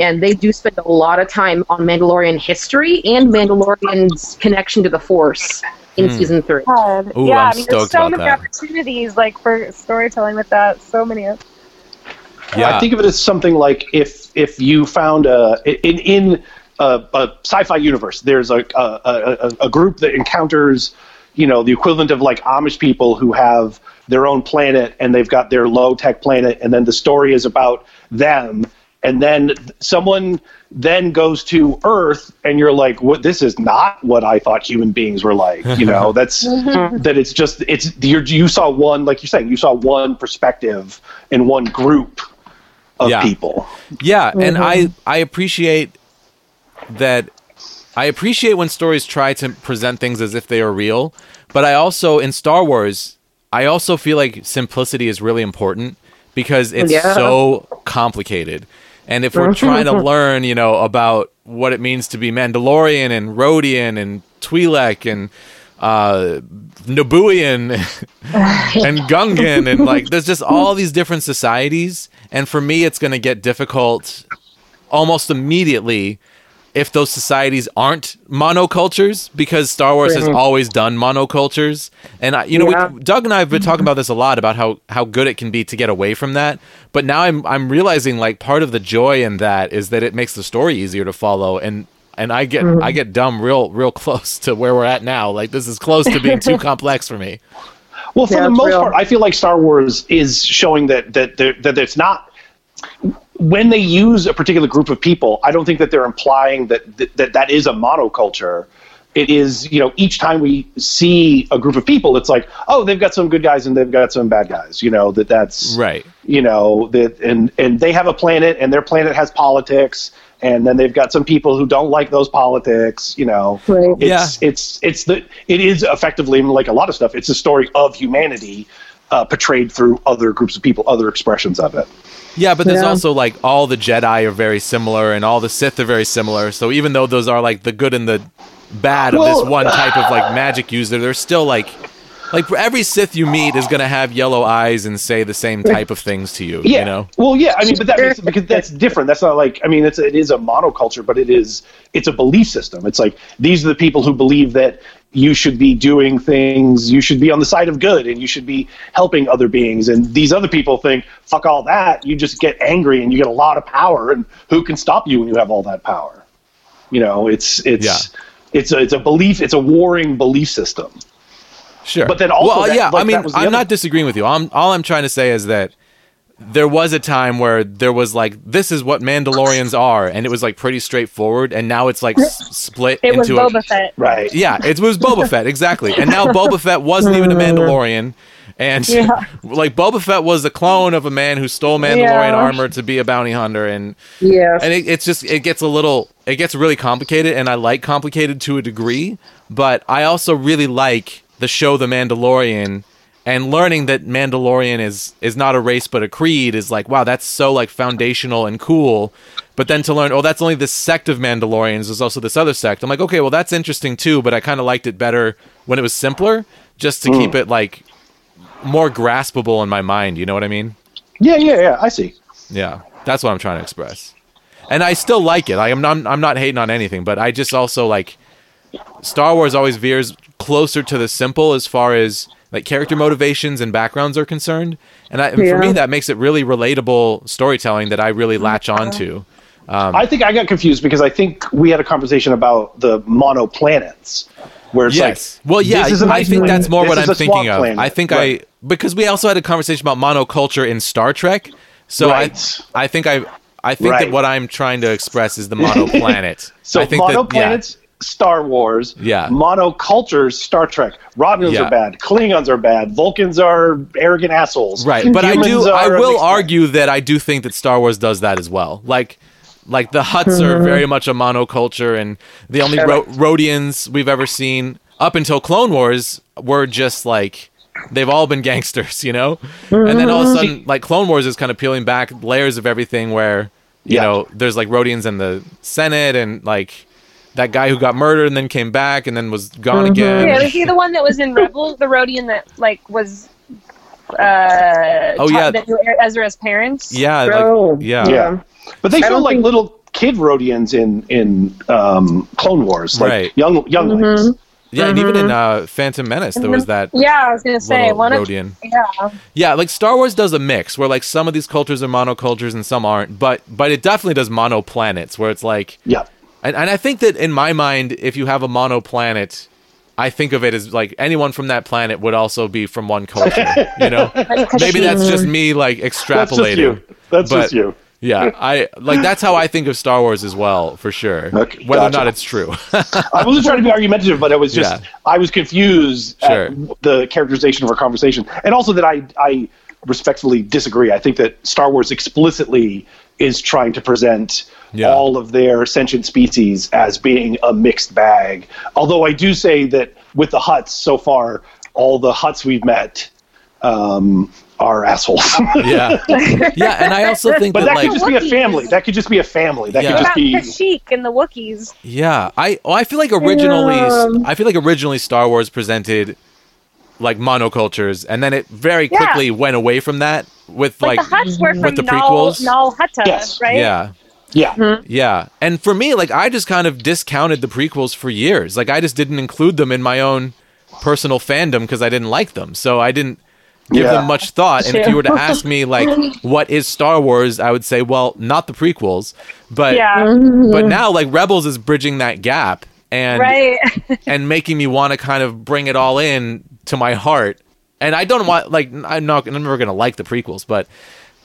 And they do spend a lot of time on Mandalorian history and Mandalorian's connection to the Force in hmm. season three. God. Ooh, yeah, I'm I mean, there's so about many that. opportunities like for storytelling with that. So many. Yeah. I think of it as something like if if you found a in in a, a sci-fi universe, there's a a, a a group that encounters, you know, the equivalent of like Amish people who have their own planet and they've got their low tech planet, and then the story is about them, and then someone then goes to Earth, and you're like, what? This is not what I thought human beings were like. You know, that's that it's just it's you're, you saw one like you're saying you saw one perspective in one group of Yeah. people. Yeah, and I mm-hmm. I appreciate that. I appreciate when stories try to present things as if they are real, but I also in Star Wars, I also feel like simplicity is really important because it's Yeah. so complicated. And if we're trying to learn, you know, about what it means to be Mandalorian and Rodian and Twi'lek and uh, Nabooian and Gungan and like there's just all these different societies. And for me it's going to get difficult almost immediately if those societies aren't monocultures because Star Wars has always done monocultures. And I, you know Yeah. we, Doug and I have been mm-hmm. talking about this a lot about how how good it can be to get away from that. But now I'm I'm realizing like part of the joy in that is that it makes the story easier to follow. And and I get mm-hmm. I get dumb real real close to where we're at now. Like this is close to being too complex for me. Well, for Yeah, the most real. part, I feel like Star Wars is showing that that there- that it's not. When they use a particular group of people, I don't think that they're implying that that that, that is a monoculture. It is, you know, each time we see a group of people, it's like, oh, they've got some good guys and they've got some bad guys. You know that that's Right. You know that, and and they have a planet, and their planet has politics, and then they've got some people who don't like those politics. You know, Right. it's it's it's the it is effectively like a lot of stuff. It's a story of humanity uh, portrayed through other groups of people, other expressions of it. Yeah, but there's Yeah. also like all the Jedi are very similar and all the Sith are very similar. So even though those are like the good and the bad of this one type of like magic user, they're still like like every Sith you meet is gonna have yellow eyes and say the same type of things to you. Yeah. You know? Well, yeah. I mean, but that makes because that's different. That's not like I mean, it's it is a monoculture, but it is it's a belief system. It's like these are the people who believe that you should be doing things, you should be on the side of good, and you should be helping other beings. And these other people think, fuck all that. You just get angry and you get a lot of power, and who can stop you when you have all that power? You know, it's it's Yeah. it's a it's a belief. It's a warring belief system. Sure. But then also well, that- yeah. like, I mean, that was the I'm other- not disagreeing with you. I'm, all I'm trying to say is that there was a time where there was like, this is what Mandalorians are, and it was like pretty straightforward, and now it's like s- split It was into a, Boba Fett. Right. Yeah, it was Boba Fett exactly, and now Boba Fett wasn't even a mm. Mandalorian, and Yeah. like Boba Fett was a clone of a man who stole Mandalorian Yeah. armor to be a bounty hunter, and yeah, and it, it's just it gets a little it gets really complicated, and I like complicated to a degree, but I also really like the show The Mandalorian. And learning that Mandalorian is is not a race but a creed is like wow that's so like foundational and cool, but then to learn oh that's only this sect of Mandalorians there's also this other sect I'm like okay well that's interesting too but I kind of liked it better when it was simpler just to keep hmm. it like more graspable in my mind you know what I mean Yeah, yeah, yeah. I see. yeah, that's what I'm trying to express. And I still like it. I am not, I'm not hating on anything, but I just also like Star Wars always veers closer to the simple as far as like character motivations and backgrounds are concerned. And, I, and for me, that makes it really relatable storytelling that I really mm-hmm. latch onto. Um, I think I got confused because I think we had a conversation about the mono planets, where it's yes. like, well, yeah. this is I think that's more what I'm thinking of. planet. I think Right. I because we also had a conversation about monoculture in Star Trek. So Right. I I think I I think Right. that what I'm trying to express is the mono planet. So I think mono that, yeah. Planets. Star Wars. Yeah. Monocultures Star Trek. Romulans Yeah. are bad. Klingons are bad. Vulcans are arrogant assholes. Right, but I do. I will argue that I do think that Star Wars does that as well. Like, like the Hutts are mm-hmm. very much a monoculture, and the only Ro- Rodians we've ever seen up until Clone Wars were just like they've all been gangsters, you know. And then all of a mm-hmm. sudden, like Clone Wars is kind of peeling back layers of everything, where you Yeah. know there's like Rodians in the Senate, and like that guy who got murdered and then came back and then was gone again. Yeah, was he the one that was in Rebels, the Rodian that like was uh Oh, yeah. that knew Ezra's parents? Yeah, like, Oh, yeah, Yeah. But they I feel like think- little kid Rodians in in um, Clone Wars, like Right. young younglings. yeah, and even in uh, Phantom Menace, there was that Yeah, I was gonna say little one of Rodian. yeah. Yeah, like Star Wars does a mix where like some of these cultures are monocultures and some aren't, but but it definitely does mono planets where it's like Yeah. And, and I think that in my mind, if you have a mono planet, I think of it as like anyone from that planet would also be from one culture. You know? Maybe that's just me like That's extrapolating. just you. That's But- just you. Yeah, I like that's how I think of Star Wars as well, for sure. Okay, Whether or not it's true. I wasn't trying to be argumentative, but I was just Yeah. I was confused Sure. at the characterization of our conversation, and also that I I respectfully disagree. I think that Star Wars explicitly is trying to present Yeah. all of their sentient species as being a mixed bag. Although I do say that with the Hutts so far, all the Hutts we've met um, are assholes. yeah, yeah, and I also think but that that like could just be a family. That could just be a family. That Yeah. could just about be. Kashyyyk and the Wookiees? Yeah, I oh, I feel like originally I feel like originally Star Wars presented like monocultures, and then it very Yeah. quickly went away from that with Like, like, the Hutts were from with the Nal, prequels. Nal Hutta, Yes. right? yeah. Yeah. Mm-hmm. Yeah. And for me, like I just kind of discounted the prequels for years. Like I just didn't include them in my own personal fandom because I didn't like them. So I didn't give Yeah. them much thought. And if you were to ask me like what is Star Wars, I would say, well, not the prequels. But Yeah. but now like Rebels is bridging that gap and Right. and making me want to kind of bring it all in to my heart. And I don't want like I'm not I'm never gonna like the prequels, but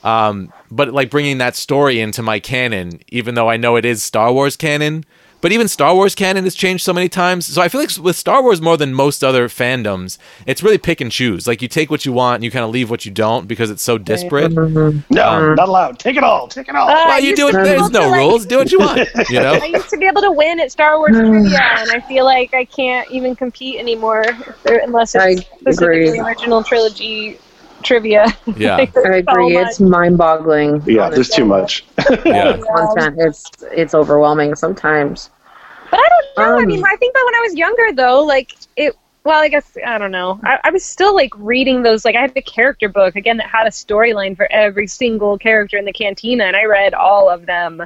um, but like bringing that story into my canon, even though I know it is Star Wars canon. But even Star Wars canon has changed so many times. So I feel like with Star Wars more than most other fandoms, it's really pick and choose. Like you take what you want and you kind of leave what you don't because it's so disparate. No, not allowed. Take it all. Take it all. Uh, Well, you used do it. There's no like- rules. Do what you want. You know. I used to be able to win at Star Wars trivia, and I feel like I can't even compete anymore unless it's I specifically agree. original trilogy trivia. Yeah. Like, I agree. much. It's mind-boggling. yeah, there's too much. Yeah. content. It's it's overwhelming sometimes. But I don't know. I Um, mean, I think that when I was younger, though, like it. Well, I guess I don't know. I, I was still like reading those. Like I had the character book again that had a storyline for every single character in the cantina, and I read all of them.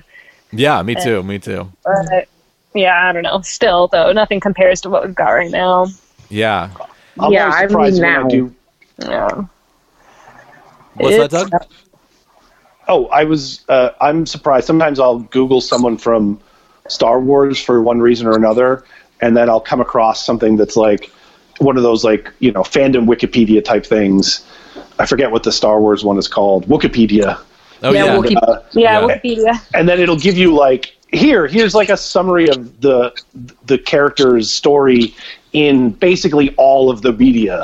Yeah. Me too. Me too. But yeah, I don't know. Still, though, nothing compares to what we've got right now. Yeah. I'm Yeah, I surprised mean when I do. Yeah. What's that, Doug? Oh, I was. Uh, I'm surprised. Sometimes I'll Google someone from Star Wars for one reason or another, and then I'll come across something that's like one of those like you know fandom Wikipedia type things. I forget what the Star Wars one is called. Wookieepedia. Oh Yeah, yeah. we'll Uh, Yeah, Yeah. Wookieepedia. and then it'll give you like here here's like a summary of the the character's story in basically all of the media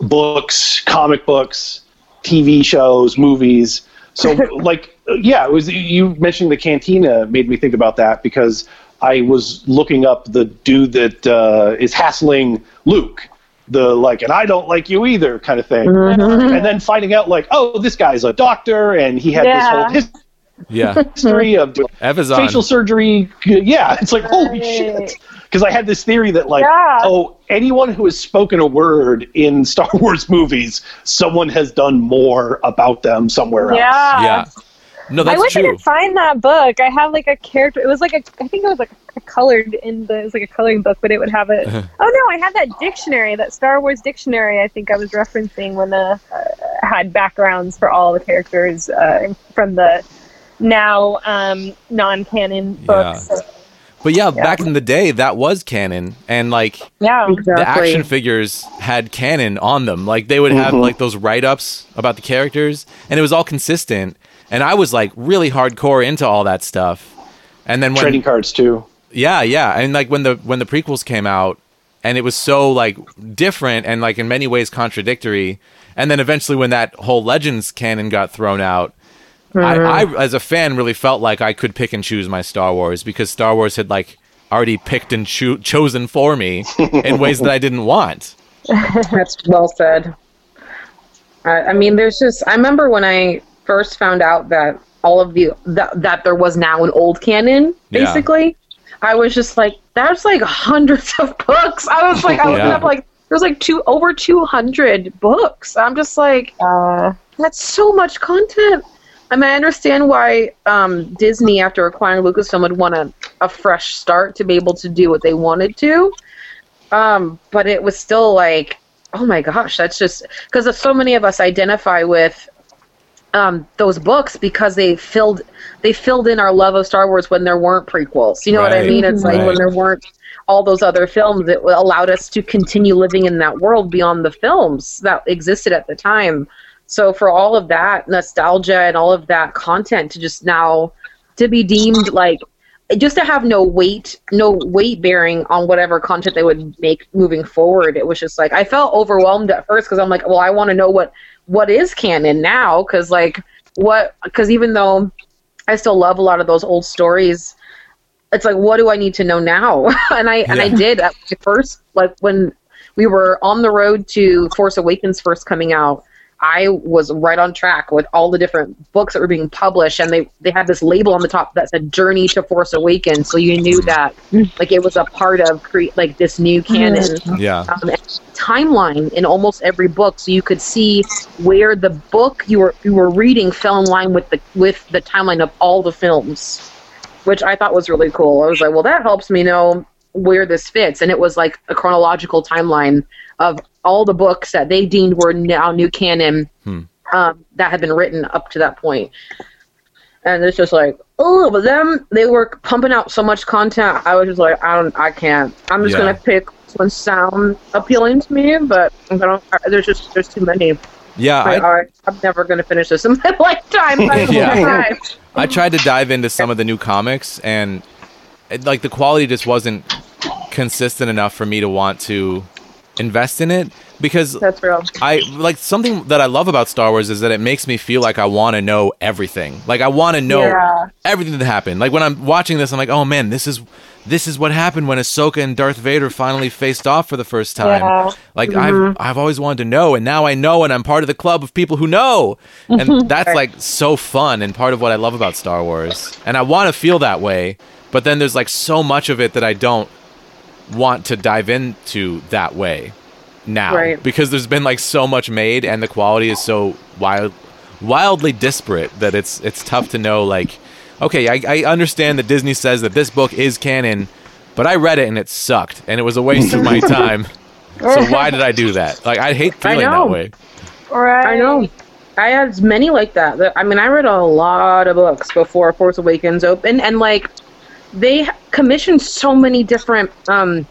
books comic books tv shows movies so like yeah it was you mentioning the cantina made me think about that because i was looking up the dude that uh, is hassling luke the like and i don't like you either kind of thing and then finding out like oh this guy's a doctor and he had this whole history Yeah. history of Evazan. facial surgery. Yeah, it's like holy shit. Because I had this theory that like, Yeah. oh, anyone who has spoken a word in Star Wars movies, someone has done more about them somewhere else. Yeah. Yeah. No, I that's wish I could find that book. I have like a character. It was like a. I think it was like a colored in the. It was like a coloring book, but it would have it. Uh-huh. oh no, I had that dictionary, that Star Wars dictionary. I think I was referencing when the uh, had backgrounds for all the characters uh, from the now um, non-canon books. But yeah, back in the day, that was canon, and like Yeah. the action figures had canon on them. Like they would have mm-hmm. like those write ups about the characters, and it was all consistent. And I was like really hardcore into all that stuff. And then when Trading cards too. Yeah, yeah, and like when the when the prequels came out, and it was so like different and like in many ways contradictory, and then eventually when that whole Legends canon got thrown out, I, I as a fan really felt like I could pick and choose my Star Wars because Star Wars had like already picked and cho- chosen for me in ways that I didn't want. That's well said. I, I mean, there's just. I remember when I first found out that all of the that, that there was now an old canon, Yeah. basically. I was just like, there's like hundreds of books. I was like, I looked Yeah. up like there's like two over two hundred books. I'm just like, Uh, that's so much content. I mean, I understand why um, Disney, after acquiring Lucasfilm, would want a, a fresh start to be able to do what they wanted to. Um, but it was still like, oh my gosh, that's just because so many of us identify with um, those books because they filled they filled in our love of Star Wars when there weren't prequels. You know what I mean? It's like when there weren't all those other films that allowed us to continue living in that world beyond the films that existed at the time. So for all of that nostalgia and all of that content to just now to be deemed like just to have no weight no weight bearing on whatever content they would make moving forward it was just like i felt overwhelmed at first because i'm like well i want to know what what is canon now? Because like what because even though i still love a lot of those old stories it's like what do i need to know now? And i and i did at first like when we were on the road to force awakens first coming out I was right on track with all the different books that were being published, and they they had this label on the top that said "Journey to Force Awakens," so you knew that like it was a part of cre- like this new canon. Yeah, um, timeline in almost every book, so you could see where the book you were you were reading fell in line with the with the timeline of all the films, which I thought was really cool. I was like, well, that helps me know where this fits, and it was like a chronological timeline of all the books that they deemed were now new canon um, that had been written up to that point. And it's just like, oh, but them they were pumping out so much content. I was just like, I don't, I can't. I'm just Yeah. gonna pick one sound appealing to me, but I don't. There's just there's too many. yeah. I, I, I, I'm never gonna finish this in my lifetime. Yeah. I tried to dive into some of the new comics, and it, like the quality just wasn't consistent enough for me to want to invest in it because That's real. I like something that I love about Star Wars is that it makes me feel like I want to know everything. Like I want to know Yeah. everything that happened. Like when I'm watching this, I'm like, oh man, this is this is what happened when Ahsoka and Darth Vader finally faced off for the first time. Yeah. Like I've mm-hmm. I've always wanted to know, and now I know, and I'm part of the club of people who know, and that's like so fun and part of what I love about Star Wars. And I want to feel that way, but then there's like so much of it that I don't want to dive into that way now Right. because there's been like so much made and the quality is so wild wildly disparate that it's it's tough to know like okay I, I understand that disney says that this book is canon but i read it and it sucked and it was a waste of my time so why did i do that like i hate feeling that know. way right. I know. I had many like that. That- I mean, I read a lot of books before Force Awakens opened, and like they commissioned so many different um,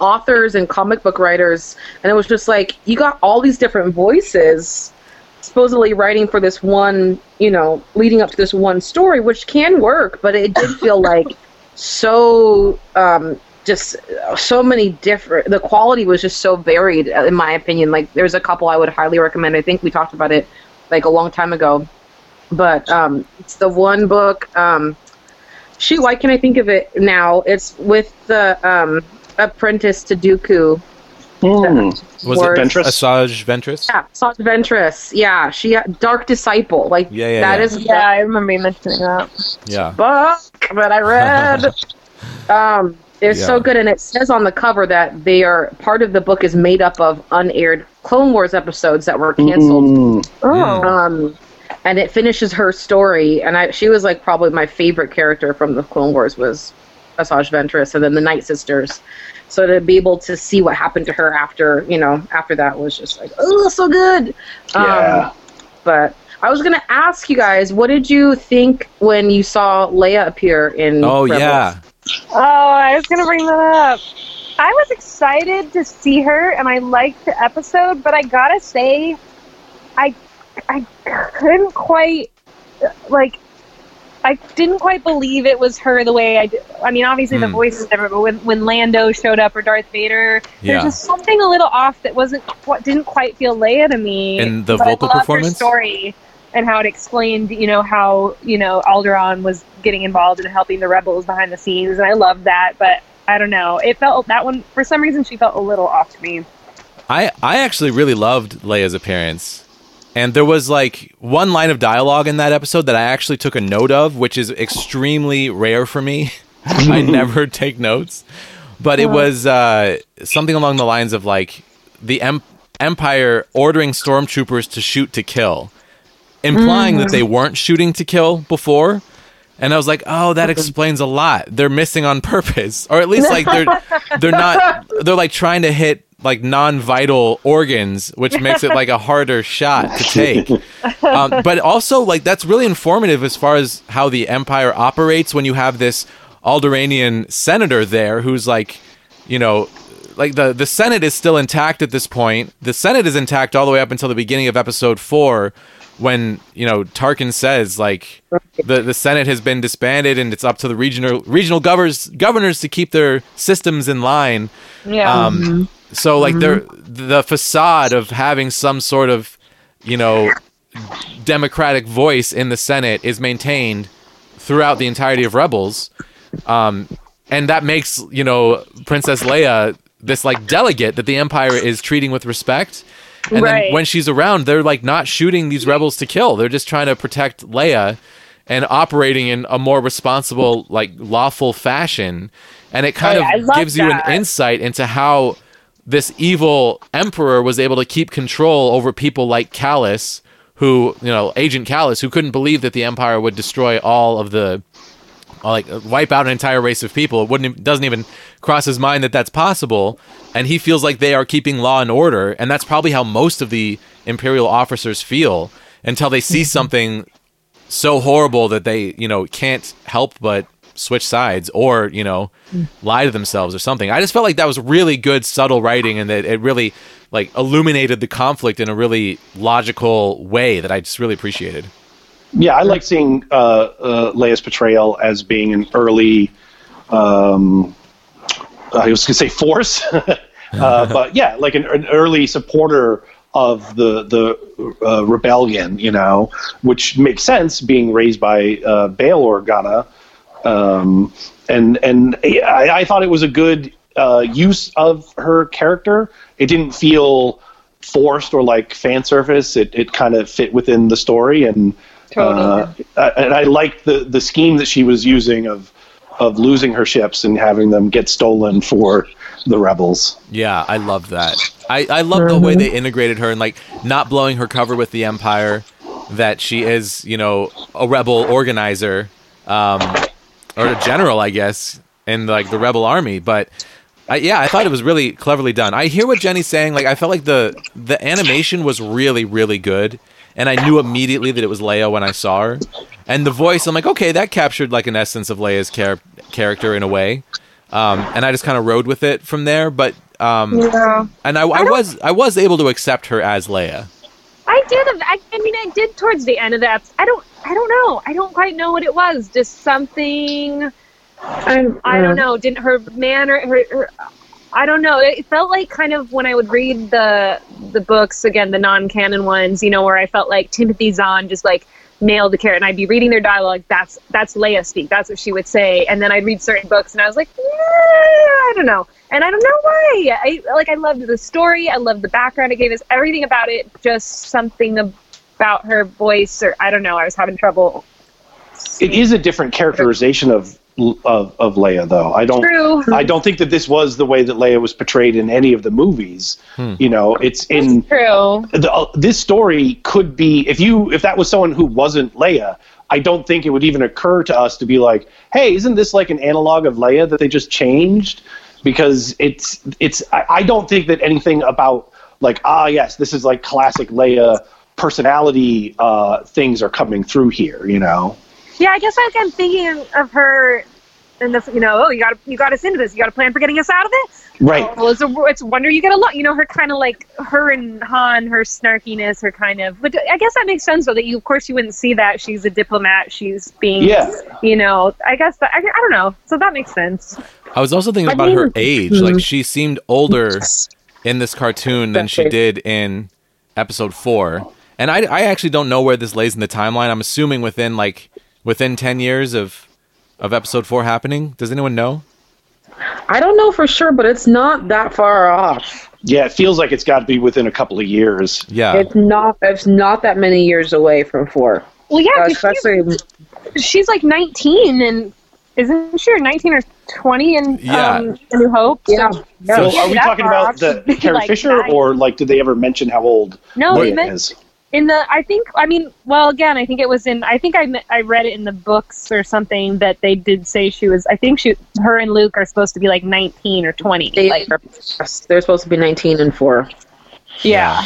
authors and comic book writers, and it was just like you got all these different voices supposedly writing for this one, you know, leading up to this one story, which can work, but it did feel like so um, just so many different. The quality was just so varied, uh, in my opinion. Like there's a couple I would highly recommend. I think we talked about it like a long time ago, but um, it's the one book. Um, shoot, why can I think of it now? It's with the um, apprentice to Dooku. Hmm. was Or- it Ventress? asajj ventress Yeah, Salt Ventress. Yeah, she Dark Disciple. Like Yeah, yeah, that yeah. is Yeah, I remember you mentioning that. yeah book that I read. um, it's so good, and it says on the cover that they are part of the book is made up of unaired Clone Wars episodes that were canceled. Hmm. Oh. Um, and it finishes her story, and I she was like probably my favorite character from the Clone Wars was Asajj Ventress, and then the Night Sisters. So to be able to see what happened to her after, you know, after that was just like, oh, so good. Yeah. Um, but I was gonna ask you guys, what did you think when you saw Leia appear in? oh Rebels? yeah Oh, I was gonna bring that up. I was excited to see her, and I liked the episode, but I gotta say, I I couldn't quite like. I didn't quite believe it was her the way I did. I mean, obviously the Hmm. voice is different, but when, when Lando showed up or Darth Vader, Yeah. there's just something a little off that wasn't what didn't quite feel Leia to me. And the vocal performance? story and how it explained, you know, how you know Alderaan was getting involved in helping the rebels behind the scenes, and I loved that. But I don't know, it felt that one for some reason she felt a little off to me. I I actually really loved Leia's appearance. And there was like one line of dialogue in that episode that I actually took a note of, which is extremely rare for me. I never take notes. But it was uh, something along the lines of like the em- Empire ordering stormtroopers to shoot to kill, implying that they weren't shooting to kill before. And I was like, "Oh, that explains a lot. They're missing on purpose, or at least like they're they're not they're like trying to hit like non-vital organs, which makes it like a harder shot to take. Um, but also, like that's really informative as far as how the Empire operates when you have this Alderaanian senator there who's like, you know, like the the Senate is still intact at this point. The Senate is intact all the way up until the beginning of Episode Four, when you know Tarkin says like the the Senate has been disbanded and it's up to the regional regional governors governors to keep their systems in line. Yeah. Um, so like the the facade of having some sort of you know democratic voice in the Senate is maintained throughout the entirety of Rebels, um, and that makes you know Princess Leia this like delegate that the Empire is treating with respect. And Right. then when she's around, they're like not shooting these rebels to kill. They're just trying to protect Leia and operating in a more responsible, like lawful fashion. And it kind Oh, yeah, of gives you an insight into how this evil emperor was able to keep control over people like Kallus, who, you know, Agent Kallus, who couldn't believe that the Empire would destroy all of the like wipe out an entire race of people. It wouldn't doesn't even cross his mind that that's possible, and he feels like they are keeping law and order, and that's probably how most of the imperial officers feel until they see something so horrible that they you know can't help but switch sides or you know lie to themselves or something. I just felt like that was really good subtle writing, and that it really like illuminated the conflict in a really logical way that I just really appreciated. Yeah, I like seeing uh, uh, Leia's portrayal as being an early. Um, I was going to say force, uh, but yeah, like an, an early supporter of the the uh, rebellion. You know, which makes sense, being raised by uh, Bail Organa, um, and and I, I thought it was a good uh, use of her character. It didn't feel forced or like fan service. It it kind of fit within the story and. Uh, and I liked the the scheme that she was using of of losing her ships and having them get stolen for the rebels. Yeah, I love that. I, I love the way they integrated her and like not blowing her cover with the Empire, that she is, you know, a rebel organizer, um, or a general, I guess, in like the rebel army. But I, yeah, I thought it was really cleverly done. I hear what Jenny's saying. Like, I felt like the the animation was really, really good, and I knew immediately that it was Leia when I saw her. And the voice, I'm like, okay, that captured like an essence of Leia's char- character in a way. Um, and I just kind of rode with it from there. But um, Yeah. and I, I was I was able to accept her as Leia. I did. I, I mean, I did towards the end of that. I don't. I don't know. I don't quite know what it was. Just something. I'm, I don't know. Didn't her manner? Her, her, I don't know. It felt like kind of when I would read the the books again, the non-canon ones. You know, where I felt like Timothy Zahn just like nailed the character, and I'd be reading their dialogue. That's that's Leia speak. That's what she would say. And then I'd read certain books, and I was like, "Eh, I don't know. And I don't know why. I like. I loved the story. I loved the background it gave us. Everything about it. Just something about her voice, or I don't know. I was having trouble. It is a different characterization of of, of Leia, though. I don't. True. I don't think that this was the way that Leia was portrayed in any of the movies. You know, it's in True. the, uh, this story could be if you if that was someone who wasn't Leia. I don't think it would even occur to us to be like, "Hey, isn't this like an analog of Leia that they just changed?" Because it's it's I, I don't think that anything about like ah yes this is like classic Leia personality uh, things are coming through here. You know. Yeah, I guess like I'm thinking of her and the you know oh you got you got us into this you got a plan for getting us out of it Right. Well, it's, a, it's a wonder you get along. You know, her kind of like her and Han, her snarkiness, her kind of. But I guess that makes sense though. That you, of course, you wouldn't see that she's a diplomat. She's being, Yeah. you know. I guess that, I, I don't know. So that makes sense. I was also thinking I about her mean- age. Like she seemed older in this cartoon than she did in episode four. And I, I actually don't know where this lays in the timeline. I'm assuming within like within ten years of of episode four happening. Does anyone know? I don't know for sure, but it's not that far off. Yeah, it feels like it's got to be within a couple of years. Yeah. It's not. It's not that many years away from four. Well, yeah, Uh, 'cause especially. she's, she's like 19 and isn't she or 19 or 20 in Yeah. um, New Hope? Yeah. So, yeah. So are we talking about the should Carrie like Fisher, nine. or like did they ever mention how old no, they meant is? In the I think I mean well again I think it was in I think I I read it in the books or something that they did say she was I think she her and Luke are supposed to be like 19 or 20 They, like yes, they're supposed to be 19 and four. yeah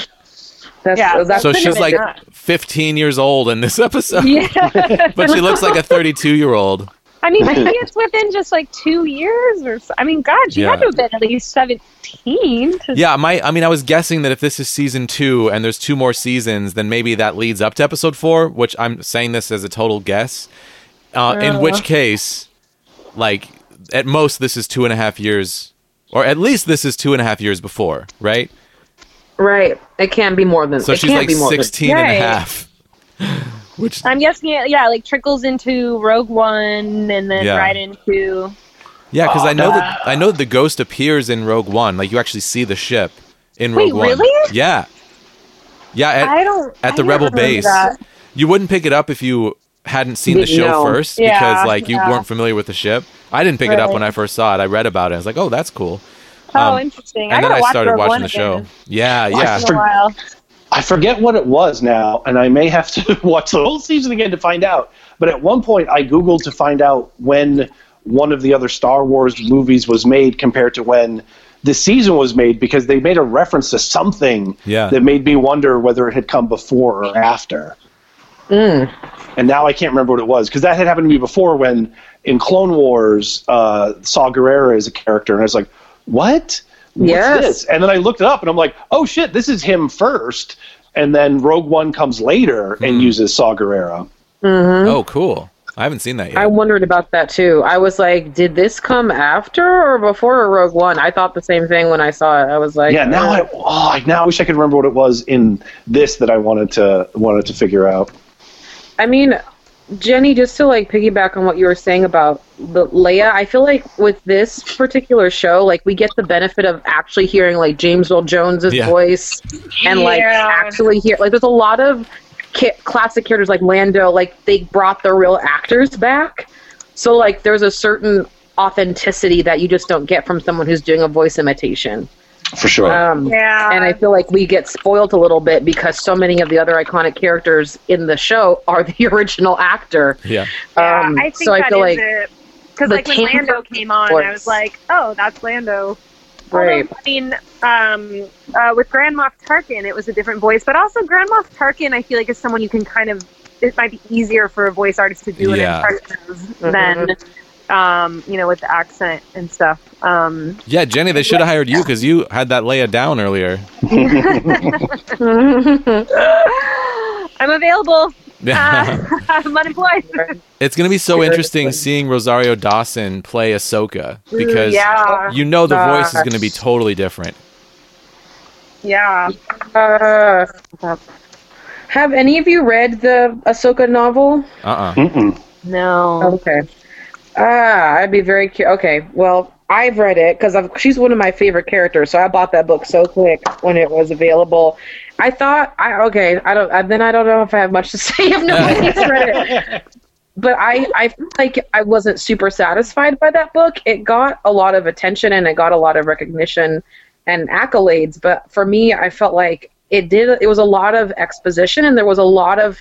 That's, Yeah. that's so she's like been 15 years old in this episode, yeah but she looks like a 32 year old. I mean maybe it's within just like two years or so. I mean God she Yeah. had to have been at least 17 to Yeah, my I mean I was guessing that if this is season 2 and there's two more seasons, then maybe that leads up to episode 4, which I'm saying this as a total guess. Uh, in which case, like at most this is two and a half years or at least this is two and a half years before, right? right. It can be more than. So it she's can't like be more than- 16 and a half. Which I'm guessing it, yeah, like trickles into Rogue One and then Yeah. right into yeah, because I know that I know that the ghost appears in Rogue One. Like you actually see the ship in Wait, Rogue One. really? Yeah. Yeah, at, I don't at I the never Rebel remember base. that. You wouldn't pick it up if you hadn't seen the Didn't show know. first Yeah, because like you yeah. weren't familiar with the ship. I didn't pick it up Right. when I first saw it. I read about it. I was like, "Oh, that's cool." Oh, Um, interesting. And I then gotta I watch started Rogue watching One the show. again. Yeah, yeah. It's been a while. I forget what it was now, and I may have to watch the whole season again to find out. But at one point, I googled to find out when one of the other Star Wars movies was made compared to when the season was made, because they made a reference to something Yeah. that made me wonder whether it had come before or after. And now I can't remember what it was because that had happened to me before when in Clone Wars, uh, Saw Gerrera is a character, and I was like, "What? What's Yes. this?" And then I looked it up, and I'm like, "Oh shit, this is him first. And then Rogue One comes later and hmm. uses Saw Gerrera. Mm-hmm. Oh, cool. I haven't seen that yet. I wondered about that too. I was like, did this come after or before Rogue One? I thought the same thing when I saw it. I was like, Yeah, now I oh, I now I wish I could remember what it was in this that I wanted to wanted to figure out. I mean, Jenny, just to like piggyback on what you were saying about the Leia, I feel like with this particular show, like we get the benefit of actually hearing like James Earl Jones's Yeah. voice and like Yeah. actually hear like there's a lot of ca- classic characters like Lando, like they brought the real actors back. So like there's a certain authenticity that you just don't get from someone who's doing a voice imitation. For sure. Um, Yeah. and I feel like we get spoiled a little bit because so many of the other iconic characters in the show are the original actor. yeah. Yeah, Um, I think so I feel is like it. Because like when Lando came on, I was like, oh, that's Lando. Right. Although, I mean, um, uh, with Grand Moff Tarkin, it was a different voice, but also Grand Moff Tarkin, I feel like is someone you can kind of. It might be easier for a voice artist to do Yeah. an impression of than, um, you know, with the accent and stuff. Um, Yeah, Jenny, they should have hired you because you had that Leia down earlier. I'm available. Yeah. Uh, I'm unemployed. it's going to be so interesting seeing Rosario Dawson play Ahsoka because yeah, you know the voice is going to be totally different. yeah. Uh, have any of you read the Ahsoka novel? Uh-uh. Mm-mm. No. Okay. Ah, I'd be very curious. Okay, well, I've read it because she's one of my favorite characters, so I bought that book so quick when it was available. I thought, I okay, I don't. I, then I don't know if I have much to say if nobody's read it. But I, I feel like I wasn't super satisfied by that book. It got a lot of attention and it got a lot of recognition and accolades. But for me, I felt like it did. It was a lot of exposition and there was a lot of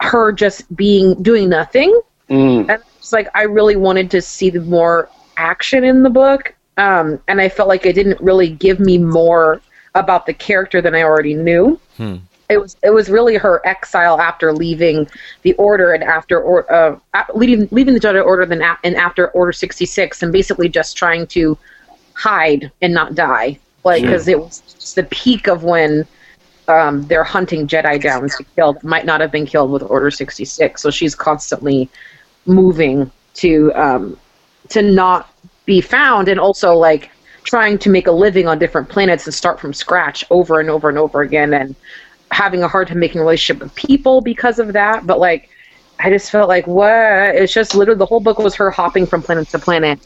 her just being doing nothing Mm. and it's like I really wanted to see the more action in the book, um, and I felt like it didn't really give me more about the character than I already knew. Hmm. It was it was really her exile after leaving the order and after or uh, leaving leaving the Jedi Order then and after Order sixty six, and basically just trying to hide and not die, like because it was just the peak of when um, they're hunting Jedi down to kill that might not have been killed with Order sixty six. So she's constantly moving to um, to not be found, and also like trying to make a living on different planets and start from scratch over and over and over again, and having a hard time making a relationship with people because of that. But like, I just felt like what? It's just literally the whole book was her hopping from planet to planet.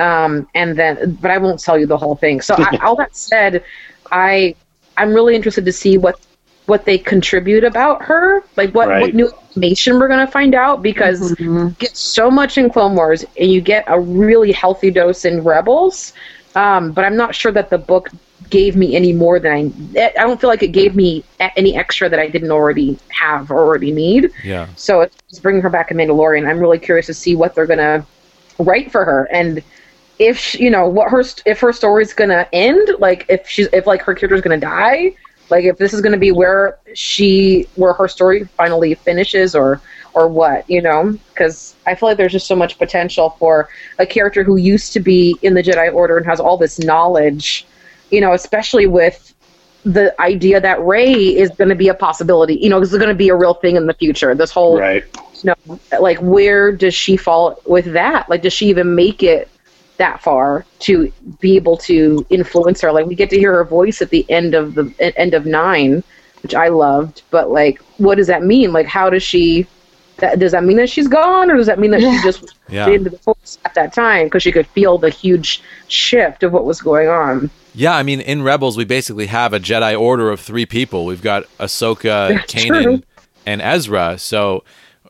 Um, and then, but I won't tell you the whole thing. So I, all that said, I I'm really interested to see what what they contribute about her, like what, Right. what new information we're gonna find out because you get so much in Clone Wars and you get a really healthy dose in Rebels. Um, but I'm not sure that the book gave me any more than I. I don't feel like it gave me any extra that I didn't already have or already need. Yeah. So it's bringing her back in Mandalorian. I'm really curious to see what they're gonna write for her and if she, you know what her if her story's gonna end. Like if she's if like her character's gonna die. Like if this is gonna be where she where her story finally finishes or or what you know because I feel like there's just so much potential for a character who used to be in the Jedi Order and has all this knowledge. You know, especially with the idea that Rey is going to be a possibility. You know, this is going to be a real thing in the future. This whole Right. you know, like where does she fall with that? Like, does she even make it that far to be able to influence her? Like, we get to hear her voice at the end of the end of nine, which I loved. But like, what does that mean? Like, how does she? That, does that mean that she's gone, or does that mean that she just Yeah. into the force at that time because she could feel the huge shift of what was going on? Yeah, I mean, in Rebels, we basically have a Jedi Order of three people. We've got Ahsoka, That's Kanan, true. and Ezra. So,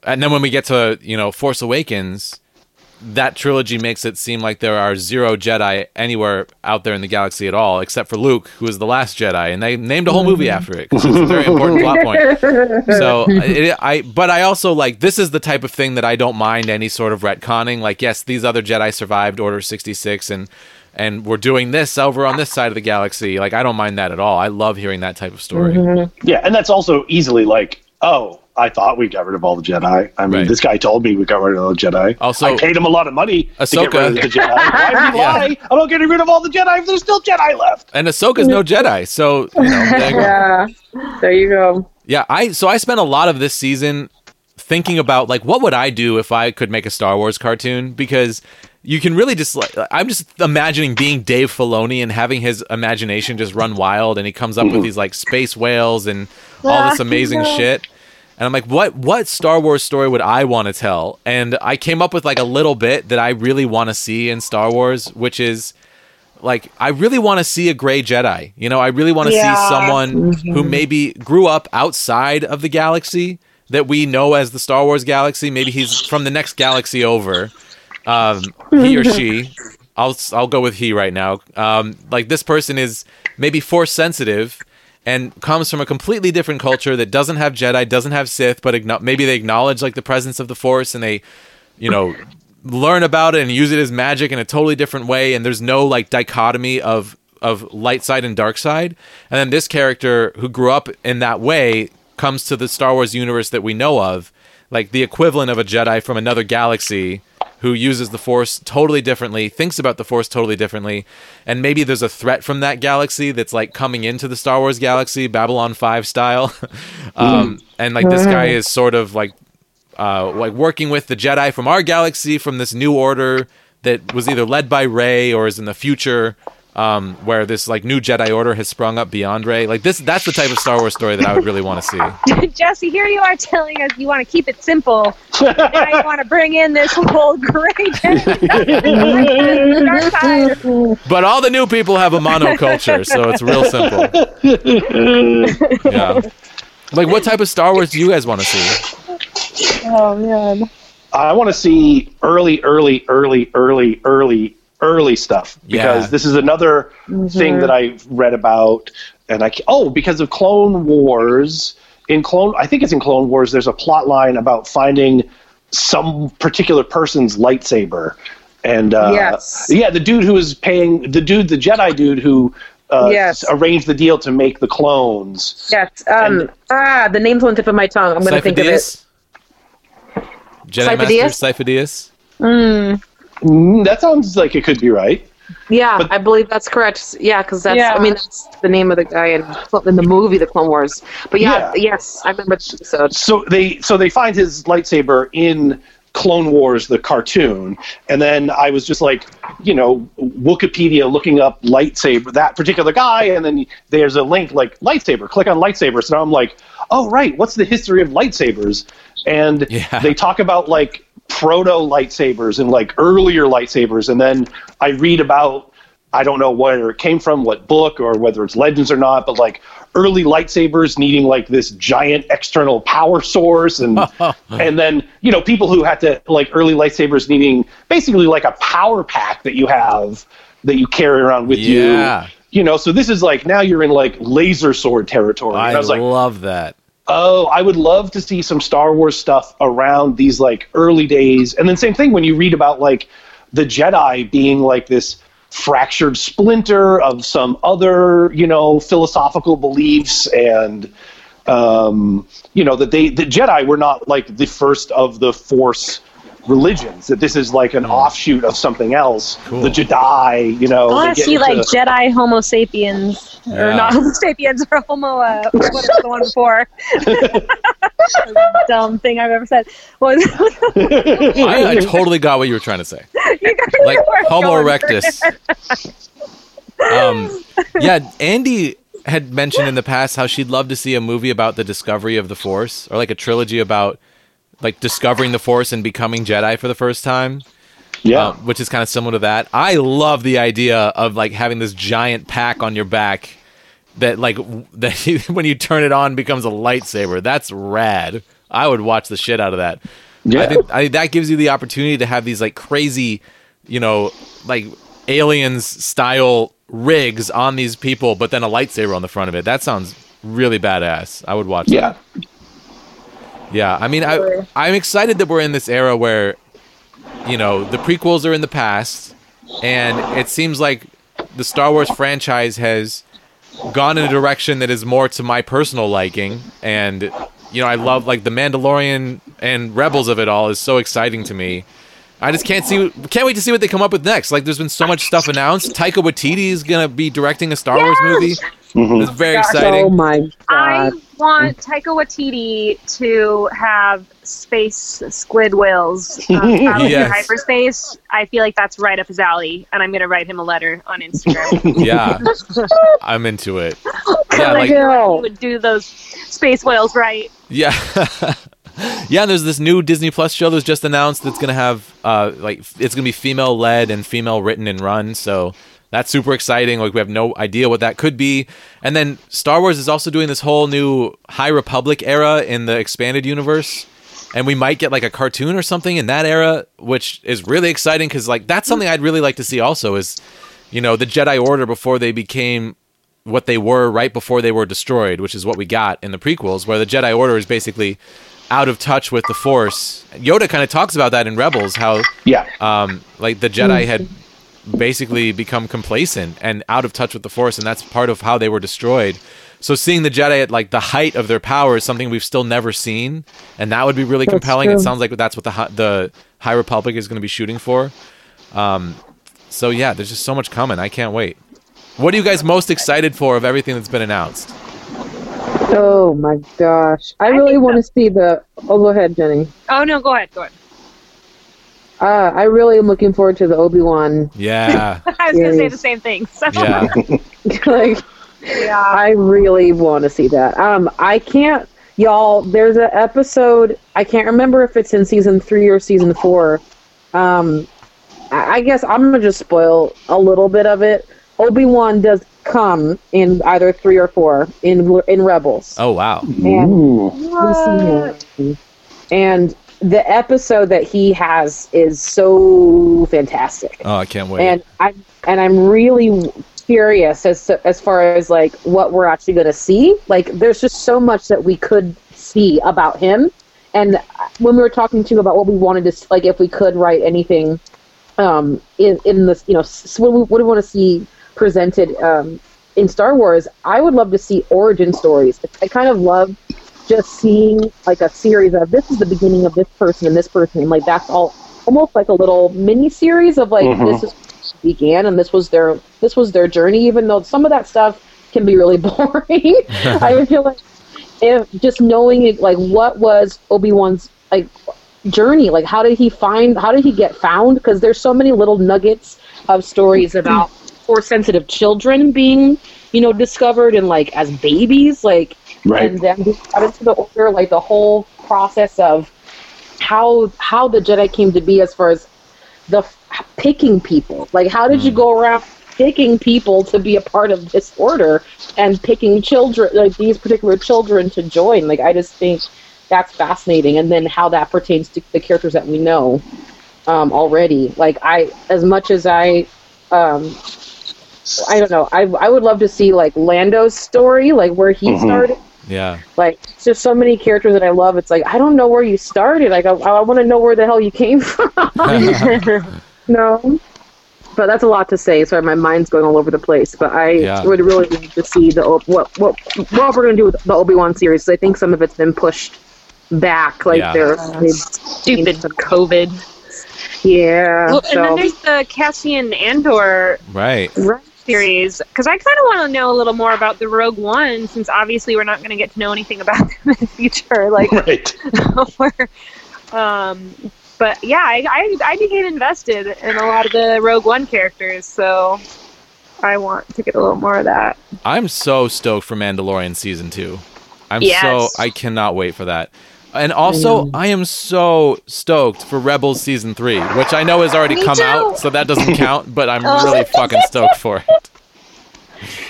and then when we get to you know Force Awakens, that trilogy makes it seem like there are zero Jedi anywhere out there in the galaxy at all, except for Luke, who is the last Jedi, and they named a whole movie mm-hmm. after it 'cause it's a very important plot point. So, it, I but I also like this is the type of thing that I don't mind any sort of retconning. Like, yes, these other Jedi survived Order sixty six, and and we're doing this over on this side of the galaxy. Like, I don't mind that at all. I love hearing that type of story. Mm-hmm. Yeah, and that's also easily like, oh, I thought we got rid of all the Jedi. I mean, Right. this guy told me we got rid of all the Jedi. Also- I paid him a lot of money to get Ahsoka- rid of the Jedi. Why would he Yeah. lie about getting rid of all the Jedi if there's still Jedi left? And Ahsoka's no Jedi, so you know. There you. Yeah, there you go. Yeah, I so I spent a lot of this season thinking about like what would I do if I could make a Star Wars cartoon because you can really just like I'm just imagining being Dave Filoni and having his imagination just run wild and he comes up with mm-hmm. these like space whales and all this amazing shit. And I'm like, what what Star Wars story would I want to tell? And I came up with like a little bit that I really want to see in Star Wars, which is like I really want to see a gray Jedi. You know, I really want to Yeah. see someone who maybe grew up outside of the galaxy that we know as the Star Wars galaxy. Maybe he's from the next galaxy over. Um, he or she. I'll I'll go with he right now. Um, like this person is maybe force sensitive and comes from a completely different culture that doesn't have Jedi, doesn't have Sith, but maybe they acknowledge like the presence of the Force and they, you know, learn about it and use it as magic in a totally different way. And there's no like dichotomy of of light side and dark side. And then this character who grew up in that way comes to the Star Wars universe that we know of, like the equivalent of a Jedi from another galaxy who uses the Force totally differently, thinks about the Force totally differently, and maybe there's a threat from that galaxy that's like coming into the Star Wars galaxy, Babylon 5 style. um, and like this guy is sort of like uh, like working with the Jedi from our galaxy from this new order that was either led by Rey or is in the future, um, where this like new Jedi order has sprung up beyond Rey. Like this, that's the type of Star Wars story that I would really want to see. Jesse, here you are telling us you want to keep it simple. now you want to bring in this whole great dark side. But all the new people have a monoculture, so it's real simple. Yeah. Like, what type of Star Wars do you guys want to see? Oh man. I want to see early, early, early, early, early, early stuff because Yeah. this is another thing that I've read about, and I oh because of Clone Wars in Clone I think it's in Clone Wars. There's a plot line about finding some particular person's lightsaber, and uh, Yes. yeah, the dude who was paying the dude, the Jedi dude who. Uh, Yes. arranged the deal to make the clones. Yes. Um. And- ah, the name's on the tip of my tongue. I'm going to think of it. Sifo-Dyas? Jedi Master Sifo-Dyas? Sifo-Dyas? Mm, Mm, that sounds like it could be right. Yeah, But- I believe that's correct. Yeah, because that's Yeah. I mean that's the name of the guy in, in the movie The Clone Wars. But yeah, Yeah. yes, I remember the episode. so they so they find his lightsaber in Clone Wars the cartoon, and then I was just like, you know, Wikipedia looking up lightsaber that particular guy, and then there's a link like lightsaber. Click on lightsaber. So now I'm like, oh right, what's the history of lightsabers? And Yeah. they talk about like proto lightsabers and like earlier lightsabers, and then I read about I don't know where it came from, what book, or whether it's legends or not, but like early lightsabers needing like this giant external power source, and and then you know people who had to like early lightsabers needing basically like a power pack that you have that you carry around with Yeah. you. You know, so this is like now you're in like laser sword territory. I, I was like, love that. Oh, I would love to see some Star Wars stuff around these like early days. And then same thing when you read about like the Jedi being like this fractured splinter of some other, you know, philosophical beliefs and um, you know, that they the Jedi were not like the first of the Force religions, that this is like an offshoot of something else. Cool. The Jedi, you know, I they want to see like Jedi Homo sapiens, or not Homo sapiens, or Homo. Uh, what was the one before? Dumb thing I've ever said. Was I, I totally got what you were trying to say. you got Like where Homo erectus. Um, yeah, Andy had mentioned in the past how she'd love to see a movie about the discovery of the Force, or like a trilogy about like discovering the Force and becoming Jedi for the first time. yeah. um, which is kind of similar to that. I love the idea of like having this giant pack on your back that like that you, when you turn it on becomes a lightsaber. That's rad. I would watch the shit out of that. Yeah. I think I, that gives you the opportunity to have these like crazy, you know, like aliens style rigs on these people, but then a lightsaber on the front of it. That sounds really badass. I would watch. that. Yeah. I mean, I I'm excited that we're in this era where, you know, the prequels are in the past, and it seems like the Star Wars franchise has gone in a direction that is more to my personal liking, and you know, I love like the Mandalorian and Rebels of it all is so exciting to me. I just can't see, can't wait to see what they come up with next. Like, there's been so much stuff announced. Taika Waititi is gonna be directing a Star Wars movie. It's very Gosh. exciting. Oh my I want Taika Waititi to have space squid whales um, traveling Yes. in hyperspace. I feel like that's right up his alley, and I'm going to write him a letter on Instagram. Yeah, I'm into it. Yeah, like, like he would do those space whales right. Yeah. yeah, and there's this new Disney Plus show that's just announced that's going to have uh like it's going to be female led and female written and run, so that's super exciting. Like we have no idea what that could be. And then Star Wars is also doing this whole new High Republic era in the expanded universe. And we might get like a cartoon or something in that era, which is really exciting because like that's something I'd really like to see also is, you know, the Jedi Order before they became what they were right before they were destroyed, which is what we got in the prequels, where the Jedi Order is basically out of touch with the Force. Yoda kind of talks about that in Rebels, how Yeah. um, like the Jedi had basically become complacent and out of touch with the Force, and that's part of how they were destroyed. So seeing the Jedi at like the height of their power is something we've still never seen, and that would be really compelling. It sounds like that's what the Hi- the High Republic is going to be shooting for. Um, so yeah, there's just so much coming. I can't wait. What are you guys most excited for of everything that's been announced? Oh my gosh! I, really want to see the. Oh, go ahead, Jenny. Oh no, go ahead, go ahead. Uh, I really am looking forward to the Obi Wan. Yeah, I was going to say the same thing. So, yeah, like, yeah. I really want to see that. Um, I can't, y'all. There's an episode. I can't remember if it's in season three or season four. Um, I, I guess I'm gonna just spoil a little bit of it. Obi Wan does come in either three or four in in Rebels. Oh wow, And Ooh. We've seen him. And the episode that he has is so fantastic, oh I can't wait. and I'm and I'm really curious as as far as like what we're actually going to see. Like, there's just so much that we could see about him. And when we were talking to you about what we wanted to like, if we could write anything um, in in this, you know, s- what, we, what do we want to see presented um, in Star Wars? I would love to see origin stories. I kind of love just seeing like a series of this is the beginning of this person and this person, and like that's all almost like a little mini series of like Mhm. this is began, and this was their this was their journey. Even though some of that stuff can be really boring, I feel like if just knowing it, like what was Obi Wan's like journey, like how did he find, how did he get found? Because there's so many little nuggets of stories about force sensitive children being, you know, discovered and like as babies, like Right. and then brought into the order, like the whole process of how how the Jedi came to be as far as the f- picking people. Like, how did you go around picking people to be a part of this order and picking children, like these particular children, to join? Like, I just think that's fascinating. And then how that pertains to the characters that we know um, already. Like, I, as much as I, um, I don't know, I, I would love to see like Lando's story, like where he Mhm. started. Yeah. Like, it's just so many characters that I love. It's like I don't know where you started. Like, I, I want to know where the hell you came from. no, but that's a lot to say. Sorry, my mind's going all over the place. But I Yeah. would really like to see the O- what what what we're going to do with the Obi Wan series. I think some of it's been pushed back. Like Yeah. they're they- Stupid COVID. yeah. Well, and then there's the Cassian Andor Right. right. Series because I kind of want to know a little more about the Rogue One since obviously we're not going to get to know anything about them in the future. Like, Right. um, but yeah, I, I I became invested in a lot of the Rogue One characters, so I want to get a little more of that. I'm so stoked for Mandalorian season two. I'm Yes. so I cannot wait for that. And also, mm. I am so stoked for Rebels season three, which I know has already Me come too. out, so that doesn't count. But I'm Oh. really fucking stoked for it.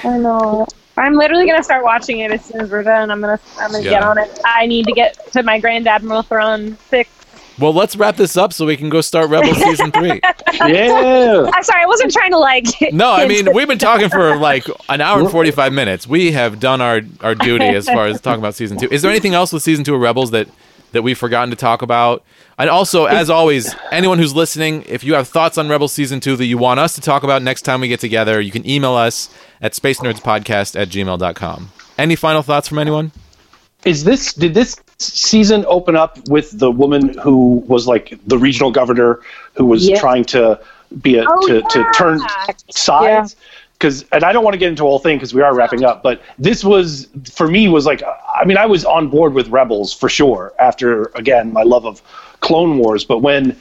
I know. I'm literally gonna start watching it as soon as we're done. I'm gonna I'm gonna get on it. I need to get to my Grand Admiral Thrawn fix. Well, let's wrap this up so we can go start Rebels season three. Yeah. I'm sorry, I wasn't trying to like. No, I mean we've been talking for like an hour and forty five minutes. We have done our our duty as far as talking about season two. Is there anything else with season two of Rebels that that we've forgotten to talk about? And also, as always, anyone who's listening, if you have thoughts on Rebels season two that you want us to talk about next time we get together, you can email us at space nerds podcast at gmail.com. Any final thoughts from anyone? Is this did this season open up with the woman who was like the regional governor who was Yeah. trying to be a Oh, to, to turn sides? Because and I don't want to get into the whole thing because we are wrapping up, but this was for me was like I mean I was on board with Rebels for sure after again my love of Clone Wars, but when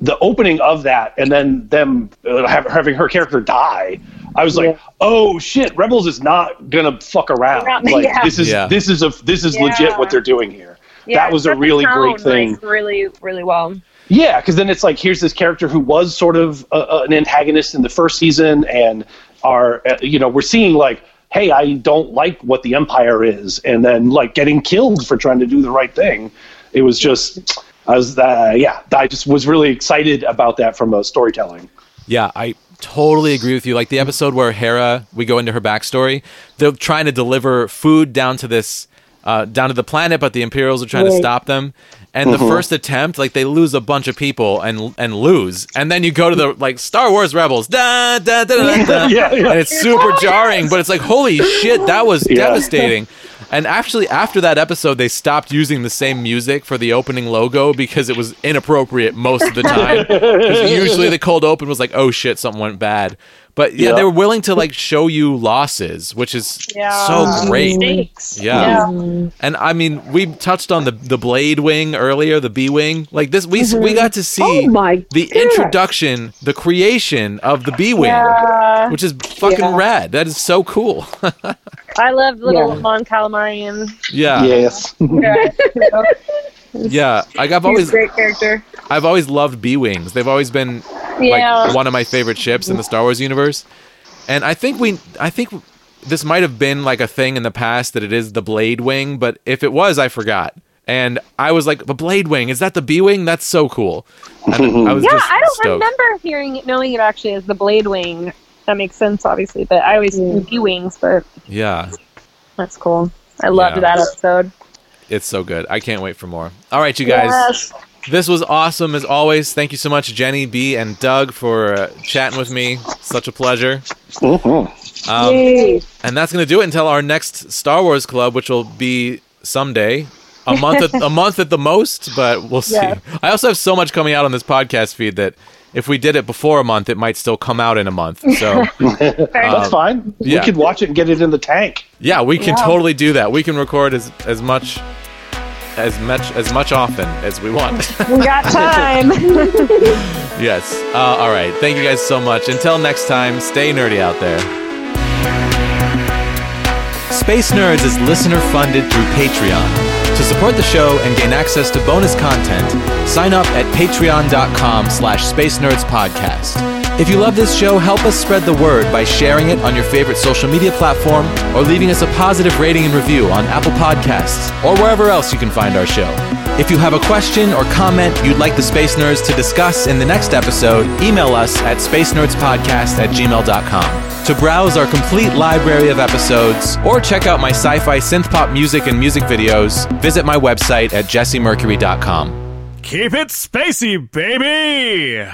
the opening of that and then them uh, have, having her character die, I was like, Yeah. oh shit, Rebels is not gonna fuck around. Around- Like yeah. this is Yeah. this is a this is Yeah. legit what they're doing here. Yeah, that was a really tone, great thing. like, really, really well. Yeah, because then it's like here's this character who was sort of uh, uh, an antagonist in the first season, and are uh, you know we're seeing like, hey, I don't like what the Empire is, and then like getting killed for trying to do the right thing. It was just, I was uh, yeah, I just was really excited about that from a storytelling. Yeah, I totally agree with you. Like the episode where Hera, we go into her backstory. They're trying to deliver food down to this, uh, down to the planet, but the Imperials are trying to stop them. And the first attempt, like they lose a bunch of people and and lose, and then you go to the like Star Wars Rebels, da da da da, da Yeah, yeah. and it's super jarring. But it's like holy shit, that was Yeah. devastating. And actually, after that episode, they stopped using the same music for the opening logo because it was inappropriate most of the time. Because usually the cold open was like, oh shit, something went bad. But yeah, Yeah. they were willing to like show you losses, which is Yeah. so mm. great. Mistakes. Yeah. And I mean, we touched on the the blade wing earlier, the B wing. Like this, we we mm-hmm. got to see Oh my the God. introduction, the creation of the B wing, Yeah. which is fucking Yeah. rad. That is so cool. I love little Yeah. Mon Calamarian. yeah, Yes. yeah. Like I've always, great character. I've always loved B wings. They've always been Yeah. like one of my favorite ships in the Star Wars universe. And I think we, I think this might have been like a thing in the past that it is the Blade Wing, but if it was, I forgot. And I was like, the Blade Wing is that the B Wing? That's so cool. And I was yeah, just I don't stoked. remember hearing it, knowing it actually as the Blade Wing. That makes sense, obviously, but I always knew B wings. But Yeah, that's cool. I loved Yeah. that episode. It's so good. I can't wait for more. All right, you guys. Yes. This was awesome as always. Thank you so much, Jenny B and Doug, for uh, chatting with me. Such a pleasure. Mhm. Um, Yay. And that's going to do it until our next Star Wars Club, which will be someday. a month at, a month at the most, but we'll see. Yeah. I also have so much coming out on this podcast feed that if we did it before a month, it might still come out in a month. So Fair. That's fine. yeah. We could watch it and get it in the tank. yeah, we can Yeah. totally do that. We can record as as much as much as much often as we want. we got time. yes. Uh, all right. Thank you guys so much. Until next time, stay nerdy out there. Space Nerds is listener funded through Patreon. To support the show and gain access to bonus content, sign up at patreon.com slash space nerds podcast. If you love this show, help us spread the word by sharing it on your favorite social media platform or leaving us a positive rating and review on Apple Podcasts or wherever else you can find our show. If you have a question or comment you'd like the Space Nerds to discuss in the next episode, email us at spacenerdspodcast at gmail.com. To browse our complete library of episodes or check out my sci fi synth pop music and music videos, visit my website at jessemercury.com. Keep it spacey, baby!